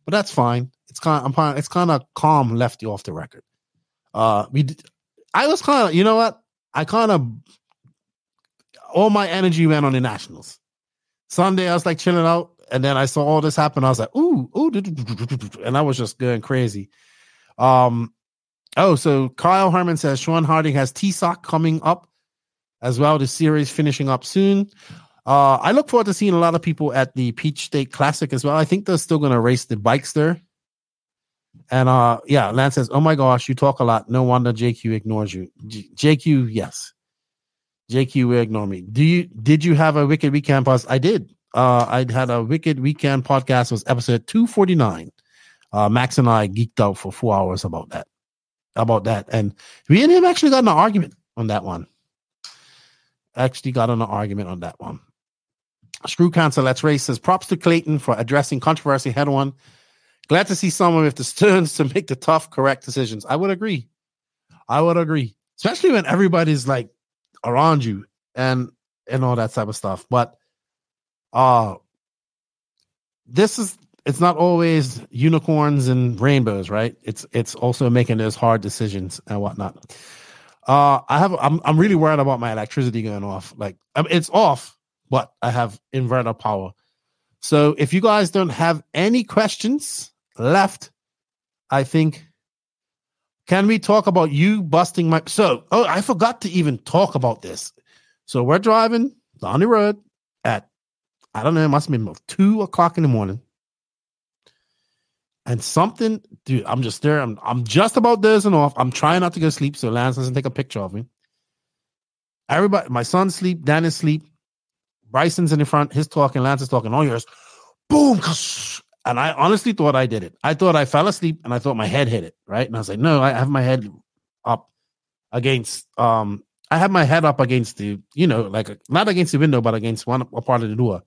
but that's fine. It's kind of, I'm it's kind of calm lefty off the record. Uh we I was kind of you know what? I kind of all my energy went on the Nationals. Sunday, I was like chilling out, and then I saw all this happen. I was like, ooh, ooh, and I was just going crazy. Um, oh, so Kyle Herman says Sean Harding has TSOC coming up as well. The series finishing up soon. Uh, I look forward to seeing a lot of people at the Peach State Classic as well. I think they're still going to race the bikes there. And uh, yeah, Lance says, "Oh my gosh, you talk a lot. No wonder JQ ignores you." J- JQ, yes, JQ ignore me. Do you did you have a Wicked Weekend podcast? I did. Uh I had a Wicked Weekend podcast it was episode 249. Uh Max and I geeked out for four hours about that. About that. And we and him actually got an argument on that one. Actually got an argument on that one. Screw Cancer Let's Race says props to Clayton for addressing controversy head on. Glad to see someone with the stones to make the tough, correct decisions. I would agree. I would agree. Especially when everybody's like around you and and all that type of stuff. But uh this is it's not always unicorns and rainbows, right? It's it's also making those hard decisions and whatnot. Uh I have I'm I'm really worried about my electricity going off. Like I mean, it's off, but I have inverter power. So if you guys don't have any questions left, I think can we talk about you busting my so oh I forgot to even talk about this. So we're driving down the road at I don't know, it must have been two o'clock in the morning. And something, dude, I'm just there. I'm I'm just about dozing off. I'm trying not to go to sleep so Lance doesn't take a picture of me. Everybody, my son's sleep, Dan is sleep. Bryson's in the front, he's talking, Lance is talking, all yours. Boom, and I honestly thought I did it. I thought I fell asleep and I thought my head hit it, right? And I was like, no, I have my head up against um I have my head up against the, you know, like not against the window, but against one a part of the door.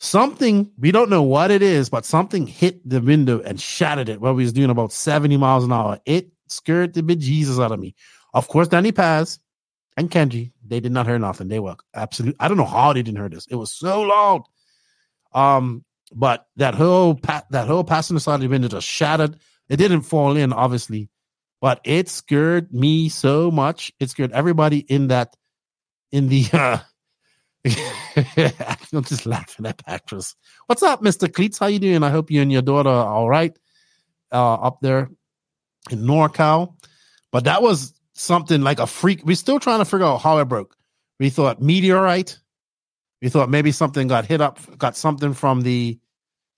Something we don't know what it is, but something hit the window and shattered it while we was doing about 70 miles an hour. It scared the bejesus out of me. Of course, Danny Paz and Kenji, they did not hear nothing. They were absolute. I don't know how they didn't hear this. It was so loud. Um, but that whole pa- that whole passenger side of the window just shattered. It didn't fall in, obviously, but it scared me so much. It scared everybody in that in the. Uh, I'm just laughing at actress. What's up, Mister Cleats? How you doing? I hope you and your daughter are all right uh, up there in NorCal. But that was something like a freak. We're still trying to figure out how it broke. We thought meteorite we thought maybe something got hit up, got something from the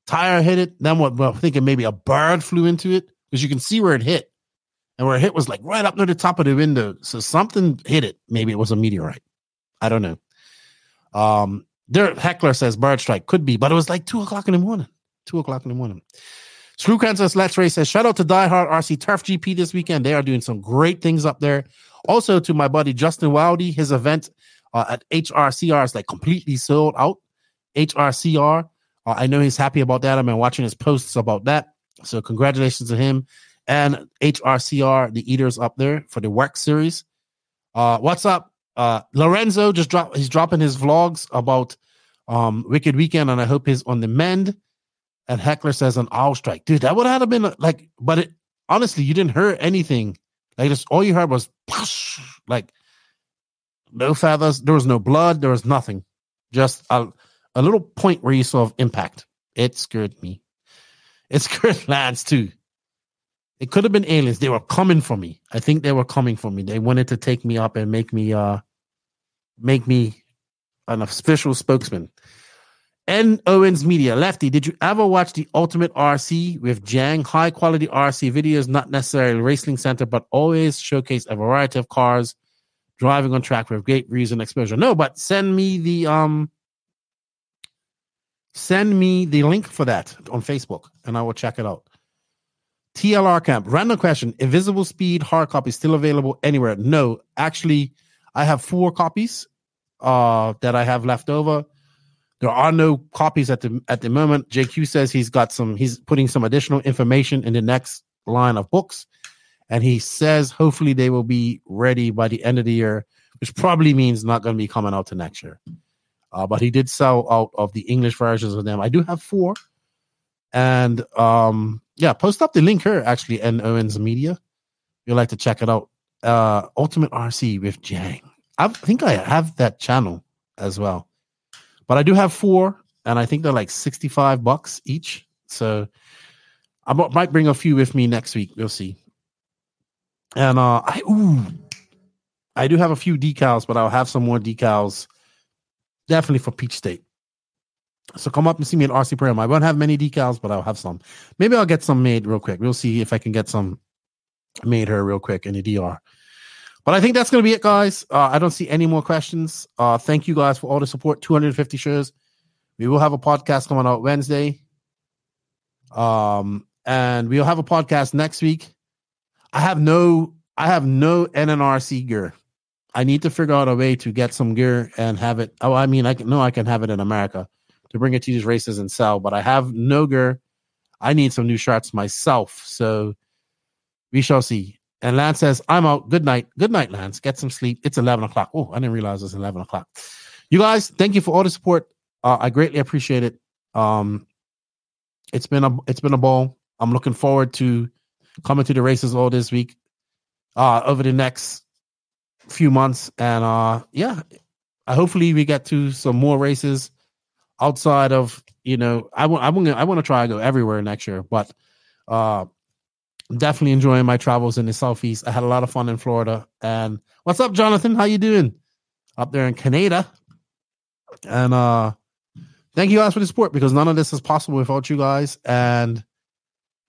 tire hit it. Then what? Well, thinking maybe a bird flew into it because you can see where it hit, and where it hit was like right up near the top of the window. So something hit it. Maybe it was a meteorite. I don't know. Um, there, heckler says bird strike could be, but it was like two o'clock in the morning. Two o'clock in the morning. Screw Cancer Let's Race says shout out to Die Hard RC Turf GP this weekend. They are doing some great things up there. Also to my buddy Justin Wowdy, his event uh, at HRCR is like completely sold out. HRCR, uh, I know he's happy about that. I've been watching his posts about that. So congratulations to him and HRCR, the eaters up there for the work series. Uh, what's up? Uh, Lorenzo just dropped. He's dropping his vlogs about um Wicked Weekend, and I hope he's on the mend. And Heckler says an owl strike, dude. That would have been like, but it honestly, you didn't hear anything. Like just all you heard was like no feathers. There was no blood. There was nothing. Just a, a little point where you saw impact. It scared me. It scared Lance too. It could have been aliens. They were coming for me. I think they were coming for me. They wanted to take me up and make me uh make me an official spokesman. N Owens Media, Lefty, did you ever watch the Ultimate RC with Jang? High quality RC videos, not necessarily racing center, but always showcase a variety of cars driving on track with great reason exposure. No, but send me the um send me the link for that on Facebook and I will check it out. TLR camp. Random question. Invisible Speed hard copy still available anywhere? No, actually, I have four copies uh that I have left over. There are no copies at the at the moment. JQ says he's got some. He's putting some additional information in the next line of books, and he says hopefully they will be ready by the end of the year, which probably means not going to be coming out to next year. Uh, but he did sell out of the English versions of them. I do have four, and um, yeah, post up the link here actually. N Owens Media, you'd like to check it out. Uh, Ultimate RC with Jang. I think I have that channel as well. But I do have four, and I think they're like 65 bucks each. So I might bring a few with me next week. We'll see. And uh I ooh, I do have a few decals, but I'll have some more decals definitely for Peach State. So come up and see me at RC Program. I won't have many decals, but I'll have some. Maybe I'll get some made real quick. We'll see if I can get some made here real quick in the DR. But I think that's going to be it, guys. Uh, I don't see any more questions. Uh, thank you guys for all the support. 250 shows. We will have a podcast coming out Wednesday. Um, and we'll have a podcast next week. I have no, I have no NNRC gear. I need to figure out a way to get some gear and have it. Oh, I mean, I can no, I can have it in America to bring it to these races and sell, but I have no gear. I need some new shirts myself. So we shall see. And Lance says, I'm out. Good night. Good night, Lance. Get some sleep. It's 11 o'clock. Oh, I didn't realize it's 11 o'clock. You guys, thank you for all the support. Uh, I greatly appreciate it. Um, it's been a it's been a ball. I'm looking forward to coming to the races all this week, uh, over the next few months, and uh, yeah, hopefully we get to some more races outside of you know I want I want I want to try to go everywhere next year, but uh, definitely enjoying my travels in the southeast. I had a lot of fun in Florida. And what's up, Jonathan? How you doing up there in Canada? And uh thank you guys for the support because none of this is possible without you guys. And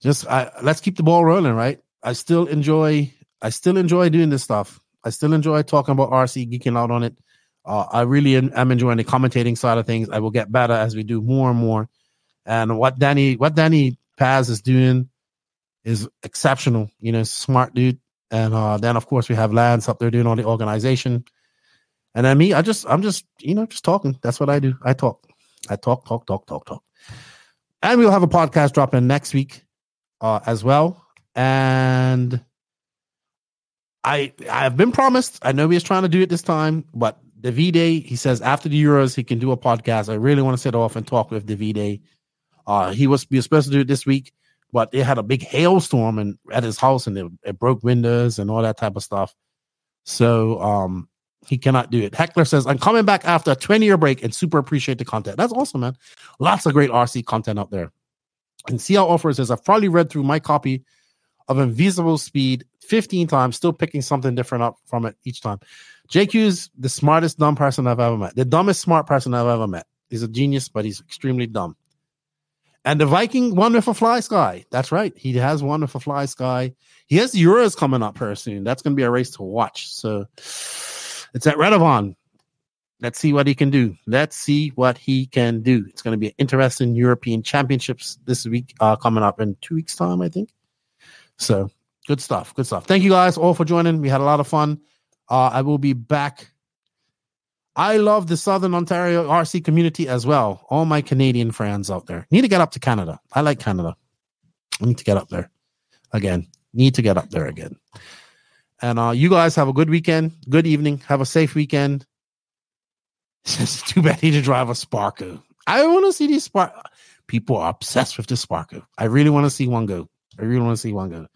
just I, let's keep the ball rolling, right? I still enjoy I still enjoy doing this stuff. I still enjoy talking about RC, geeking out on it. Uh, I really am, enjoying the commentating side of things. I will get better as we do more and more. And what Danny, what Danny Paz is doing is exceptional. You know, smart dude. And uh, then of course we have Lance up there doing all the organization. And then me, I just I'm just, you know, just talking. That's what I do. I talk. I talk, talk, talk, talk, talk. And we'll have a podcast dropping next week uh, as well. And I I've been promised. I know he was trying to do it this time, but Day, he says after the Euros, he can do a podcast. I really want to sit off and talk with Day. Uh, he was, he was supposed to do it this week, but they had a big hailstorm and at his house and it, it broke windows and all that type of stuff. So um, he cannot do it. Heckler says, I'm coming back after a 20 year break and super appreciate the content. That's awesome, man. Lots of great RC content out there. And see CL Offer says, I've probably read through my copy of Invisible Speed 15 times, still picking something different up from it each time. JQ's the smartest dumb person I've ever met. The dumbest smart person I've ever met. He's a genius, but he's extremely dumb. And the Viking won with a FlySky. That's right. He has one with a FlySky. He has Euros coming up here soon. That's going to be a race to watch. So it's at Redovon. Let's see what he can do. Let's see what he can do. It's going to be an interesting European Championships this week, uh, coming up in two weeks' time, I think. So good stuff. Good stuff. Thank you guys all for joining. We had a lot of fun. Uh, I will be back. I love the Southern Ontario RC community as well. All my Canadian friends out there need to get up to Canada. I like Canada. I need to get up there again. Need to get up there again. And uh, you guys have a good weekend, good evening. Have a safe weekend. It's too bad he to drive a Sparko. I want to see these Spark. People are obsessed with the Sparko. I really want to see one go. I really want to see one go.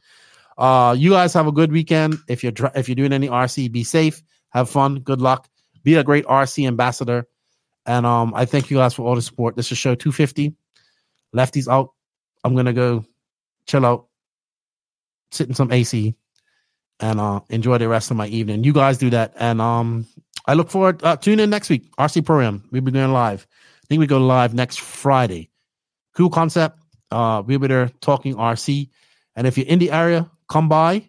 Uh, you guys have a good weekend. If you're if you're doing any RC, be safe, have fun, good luck, be a great RC ambassador. And um, I thank you guys for all the support. This is show 250. Lefties out. I'm gonna go chill out, sit in some AC, and uh, enjoy the rest of my evening. You guys do that, and um, I look forward. Uh, tune in next week. RC program. We'll be going live. I think we go live next Friday. Cool concept. Uh, we'll be there talking RC. And if you're in the area, come by.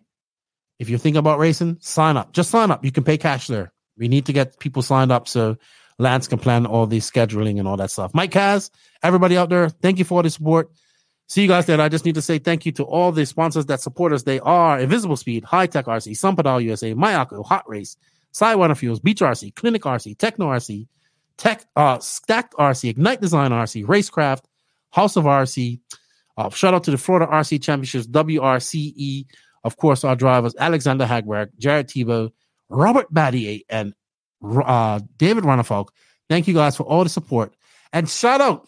If you're thinking about racing, sign up. Just sign up. You can pay cash there. We need to get people signed up so Lance can plan all the scheduling and all that stuff. Mike Kaz, everybody out there, thank you for all the support. See you guys there. I just need to say thank you to all the sponsors that support us. They are Invisible Speed, High Tech RC, Sunpadow USA, Mayako, HOTRACE, Sidewinder Fuels, Beach RC, Clinic RC, Tekno RC, Tech, uh, Stacked RC, Ignite Design RC, Racecraft, House of RC. Uh, shout out to the Florida RC Championships, WRCE. Of course, our drivers, Alexander Hagberg, Jared Tebo, Robert Batlle, and uh, David Ronnefalk. Thank you guys for all the support. And shout out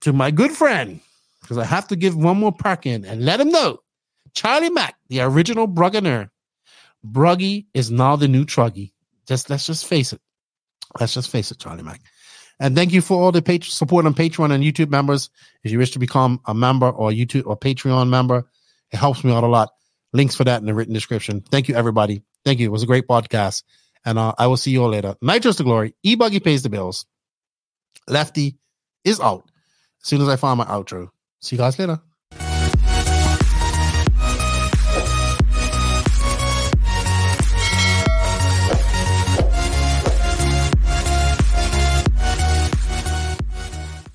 to my good friend, because I have to give one more park in and let him know Charlie Mack, the original Bruggener. Bruggy is now the new Truggy. Just let's just face it. Let's just face it, Charlie Mack. And thank you for all the page support on Patreon and YouTube members. If you wish to become a member or YouTube or Patreon member, it helps me out a lot. Links for that in the written description. Thank you, everybody. Thank you. It was a great podcast. And uh, I will see you all later. Nitros to glory. E Buggy pays the bills. Lefty is out. As soon as I find my outro. See you guys later.